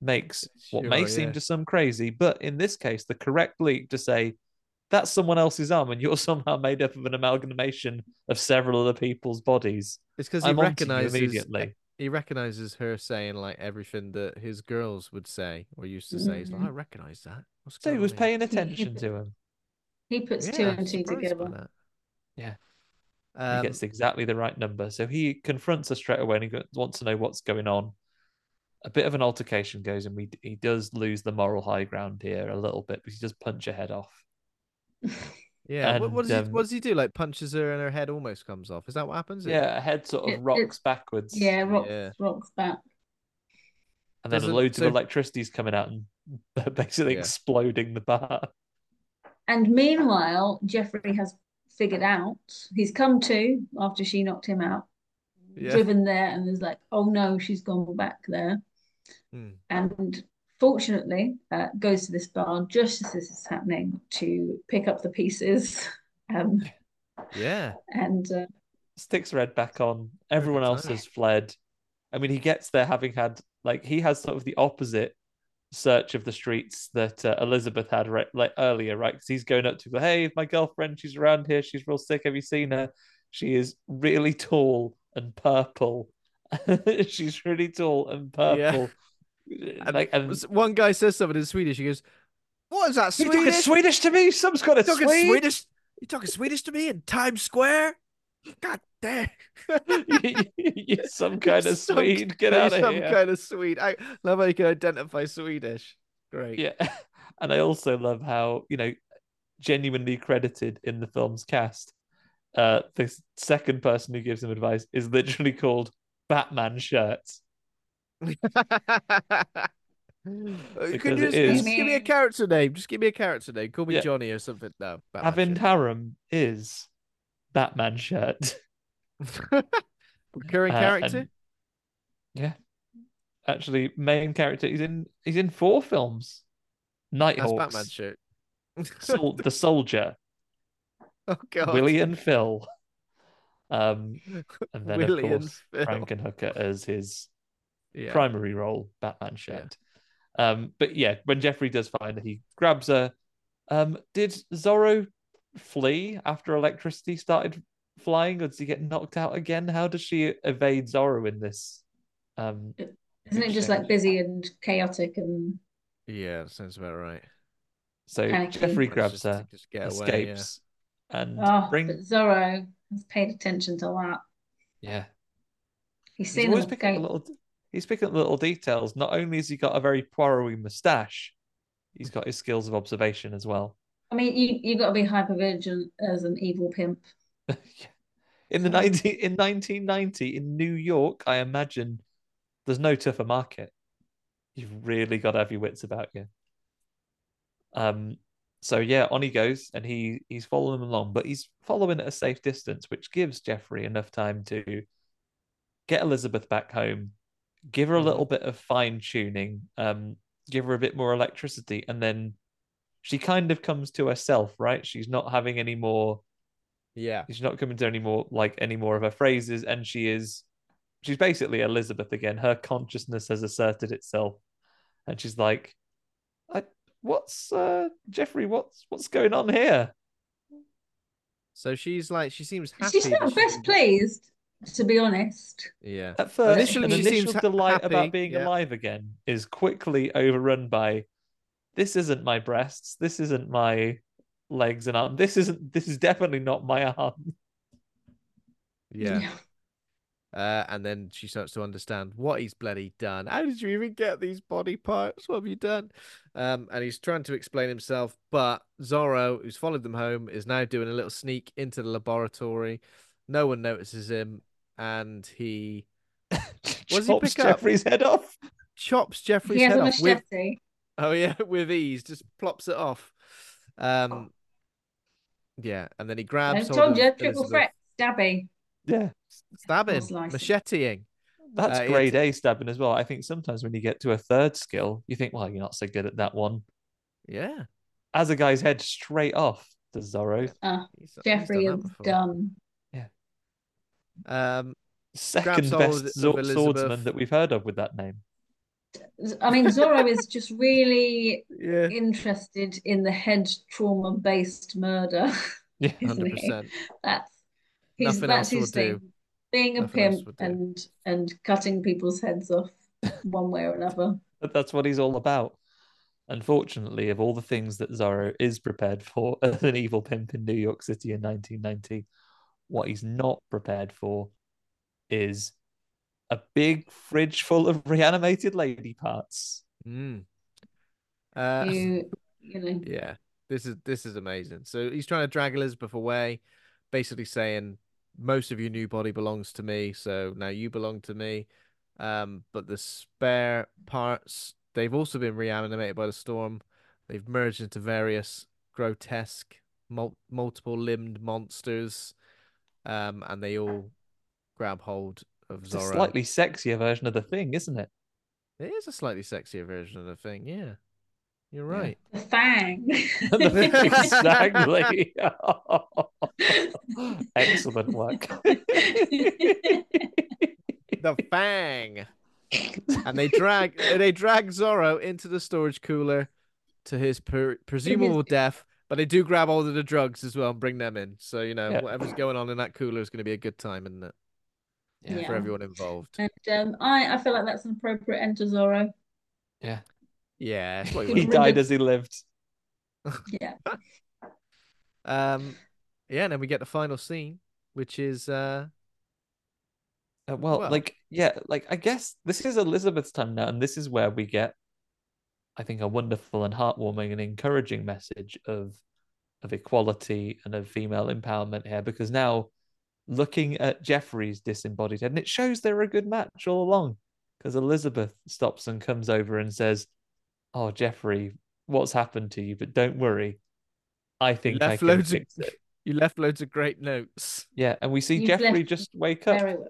[SPEAKER 3] makes what may
[SPEAKER 2] Sure,
[SPEAKER 3] seem to some crazy, but in this case, the correct leap to say that's someone else's arm, and you're somehow made up of an amalgamation of several other people's bodies.
[SPEAKER 2] It's because he
[SPEAKER 3] I'm
[SPEAKER 2] recognizes
[SPEAKER 3] immediately.
[SPEAKER 2] he recognizes her saying like everything that his girls would say or used to say. He's like. I mm. recognize that. What's
[SPEAKER 3] So he was
[SPEAKER 2] here?"
[SPEAKER 3] paying attention to him.
[SPEAKER 4] He puts
[SPEAKER 2] Yeah,
[SPEAKER 4] two and two together.
[SPEAKER 3] Yeah.
[SPEAKER 2] Um,
[SPEAKER 3] he gets exactly the right number. So he confronts her straight away and he wants to know what's going on. A bit of an altercation goes, and we he does lose the moral high ground here a little bit because he does punch her head off.
[SPEAKER 2] yeah. What, what does he
[SPEAKER 3] um,
[SPEAKER 2] what does he do? Like punches her and her head almost comes off. Is that what happens?
[SPEAKER 3] Yeah, her head sort of
[SPEAKER 4] It-
[SPEAKER 3] rocks
[SPEAKER 4] it's-
[SPEAKER 3] backwards.
[SPEAKER 4] Yeah, rocks,
[SPEAKER 2] Yeah.
[SPEAKER 4] rocks back.
[SPEAKER 3] and then
[SPEAKER 2] Doesn't-
[SPEAKER 3] loads
[SPEAKER 2] so-
[SPEAKER 3] of electricity's coming out and basically
[SPEAKER 2] Yeah.
[SPEAKER 3] exploding the bar.
[SPEAKER 4] And meanwhile, Jeffrey has figured out he's come to after she knocked him out,
[SPEAKER 2] Yeah.
[SPEAKER 4] driven there, and is like, oh no, she's gone back there.
[SPEAKER 2] Hmm.
[SPEAKER 4] And fortunately, uh, goes to this bar just as this is happening to pick up the pieces. Um,
[SPEAKER 2] Yeah.
[SPEAKER 4] and uh,
[SPEAKER 3] Sticks red back on. Everyone else has fled. I mean, he gets there having had like he has sort of the opposite search of the streets that uh, Elizabeth had right, like earlier, right? Because he's going up to her, hey, my girlfriend, she's around here. She's real sick. Have you seen her? She is really tall and purple. she's really tall and purple.
[SPEAKER 2] And
[SPEAKER 3] Like, and
[SPEAKER 2] one guy says something in Swedish. He goes, "What is that
[SPEAKER 3] you talking
[SPEAKER 2] Swedish?
[SPEAKER 3] Swedish to me? Some's got a?
[SPEAKER 2] Swedish? You talking Swedish to me in Times Square? God damn!
[SPEAKER 3] You're some kind of
[SPEAKER 2] Some-
[SPEAKER 3] Swede. Get out of
[SPEAKER 2] some
[SPEAKER 3] here.
[SPEAKER 2] Some kind of Swede. I love how you can identify Swedish. Great.
[SPEAKER 3] Yeah. And I also love how, you know, genuinely credited in the film's cast, uh, the second person who gives him advice is literally called Batman Shirts.
[SPEAKER 2] Can you just, just give me a character name? Just give me a character name. Call me
[SPEAKER 3] Yeah.
[SPEAKER 2] Johnny or something. No, Batman
[SPEAKER 3] Avin Harum is Batman Shirt.
[SPEAKER 2] recurring
[SPEAKER 3] Uh,
[SPEAKER 2] character.
[SPEAKER 3] and- yeah. Actually, main character. He's in he's in four films.
[SPEAKER 2] That's
[SPEAKER 3] Nighthawks,
[SPEAKER 2] Batman shirt.
[SPEAKER 3] Sol- The Soldier,
[SPEAKER 2] oh God,
[SPEAKER 3] Willie and Phil. Um, and then
[SPEAKER 2] Willie
[SPEAKER 3] of course. Frankenhooker as his
[SPEAKER 2] Yeah.
[SPEAKER 3] primary role, Batman shirt. Um, but yeah, when Jeffrey does find her, he grabs her. Um, did Zorro flee after electricity started flying, or does he get knocked out again? How does she evade Zorro in this? Um,
[SPEAKER 4] isn't it just like busy and chaotic and
[SPEAKER 2] Yeah, that sounds about right.
[SPEAKER 3] so
[SPEAKER 4] Panicky.
[SPEAKER 3] Jeffrey grabs her,
[SPEAKER 2] just get away, yeah.
[SPEAKER 3] escapes, and
[SPEAKER 4] oh,
[SPEAKER 3] bring
[SPEAKER 4] but Zorro has paid attention to that.
[SPEAKER 3] yeah.
[SPEAKER 4] He's
[SPEAKER 3] He's
[SPEAKER 4] seen
[SPEAKER 3] always
[SPEAKER 4] them
[SPEAKER 3] picking up little. He's picking up little details. Not only has he got a very Poirot moustache, he's got his skills of observation as well.
[SPEAKER 4] I mean, you you got to be hyper vigilant as an evil pimp.
[SPEAKER 3] In the 19, in 1990 in New York, I imagine there's no tougher market. You've really got to have your wits about you. Um, so yeah, on he goes, and he he's following them along, but he's following at a safe distance, which gives Jeffrey enough time to get Elizabeth back home, give her a little bit of fine tuning, um, give her a bit more electricity, and then she kind of comes to herself, right? She's not having any more
[SPEAKER 2] Yeah.
[SPEAKER 3] She's not coming to any more like any more of her phrases, and she is she's basically Elizabeth again. Her consciousness has asserted itself, and she's like, I, "What's uh, Jeffrey? What's what's going on here?"
[SPEAKER 2] So she's like, she seems happy.
[SPEAKER 4] She's not best
[SPEAKER 2] can-
[SPEAKER 4] pleased, to be honest.
[SPEAKER 2] Yeah.
[SPEAKER 3] At first,
[SPEAKER 2] Initially,
[SPEAKER 3] an
[SPEAKER 2] she
[SPEAKER 3] initial
[SPEAKER 2] seems
[SPEAKER 3] delight
[SPEAKER 2] happy,
[SPEAKER 3] about being
[SPEAKER 2] yeah.
[SPEAKER 3] alive again is quickly overrun by, "This isn't my breasts. This isn't my legs and arm. This isn't. This is definitely not my arm."
[SPEAKER 2] Yeah. Uh, and then she starts to understand what he's bloody done. How did you even get these body parts? What have you done? Um, and he's trying to explain himself, but Zorro, who's followed them home, is now doing a little sneak into the laboratory. No one notices him, and he does he
[SPEAKER 3] Chops
[SPEAKER 2] pick up?
[SPEAKER 3] Jeffrey's head off.
[SPEAKER 2] chops Jeffrey's
[SPEAKER 4] He has
[SPEAKER 2] head
[SPEAKER 4] a
[SPEAKER 2] off with
[SPEAKER 4] machete.
[SPEAKER 2] Oh yeah, with ease, just plops it off. Um, yeah, and then he
[SPEAKER 4] I
[SPEAKER 2] grabs. hold
[SPEAKER 4] told
[SPEAKER 2] of
[SPEAKER 4] you, triple threat, stabby.
[SPEAKER 3] Yeah.
[SPEAKER 2] stabbing,
[SPEAKER 4] slicing.
[SPEAKER 2] macheteing.
[SPEAKER 3] That's
[SPEAKER 2] Uh, it's-
[SPEAKER 3] grade A stabbing as well. I think sometimes when you get to a third skill, you think, well, you're not so good at that one.
[SPEAKER 2] Yeah,
[SPEAKER 3] As a guy's head straight off to Zorro.
[SPEAKER 4] Uh,
[SPEAKER 2] he's- he's
[SPEAKER 4] Jeffrey
[SPEAKER 2] done
[SPEAKER 4] is
[SPEAKER 2] that before.
[SPEAKER 4] done.
[SPEAKER 2] Um,
[SPEAKER 3] Second best
[SPEAKER 2] of
[SPEAKER 3] zo- swordsman that we've heard of with that name.
[SPEAKER 4] I mean, Zorro is just really
[SPEAKER 2] Yeah.
[SPEAKER 4] interested in the head trauma based murder.
[SPEAKER 3] Yeah,
[SPEAKER 2] Hundred percent.
[SPEAKER 4] That's his,
[SPEAKER 2] Nothing
[SPEAKER 4] that's his thing.
[SPEAKER 2] do.
[SPEAKER 4] Being a
[SPEAKER 2] Nothing
[SPEAKER 4] pimp and and cutting people's heads off one way or another.
[SPEAKER 3] But that's what he's all about. Unfortunately, of all the things that Zorro is prepared for as an evil pimp in New York City in 1990, what he's not prepared for is a big fridge full of reanimated lady parts.
[SPEAKER 2] Mm. Uh,
[SPEAKER 4] You you know.
[SPEAKER 2] Yeah, this is this is amazing. So he's trying to drag Elizabeth away, basically saying most of your new body belongs to me, so now you belong to me. Um, but the spare parts they've also been reanimated by the storm. They've merged into various grotesque, mul- multiple limbed monsters, um, and they all grab hold of
[SPEAKER 3] It's a slightly sexier version of the thing, isn't it?
[SPEAKER 2] It is a slightly sexier version of the thing. Yeah, you're right.
[SPEAKER 4] The fang.
[SPEAKER 3] exactly. Excellent work.
[SPEAKER 2] the fang. and they drag they drag Zorro into the storage cooler to his per- presumable death, but they do grab all of the drugs as well and bring them in. So you know
[SPEAKER 3] Yeah.
[SPEAKER 2] whatever's going on in that cooler is going to be a good time, isn't it?
[SPEAKER 4] Yeah.
[SPEAKER 2] For everyone involved.
[SPEAKER 4] And um, I I feel like that's an appropriate end to Zorro.
[SPEAKER 3] Yeah.
[SPEAKER 2] Yeah, that's what you
[SPEAKER 3] He died as he lived.
[SPEAKER 4] Yeah.
[SPEAKER 2] Um, yeah, and then we get the final scene, which is uh,
[SPEAKER 3] Uh, well,
[SPEAKER 2] Well-
[SPEAKER 3] like, yeah, like I guess this is Elizabeth's time now, and this is where we get, I think, a wonderful and heartwarming and encouraging message of of equality and of female empowerment here, because now looking at Jeffrey's disembodied head, and it shows they're a good match all along, because Elizabeth stops and comes over and says, "Oh, Jeffrey, what's happened to you? But don't worry, I
[SPEAKER 2] you
[SPEAKER 3] think I
[SPEAKER 2] left
[SPEAKER 3] can
[SPEAKER 2] loads of
[SPEAKER 3] fix it."
[SPEAKER 2] you left loads of great notes.
[SPEAKER 3] Yeah, and we see
[SPEAKER 4] You've
[SPEAKER 3] Jeffrey
[SPEAKER 4] left
[SPEAKER 3] just wake up.
[SPEAKER 4] Well.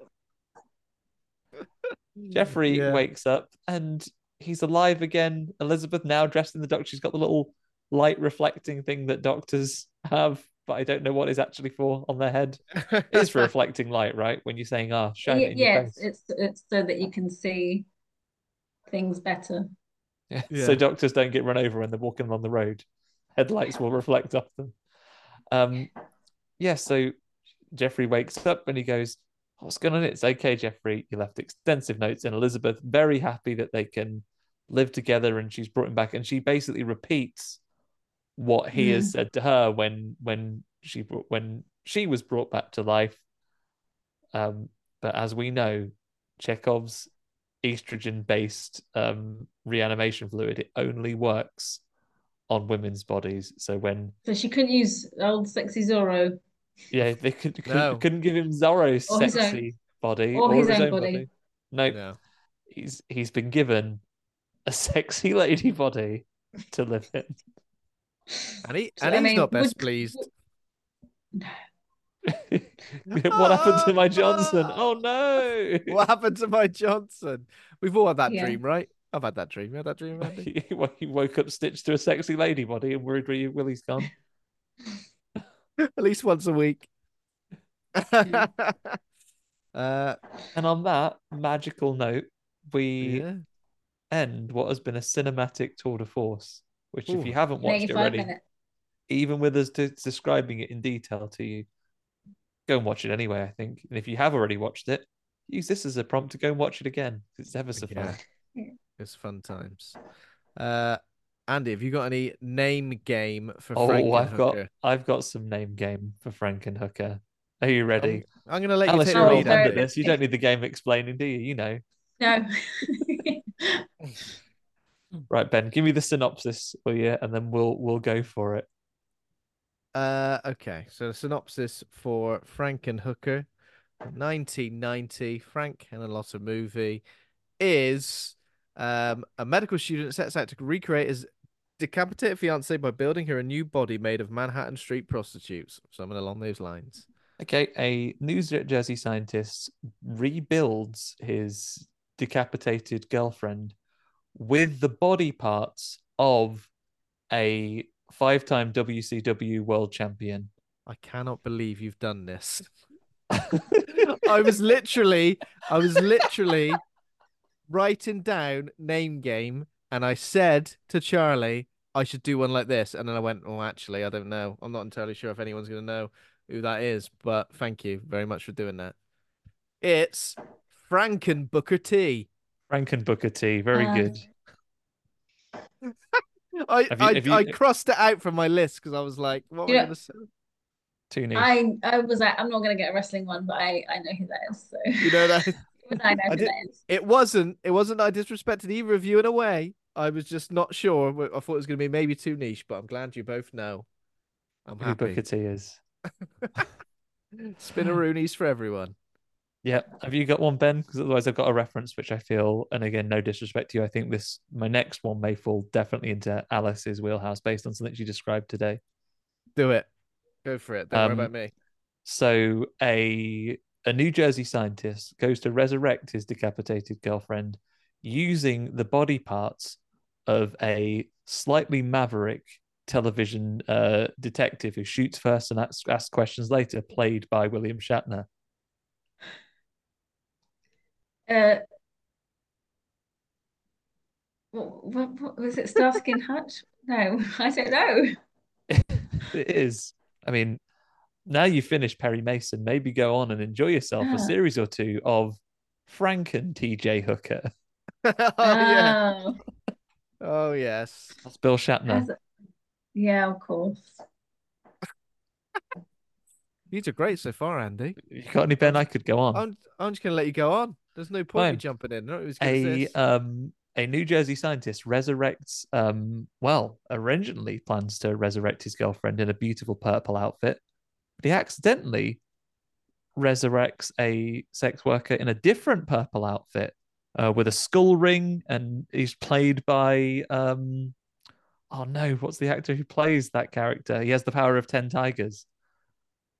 [SPEAKER 3] Jeffrey
[SPEAKER 2] Yeah.
[SPEAKER 3] wakes up and he's alive again. Elizabeth now dressed in the doctor. She's got the little light reflecting thing that doctors have, but I don't know what is actually for on their head. It is for reflecting light, right? When you're saying, ah, shine it
[SPEAKER 4] Y-
[SPEAKER 3] in your
[SPEAKER 4] yes,
[SPEAKER 3] face.
[SPEAKER 4] it's it's so that you can see things better.
[SPEAKER 3] Yeah.
[SPEAKER 2] Yeah.
[SPEAKER 3] So doctors don't get run over when they're walking along the road. Headlights will reflect off them. Um, yeah, so Jeffrey wakes up and he goes, What's going on? It's okay, Jeffrey. You left extensive notes, and Elizabeth very happy that they can live together and she's brought him back. And she basically repeats what he has said to her when when she when she was brought back to life. Um, but as we know, Chekhov's estrogen based um, reanimation fluid it only works on women's bodies. So when
[SPEAKER 4] So she couldn't use old sexy Zorro
[SPEAKER 3] yeah, they could, couldn't,
[SPEAKER 2] No.
[SPEAKER 3] couldn't give him Zorro's
[SPEAKER 4] Or his own-
[SPEAKER 3] sexy body
[SPEAKER 4] or his own body.
[SPEAKER 3] No,
[SPEAKER 2] No.
[SPEAKER 3] he's he's been given a sexy lady body to live in.
[SPEAKER 2] And he
[SPEAKER 4] So,
[SPEAKER 2] and
[SPEAKER 4] I
[SPEAKER 2] he's
[SPEAKER 4] mean,
[SPEAKER 2] not best
[SPEAKER 4] would-
[SPEAKER 2] pleased.
[SPEAKER 3] what happened to my Johnson? Oh no!
[SPEAKER 2] What happened to my Johnson? We've all had that
[SPEAKER 4] Yeah.
[SPEAKER 2] dream, right? I've had that dream. You had that dream, Andy?
[SPEAKER 3] he, he woke up stitched to a sexy lady body and worried where Willie's gone.
[SPEAKER 2] At least once a week. uh,
[SPEAKER 3] And on that magical note, we
[SPEAKER 2] yeah.
[SPEAKER 3] end what has been a cinematic tour de force. Which, if you haven't watched it already,
[SPEAKER 4] minutes.
[SPEAKER 3] even with us de- describing it in detail to you, go and watch it anyway. I think, and if you have already watched it, use this as a prompt to go and watch it again. It's ever so fun.
[SPEAKER 2] It's fun times. Uh, Andy, have you got any name game for
[SPEAKER 3] Oh,
[SPEAKER 2] Frank
[SPEAKER 3] I've got I've got some name game for Frankenhooker. Are you ready?
[SPEAKER 2] I'm going to let you take
[SPEAKER 3] you're
[SPEAKER 2] the lead.
[SPEAKER 4] very-
[SPEAKER 3] at this. You don't need the game explaining, do you? You know.
[SPEAKER 4] No.
[SPEAKER 3] Right, Ben, give me the synopsis, will you? And then we'll we'll go for it.
[SPEAKER 2] Uh, okay, so the synopsis for Frankenhooker, 1990, Frank Henenlotter movie, is um, a medical student sets out to recreate his decapitated fiance by building her a new body made of Manhattan street prostitutes. Something along those lines.
[SPEAKER 3] Okay, a New Jersey scientist rebuilds his decapitated girlfriend with the body parts of a five-time WCW world champion.
[SPEAKER 2] I cannot believe you've done this. I was literally, I was literally writing down name game, and I said to Charlie, I should do one like this. And then I went, Oh, actually, I don't know. I'm not entirely sure if anyone's going to know who that is, but thank you very much for doing that. It's Franken Booker T.
[SPEAKER 3] Franken Booker T. Very
[SPEAKER 4] Uh,
[SPEAKER 3] good.
[SPEAKER 2] I,
[SPEAKER 3] you-
[SPEAKER 2] I,
[SPEAKER 3] you-
[SPEAKER 2] I crossed it out from my list because I was like, what am
[SPEAKER 4] Yeah.
[SPEAKER 2] I going to say?
[SPEAKER 3] Too niche.
[SPEAKER 4] I I was like, I'm not gonna get a wrestling one, but I I know who that is. So
[SPEAKER 2] You know that?
[SPEAKER 4] I know
[SPEAKER 2] I
[SPEAKER 4] who
[SPEAKER 2] did-
[SPEAKER 4] that is.
[SPEAKER 2] It wasn't. It wasn't. I disrespected either of you in a way. I was just not sure. I thought it was going to be maybe too niche, but I'm glad you both know. I'm
[SPEAKER 3] Who
[SPEAKER 2] happy.
[SPEAKER 3] Booker T is.
[SPEAKER 2] Spinneroonies for everyone.
[SPEAKER 3] Yeah. Have you got one, Ben? Because otherwise, I've got a reference which I feel, and again, no disrespect to you, I think this my next one may fall definitely into Alice's wheelhouse based on something she described today.
[SPEAKER 2] Do it. Go for it. Don't worry
[SPEAKER 3] Um,
[SPEAKER 2] about me.
[SPEAKER 3] So a a New Jersey scientist goes to resurrect his decapitated girlfriend using the body parts of a slightly maverick television uh, detective who shoots first and asks, asks questions later, played by William Shatner.
[SPEAKER 4] Uh, what, what, what was it? Starsky and Hutch? No, I don't know.
[SPEAKER 3] It is. I mean, now you've finished Perry Mason, maybe go on and enjoy yourself
[SPEAKER 4] Ah.
[SPEAKER 3] a series or two of Franken TJ Hooker.
[SPEAKER 2] oh yeah.
[SPEAKER 4] Oh,
[SPEAKER 2] Oh yes.
[SPEAKER 3] That's Bill Shatner.
[SPEAKER 4] as- yeah, of course.
[SPEAKER 2] These are great so far, Andy.
[SPEAKER 3] You got any Ben? I could go on.
[SPEAKER 2] I'm I'm just going to let you go on. There's no point
[SPEAKER 3] Fine.
[SPEAKER 2] jumping in. No, it was
[SPEAKER 3] a um a New Jersey scientist resurrects um well originally plans to resurrect his girlfriend in a beautiful purple outfit, but he accidentally resurrects a sex worker in a different purple outfit uh, with a skull ring, and he's played by um oh no, what's the actor who plays that character? He has the power of ten tigers,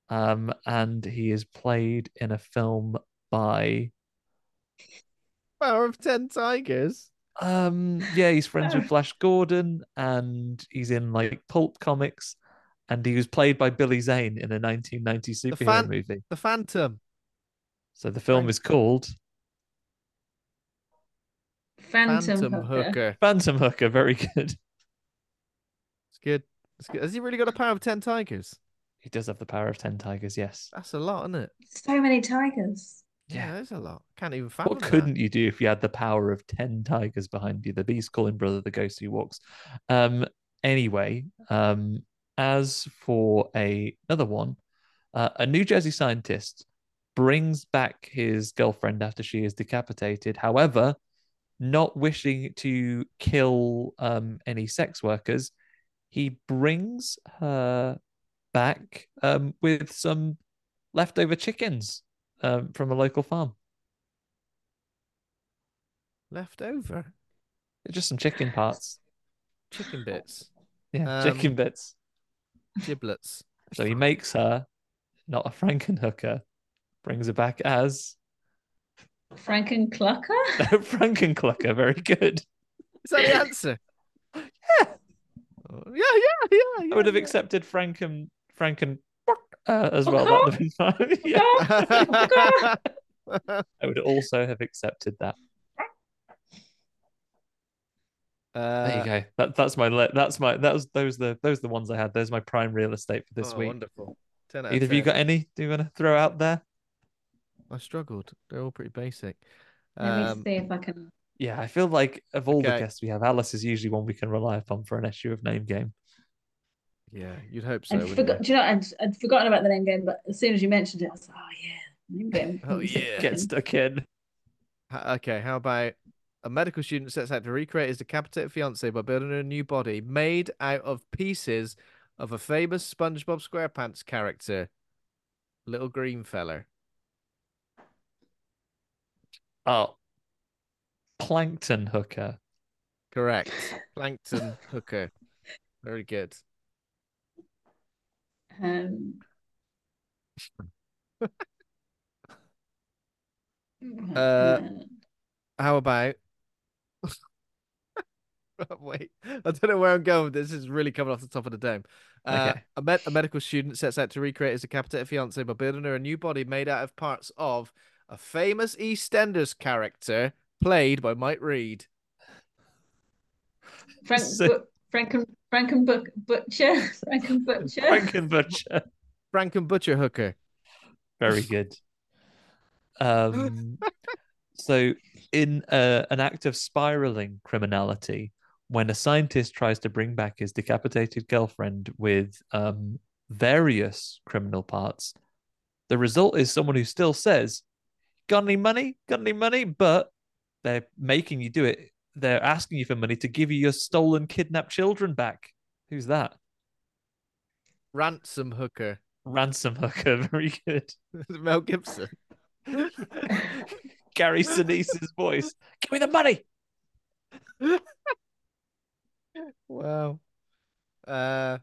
[SPEAKER 3] um, and he is played in a film by
[SPEAKER 2] Power of Ten Tigers.
[SPEAKER 3] Um, yeah, he's friends with. Flash Gordon, and he's in like pulp comics, and he was played by Billy Zane in a 1990 superhero
[SPEAKER 2] fan-
[SPEAKER 3] movie.
[SPEAKER 2] The Phantom.
[SPEAKER 3] So the film is called
[SPEAKER 4] Phantom,
[SPEAKER 2] Phantom
[SPEAKER 4] Hooker.
[SPEAKER 2] Hooker.
[SPEAKER 3] Phantom Hooker. Very good.
[SPEAKER 2] It's good. It's good. Has he really got a power of ten tigers?
[SPEAKER 3] He does have the power of ten tigers. Yes.
[SPEAKER 2] That's a lot, isn't it?
[SPEAKER 4] So many tigers.
[SPEAKER 2] Yeah, there's a lot. Can't even fathom
[SPEAKER 3] What couldn't you do if you had the power of ten tigers behind you? The beast calling brother, the ghost who walks. Um. Anyway, um. As for a another one, uh, a New Jersey scientist brings back his girlfriend after she is decapitated. However, not wishing to kill um, any sex workers, he brings her back um, with some leftover chickens um, from a local farm.
[SPEAKER 2] Left over
[SPEAKER 3] Just some chicken parts.
[SPEAKER 2] chicken bits,
[SPEAKER 3] Yeah,
[SPEAKER 2] Um,
[SPEAKER 3] chicken bits.
[SPEAKER 2] giblets.
[SPEAKER 3] So he makes her not a Frankenhooker, brings her back as
[SPEAKER 4] Frankenclucker?
[SPEAKER 3] Frankenclucker. Very good.
[SPEAKER 2] Is that the answer?
[SPEAKER 3] Yeah.
[SPEAKER 2] Oh, yeah, yeah, yeah. yeah
[SPEAKER 3] I would have
[SPEAKER 2] yeah.
[SPEAKER 3] accepted Franken Franken uh, as well. That would have been fine. yeah. I would also have accepted that. There you
[SPEAKER 2] Uh,
[SPEAKER 3] go. That that's my le- that's my that was those the those the ones I had. Those my prime real estate for this
[SPEAKER 2] oh,
[SPEAKER 3] week.
[SPEAKER 2] Wonderful. 10 out of
[SPEAKER 3] Either of you got any? Do you want to throw out there?
[SPEAKER 2] I struggled. They're all pretty basic.
[SPEAKER 4] Let me
[SPEAKER 2] Um,
[SPEAKER 4] see if I can.
[SPEAKER 3] Yeah, I feel like of all the guests we have, Alice is usually one we can rely upon for an issue of name game.
[SPEAKER 2] Yeah, you'd hope so.
[SPEAKER 4] I'd
[SPEAKER 2] you?
[SPEAKER 4] do you know, I'd, I'd forgotten about the name game, but as soon as you mentioned it, I was like, oh, yeah, name game.
[SPEAKER 2] Oh,
[SPEAKER 4] One sec-
[SPEAKER 2] yeah.
[SPEAKER 3] Get stuck in.
[SPEAKER 2] Okay, how about a medical student sets out to recreate his decapitated fiance by building a new body made out of pieces of a famous SpongeBob SquarePants character, Little Green Feller.
[SPEAKER 3] Oh, Plankton Hooker.
[SPEAKER 2] Correct. Plankton Hooker. Very good.
[SPEAKER 4] Um,
[SPEAKER 2] Uh, How about? Wait, I don't know where I'm going. This This is really coming off the top of the dome. Uh,
[SPEAKER 3] Okay.
[SPEAKER 2] a, med- a medical student sets out to recreate his decapitated fiance by building her a new body made out of parts of a famous EastEnders character, played by Mike Reid.
[SPEAKER 4] Frank,
[SPEAKER 3] So-
[SPEAKER 4] Bu- Franken, Franken Book, Butcher, Franken Butcher.
[SPEAKER 3] Franken Butcher.
[SPEAKER 2] Franken Butcher Hooker.
[SPEAKER 3] Very good. Um, so, in uh, an act of spiraling criminality, when a scientist tries to bring back his decapitated girlfriend with um, various criminal parts, the result is someone who still says, Got any money? Got any money? But they're making you do it. They're asking you for money to give you your stolen, kidnapped children back. Who's that?
[SPEAKER 2] Ransom Hooker.
[SPEAKER 3] Ransom Hooker. Very good.
[SPEAKER 2] Mel Gibson.
[SPEAKER 3] Gary Sinise's voice. Give me the money.
[SPEAKER 2] Wow. Uh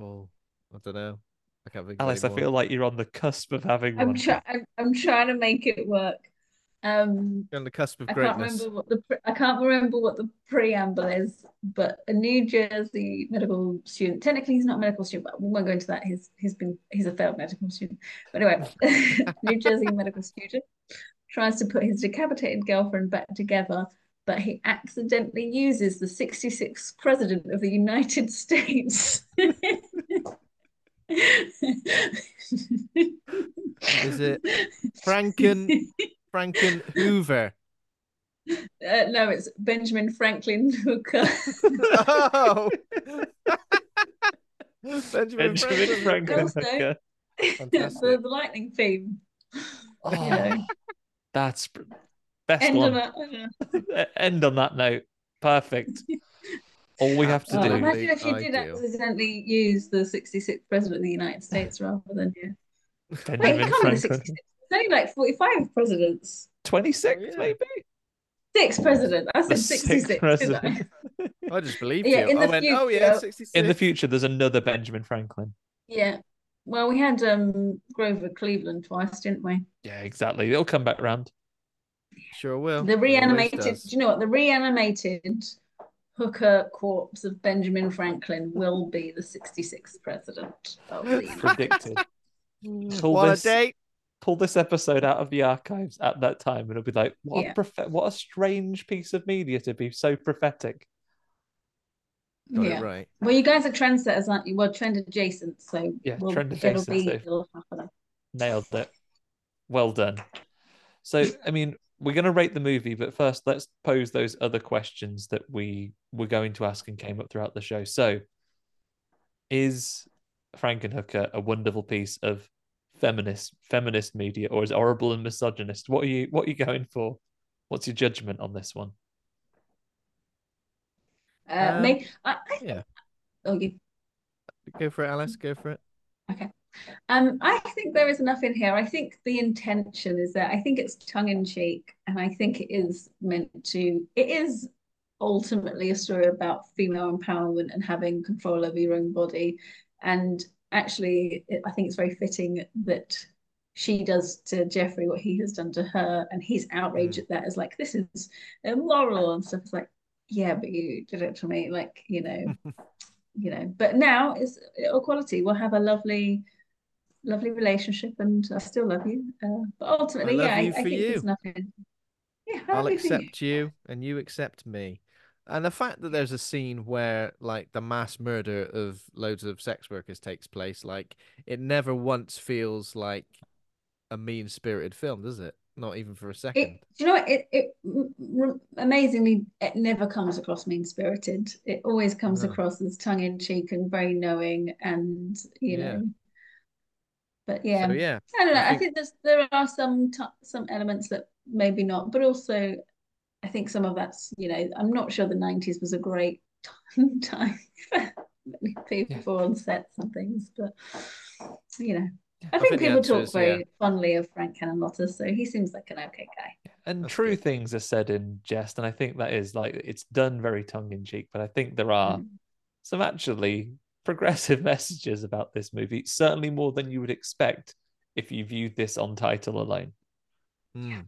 [SPEAKER 2] oh, I don't know. I can't think. of
[SPEAKER 3] Alice, I feel like you're on the cusp of having
[SPEAKER 4] I'm
[SPEAKER 3] one.
[SPEAKER 4] trying. I'm, I'm trying to make it work. Um,
[SPEAKER 2] on the cusp of
[SPEAKER 4] I can't
[SPEAKER 2] greatness.
[SPEAKER 4] remember what the I can't remember what the preamble is, but a New Jersey medical student. Technically, he's not a medical student, but we won't go into that. He's he's been he's a failed medical student. But anyway, New Jersey medical student tries to put his decapitated girlfriend back together, but he accidentally uses the 66th president of the United States.
[SPEAKER 2] Is it Franken Franken Hoover?
[SPEAKER 4] Uh, no, it's Benjamin Franklin Hooker.
[SPEAKER 2] oh, Benjamin,
[SPEAKER 3] Benjamin
[SPEAKER 2] Franklin.
[SPEAKER 3] Franklin
[SPEAKER 4] Also-
[SPEAKER 3] Hooker.
[SPEAKER 2] Fantastic.
[SPEAKER 4] the, the lightning theme.
[SPEAKER 3] Oh,
[SPEAKER 4] You know,
[SPEAKER 3] that's best
[SPEAKER 4] end
[SPEAKER 3] one.
[SPEAKER 4] on a, on
[SPEAKER 3] End on that note. Perfect. All we have to
[SPEAKER 4] Oh,
[SPEAKER 3] do.
[SPEAKER 4] Imagine if you did
[SPEAKER 2] ideal.
[SPEAKER 4] accidentally use the 66th president of the United States rather than you. Wait, it
[SPEAKER 3] Benjamin
[SPEAKER 4] can't the
[SPEAKER 3] Franklin.
[SPEAKER 4] 66th. It's only like 45 presidents.
[SPEAKER 3] 26,
[SPEAKER 2] Oh, yeah.
[SPEAKER 3] maybe?
[SPEAKER 4] Six president. I
[SPEAKER 3] The
[SPEAKER 4] said 66. didn't I?
[SPEAKER 3] president.
[SPEAKER 2] I just believed
[SPEAKER 4] Yeah,
[SPEAKER 2] you.
[SPEAKER 4] in
[SPEAKER 2] I
[SPEAKER 4] the
[SPEAKER 2] went, oh yeah,
[SPEAKER 4] future-
[SPEAKER 2] 66.
[SPEAKER 3] In the future, there's another Benjamin Franklin.
[SPEAKER 4] Yeah. Well, we had um Grover Cleveland twice, didn't we?
[SPEAKER 3] Yeah, exactly. It'll come back round.
[SPEAKER 2] Sure will.
[SPEAKER 4] The reanimated. Do you know what? The reanimated hooker corpse of Benjamin Franklin will be the 66th president of the United
[SPEAKER 3] Predicted.
[SPEAKER 2] What a date!
[SPEAKER 3] Pull this episode out of the archives at that time, and it'll be like, what
[SPEAKER 4] Yeah.
[SPEAKER 3] a prophet, what a strange piece of media to be so prophetic.
[SPEAKER 2] Got
[SPEAKER 4] yeah.
[SPEAKER 2] it right.
[SPEAKER 4] Well, you guys are trendsetters, aren't you? Well, trend adjacent, so
[SPEAKER 3] Yeah,
[SPEAKER 4] we'll,
[SPEAKER 3] trend
[SPEAKER 4] it'll
[SPEAKER 3] adjacent,
[SPEAKER 4] be it'll happen.
[SPEAKER 3] Nailed it. Well done. So, I mean, we're going to rate the movie, but first, let's pose those other questions that we were going to ask and came up throughout the show. So, is Frankenhooker a wonderful piece of feminist feminist media, or is it horrible and misogynist? What are you What are you going for? What's your judgment on this one?
[SPEAKER 4] Uh,
[SPEAKER 2] Um,
[SPEAKER 4] maybe I, I
[SPEAKER 2] Yeah.
[SPEAKER 4] oh, you
[SPEAKER 2] Go for it, Alice. Go for it.
[SPEAKER 4] Okay. Um, I think there is enough in here. I think the intention is that I think it's tongue in cheek, and I think it is meant to. It is ultimately a story about female empowerment and having control over your own body. And actually, it, I think it's very fitting that she does to Jeffrey what he has done to her, and he's outraged at that as like this is immoral and stuff. It's like, yeah, but you did it to me, like you know you know but now it's equality we'll have a lovely lovely relationship and i still love you uh, but ultimately
[SPEAKER 2] love
[SPEAKER 4] yeah I, I think
[SPEAKER 2] you.
[SPEAKER 4] there's nothing yeah I
[SPEAKER 2] I'll
[SPEAKER 4] you
[SPEAKER 2] accept you and you accept me. And the fact that there's a scene where like the mass murder of loads of sex workers takes place, like it never once feels like a mean spirited film, does it? Not even for a second.
[SPEAKER 4] it, do you know what it, it amazingly it never comes across mean spirited it always comes
[SPEAKER 2] No.
[SPEAKER 4] across as tongue in cheek and very knowing and you
[SPEAKER 2] Yeah.
[SPEAKER 4] know but yeah
[SPEAKER 2] So yeah,
[SPEAKER 4] I don't know.
[SPEAKER 2] I
[SPEAKER 4] I
[SPEAKER 2] think-
[SPEAKER 4] think there's there are some t some elements that maybe not, but also I think some of that's you know I'm not sure the 90s was a great time time for many people on sets and things, but you know I,
[SPEAKER 2] I
[SPEAKER 4] think,
[SPEAKER 2] think
[SPEAKER 4] people talk
[SPEAKER 2] is,
[SPEAKER 4] very
[SPEAKER 2] yeah.
[SPEAKER 4] fondly of Frank Henenlotter, so he seems like an okay guy.
[SPEAKER 3] And
[SPEAKER 2] That's
[SPEAKER 3] true
[SPEAKER 2] good.
[SPEAKER 3] things are said in jest, and I think that is like it's done very tongue in cheek. But I think there are
[SPEAKER 4] Mm.
[SPEAKER 3] some actually progressive messages about this movie, certainly more than you would expect if you viewed this on title alone.
[SPEAKER 2] Mm.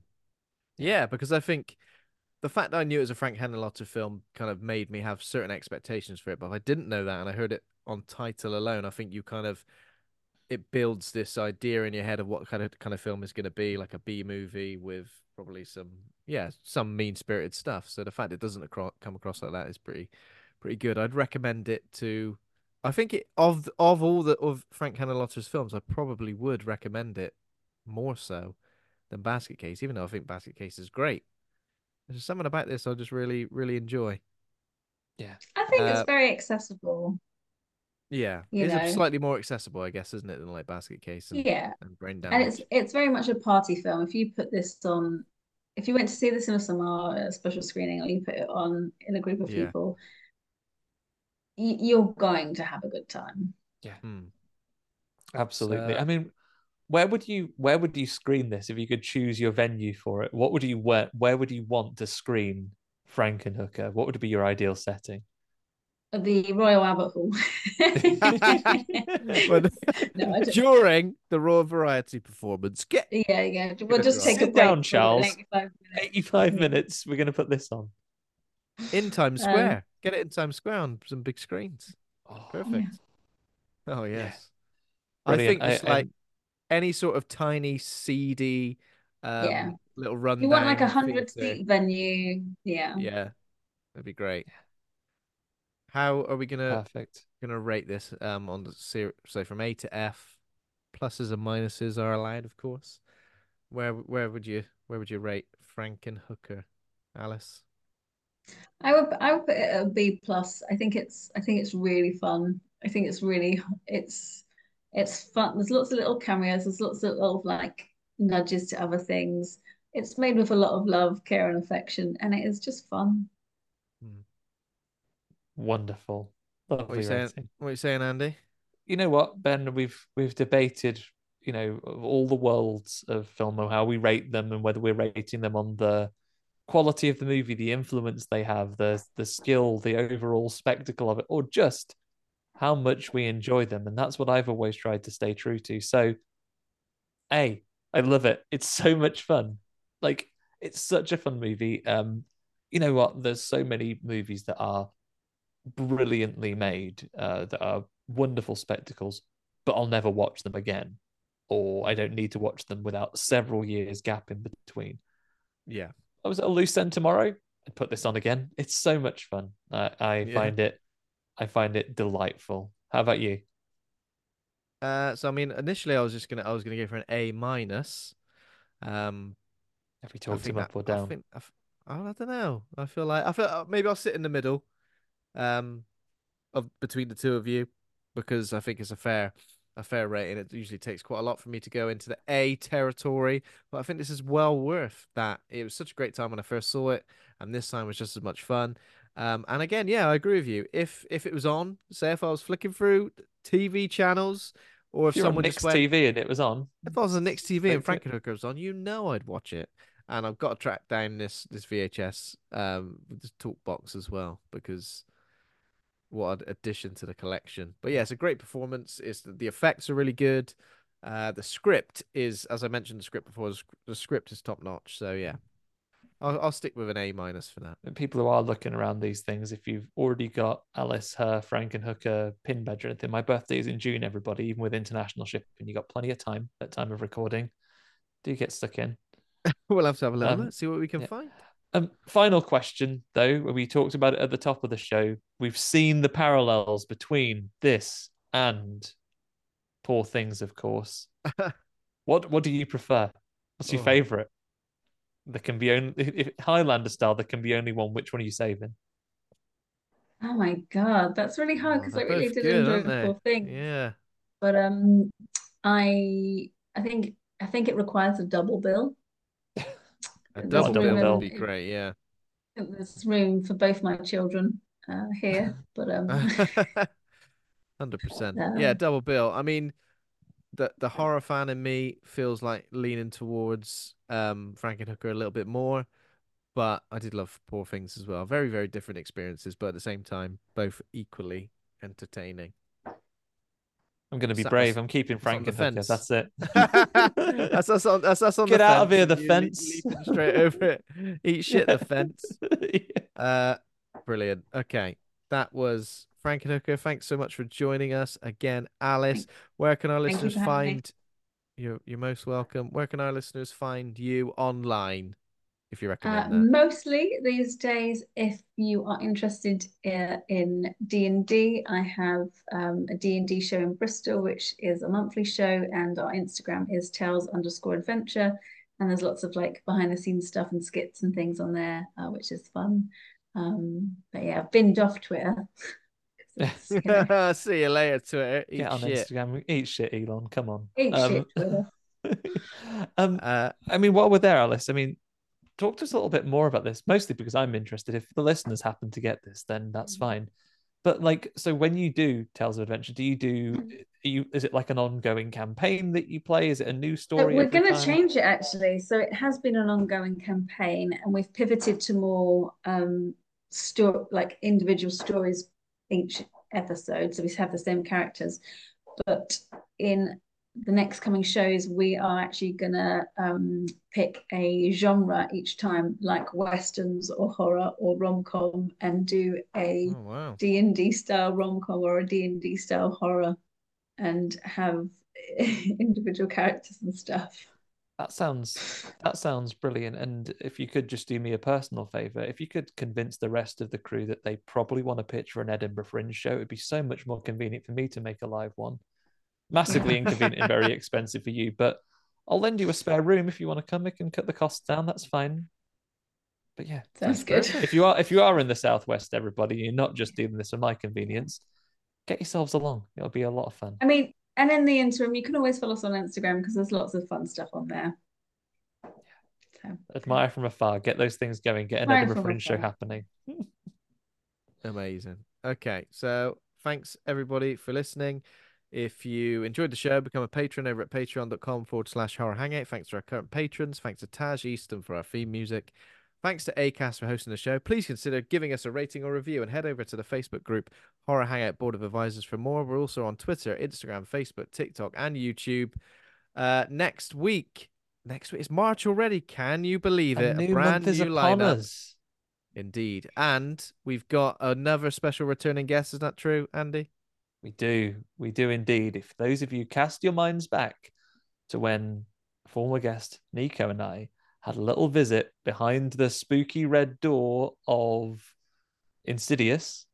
[SPEAKER 2] Yeah, because I think the fact that I knew it was a Frank Henenlotter film kind of made me have certain expectations for it. But if I didn't know that and I heard it on title alone, I think you kind of it builds this idea in your head of what kind of kind of film is going to be, like a B movie with probably some yeah some mean spirited stuff. So the fact it doesn't acro- come across like that is pretty pretty good. I'd recommend it to. I think it of of all the of Frank Henenlotter's films, I probably would recommend it more so than Basket Case, even though I think Basket Case is great. There's something about this I just really really enjoy.
[SPEAKER 3] Yeah,
[SPEAKER 4] I think
[SPEAKER 2] Uh,
[SPEAKER 4] it's very accessible.
[SPEAKER 2] Yeah,
[SPEAKER 4] You
[SPEAKER 2] it's
[SPEAKER 4] know.
[SPEAKER 2] slightly more accessible, I guess, isn't it, than like Basket Case and,
[SPEAKER 4] Yeah.
[SPEAKER 2] and Brain
[SPEAKER 4] And it's it's very much a party film. If you put this on, if you went to see this in a cinema, a special screening, or you put it on in a group of
[SPEAKER 2] Yeah.
[SPEAKER 4] people, y- you're going to have a good time.
[SPEAKER 2] Hmm.
[SPEAKER 3] absolutely.
[SPEAKER 2] So-
[SPEAKER 3] I mean, where would you where would you screen this if you could choose your venue for it? What would you where where would you want to screen Frankenhooker? What would be your ideal setting?
[SPEAKER 4] The Royal Albert Hall.
[SPEAKER 2] When-
[SPEAKER 4] No,
[SPEAKER 2] during the Royal Variety performance, get
[SPEAKER 4] Yeah, yeah. We'll just take a break
[SPEAKER 3] down, Charles.
[SPEAKER 4] 85 minutes.
[SPEAKER 3] 85 minutes. We're going to put this on.
[SPEAKER 2] in Times
[SPEAKER 4] Um,
[SPEAKER 2] Square. Get it in Times Square on some big screens.
[SPEAKER 3] Oh,
[SPEAKER 2] Perfect. Oh yes. I think just
[SPEAKER 3] I- I-
[SPEAKER 2] like any sort of tiny, seedy, um,
[SPEAKER 4] Yeah.
[SPEAKER 2] little run.
[SPEAKER 4] You want like a hundred seat venue. Yeah.
[SPEAKER 2] Yeah, that'd be great. How are we gonna
[SPEAKER 3] Perfect.
[SPEAKER 2] gonna rate this? Um, on the ser- so from A to F, pluses and minuses are allowed, of course. Where where would you where would you rate Frankenhooker, Alice?
[SPEAKER 4] I would I would put it a B plus. I think it's I think it's really fun. I think it's really it's it's fun. There's lots of little cameos. There's lots of little like nudges to other things. It's made with a lot of love, care, and affection, and it is just fun. Hmm.
[SPEAKER 3] Wonderful.
[SPEAKER 2] What are you saying?
[SPEAKER 3] rating.
[SPEAKER 2] What are you saying, Andy?
[SPEAKER 3] You know what, Ben? We've we've debated, you know, all the worlds of film and how we rate them and whether we're rating them on the quality of the movie, the influence they have, the the skill, the overall spectacle of it, or just how much we enjoy them. And that's what I've always tried to stay true to. So A, I love it. It's so much fun. Like it's such a fun movie. Um, you know what? There's so many movies that are brilliantly made, uh, that are wonderful spectacles, but I'll never watch them again, or I don't need to watch them without several years gap in between.
[SPEAKER 2] Yeah.
[SPEAKER 3] I was at a loose end tomorrow. I'd put this on again. It's so much fun. I, I
[SPEAKER 2] Yeah.
[SPEAKER 3] find it, I find it delightful. How about you?
[SPEAKER 2] Uh, so I mean, initially I was just gonna I was gonna go for an A minus. Um,
[SPEAKER 3] Have we talked him up
[SPEAKER 2] that-
[SPEAKER 3] or down?
[SPEAKER 2] I think I, I don't know. I feel like I feel uh, maybe I'll sit in the middle, um, of between the two of you, because I think it's a fair a fair rating. It usually takes quite a lot for me to go into the A territory, but I think this is well worth that. It was such a great time when I first saw it, and this time was just as much fun. Um, and again, yeah, I agree with you. If if it was on, say if I was flicking through TV channels, or if
[SPEAKER 3] If
[SPEAKER 2] someone
[SPEAKER 3] Nick's
[SPEAKER 2] went,
[SPEAKER 3] TV and it was on,
[SPEAKER 2] if I was on Nick's TV and Frankenhooker was on, you know I'd watch it. And I've got to track down this this VHS um with this talk box as well because what an addition to the collection. But yeah, it's a great performance. It's the effects are really good. Uh, the script is, as I mentioned, the script before. The script is top notch. So yeah, I'll I'll stick with an A minus for that.
[SPEAKER 3] And people who are looking around these things, if you've already got Alice, her, Frankenhooker, pin badge or anything, my birthday is in June, everybody, even with international shipping. You've got plenty of time at time of recording. Do get stuck in.
[SPEAKER 2] we'll have to have a little
[SPEAKER 3] Um,
[SPEAKER 2] look, see what we can
[SPEAKER 3] yeah.
[SPEAKER 2] find.
[SPEAKER 3] Um, final question, though, we talked about it at the top of the show. We've seen the parallels between this and Poor Things, of course. what what do you prefer? What's your
[SPEAKER 2] Oh.
[SPEAKER 3] favorite? There can be only if, Highlander style. There can be only one. Which one are you saving?
[SPEAKER 4] Oh my God, that's really hard
[SPEAKER 2] Oh,
[SPEAKER 4] because I really did
[SPEAKER 2] good,
[SPEAKER 4] enjoy the whole thing.
[SPEAKER 2] Yeah.
[SPEAKER 4] But um, I I think I think it requires a double bill.
[SPEAKER 2] A
[SPEAKER 4] There's
[SPEAKER 2] double bill would be great. Yeah.
[SPEAKER 4] I think There's room for both my children uh, here, but um,
[SPEAKER 2] Hundred percent. Yeah,
[SPEAKER 4] Um,
[SPEAKER 2] double bill. I mean, the the horror fan in me feels like leaning towards um Frankenhooker a little bit more, but I did love Poor Things as well. Very very different experiences, but at the same time, both equally entertaining.
[SPEAKER 3] I'm going to be brave. I'm keeping
[SPEAKER 2] on the
[SPEAKER 3] Frankenhooker.
[SPEAKER 2] fence.
[SPEAKER 3] That's it.
[SPEAKER 2] that's us on. That's us on.
[SPEAKER 3] Get out of here, the
[SPEAKER 2] you
[SPEAKER 3] fence.
[SPEAKER 2] leaping straight over it. Eat shit, the fence. Uh, brilliant. Okay, that was Frankenhooker. Thanks so much for joining us again, Alice. Where can our
[SPEAKER 4] you
[SPEAKER 2] listeners
[SPEAKER 4] me.
[SPEAKER 2] find? You're you're most welcome. Where can our listeners find you online? if you
[SPEAKER 4] Uh,
[SPEAKER 2] recommend that.
[SPEAKER 4] mostly these days, if you are interested uh, in D and D, I have um, a D and D show in Bristol, which is a monthly show, and our Instagram is Tales underscore Adventure, and there's lots of like behind the scenes stuff and skits and things on there, uh, which is fun. Um, but yeah, I've binned off Twitter.
[SPEAKER 2] See you later, Twitter. Eat
[SPEAKER 3] Get on
[SPEAKER 2] shit.
[SPEAKER 3] Instagram. Eat shit, Elon. Come on.
[SPEAKER 4] eat
[SPEAKER 3] Um,
[SPEAKER 4] shit,
[SPEAKER 3] um,
[SPEAKER 2] Uh,
[SPEAKER 3] I mean, while we're there, Alice, I mean, talk to us a little bit more about this, mostly because I'm interested. If the listeners happen to get this, then that's fine. But like, so when you do Tales of Adventure, do you do? Are you is it like an ongoing campaign that you play? Is it a new
[SPEAKER 4] So
[SPEAKER 3] story?
[SPEAKER 4] we're going to change it actually. So it has been an ongoing campaign, and we've pivoted to more um story like individual stories each episode. So we have the same characters, but in the next coming shows, we are actually going to um pick a genre each time, like westerns or horror or rom com, and do a
[SPEAKER 2] oh wow.
[SPEAKER 4] D and D style rom com or a D and D style horror, and have individual characters and stuff.
[SPEAKER 3] That sounds that sounds brilliant. And if you could just do me a personal favor, if you could convince the rest of the crew that they probably want to pitch for an Edinburgh Fringe show, it'd be so much more convenient for me to make a live one. Massively inconvenient and very expensive for you, but I'll lend you a spare room if you want to come. I can cut the costs down. That's fine. But yeah,
[SPEAKER 4] Sounds good.
[SPEAKER 3] if you are if you are in the southwest, everybody, you're not just doing this for my convenience. Get yourselves along. It'll be a lot of fun.
[SPEAKER 4] I mean, and in the interim, you can always follow us on Instagram because there's lots of fun stuff on there. So,
[SPEAKER 3] Admire from afar. Get those things going. Get an
[SPEAKER 4] Admire
[SPEAKER 3] Edinburgh Fringe show happening.
[SPEAKER 2] Amazing. Okay, so thanks everybody for listening. If you enjoyed the show, become a patron over at patreon.com forward slash horror hangout. Thanks to our current patrons. Thanks to Taj Easton for our theme music. Thanks to ACAST for hosting the show. Please consider giving us a rating or review and head over to the Facebook group Horror Hangout Board of Advisors for more. We're also on Twitter, Instagram, Facebook, TikTok, and YouTube. Uh, next week, next week, it's March already. Can you believe
[SPEAKER 3] A
[SPEAKER 2] it?
[SPEAKER 3] new
[SPEAKER 2] brand
[SPEAKER 3] month is
[SPEAKER 2] new
[SPEAKER 3] upon
[SPEAKER 2] lineup.
[SPEAKER 3] us.
[SPEAKER 2] Indeed. And we've got another special returning guest. Is that true, Andy?
[SPEAKER 3] We do. We do indeed. If those of you cast your minds back to when former guest Nico and I had a little visit behind the spooky red door of Insidious,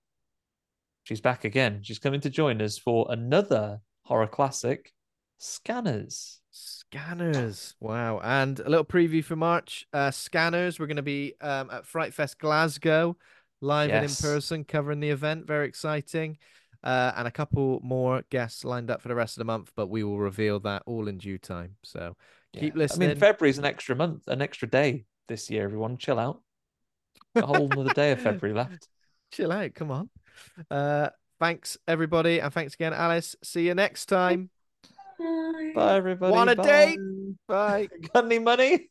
[SPEAKER 3] she's back again. She's coming to join us for another horror classic, Scanners.
[SPEAKER 2] Scanners. Wow. And a little preview for March. Uh, Scanners. We're going to be um, at Fright Fest Glasgow, live and in person, covering the event. Very exciting. Uh, and a couple more guests lined up for the rest of the month, but we will reveal that all in due time. So keep listening.
[SPEAKER 3] I mean, February is an extra month, an extra day this year, everyone. Chill out. A whole another day of February left.
[SPEAKER 2] Chill out. Come on. Uh, thanks, everybody. And thanks again, Alice. See you next time.
[SPEAKER 4] bye.
[SPEAKER 3] Bye, everybody.
[SPEAKER 2] Want a
[SPEAKER 3] Bye.
[SPEAKER 2] date? Bye.
[SPEAKER 3] Got any money?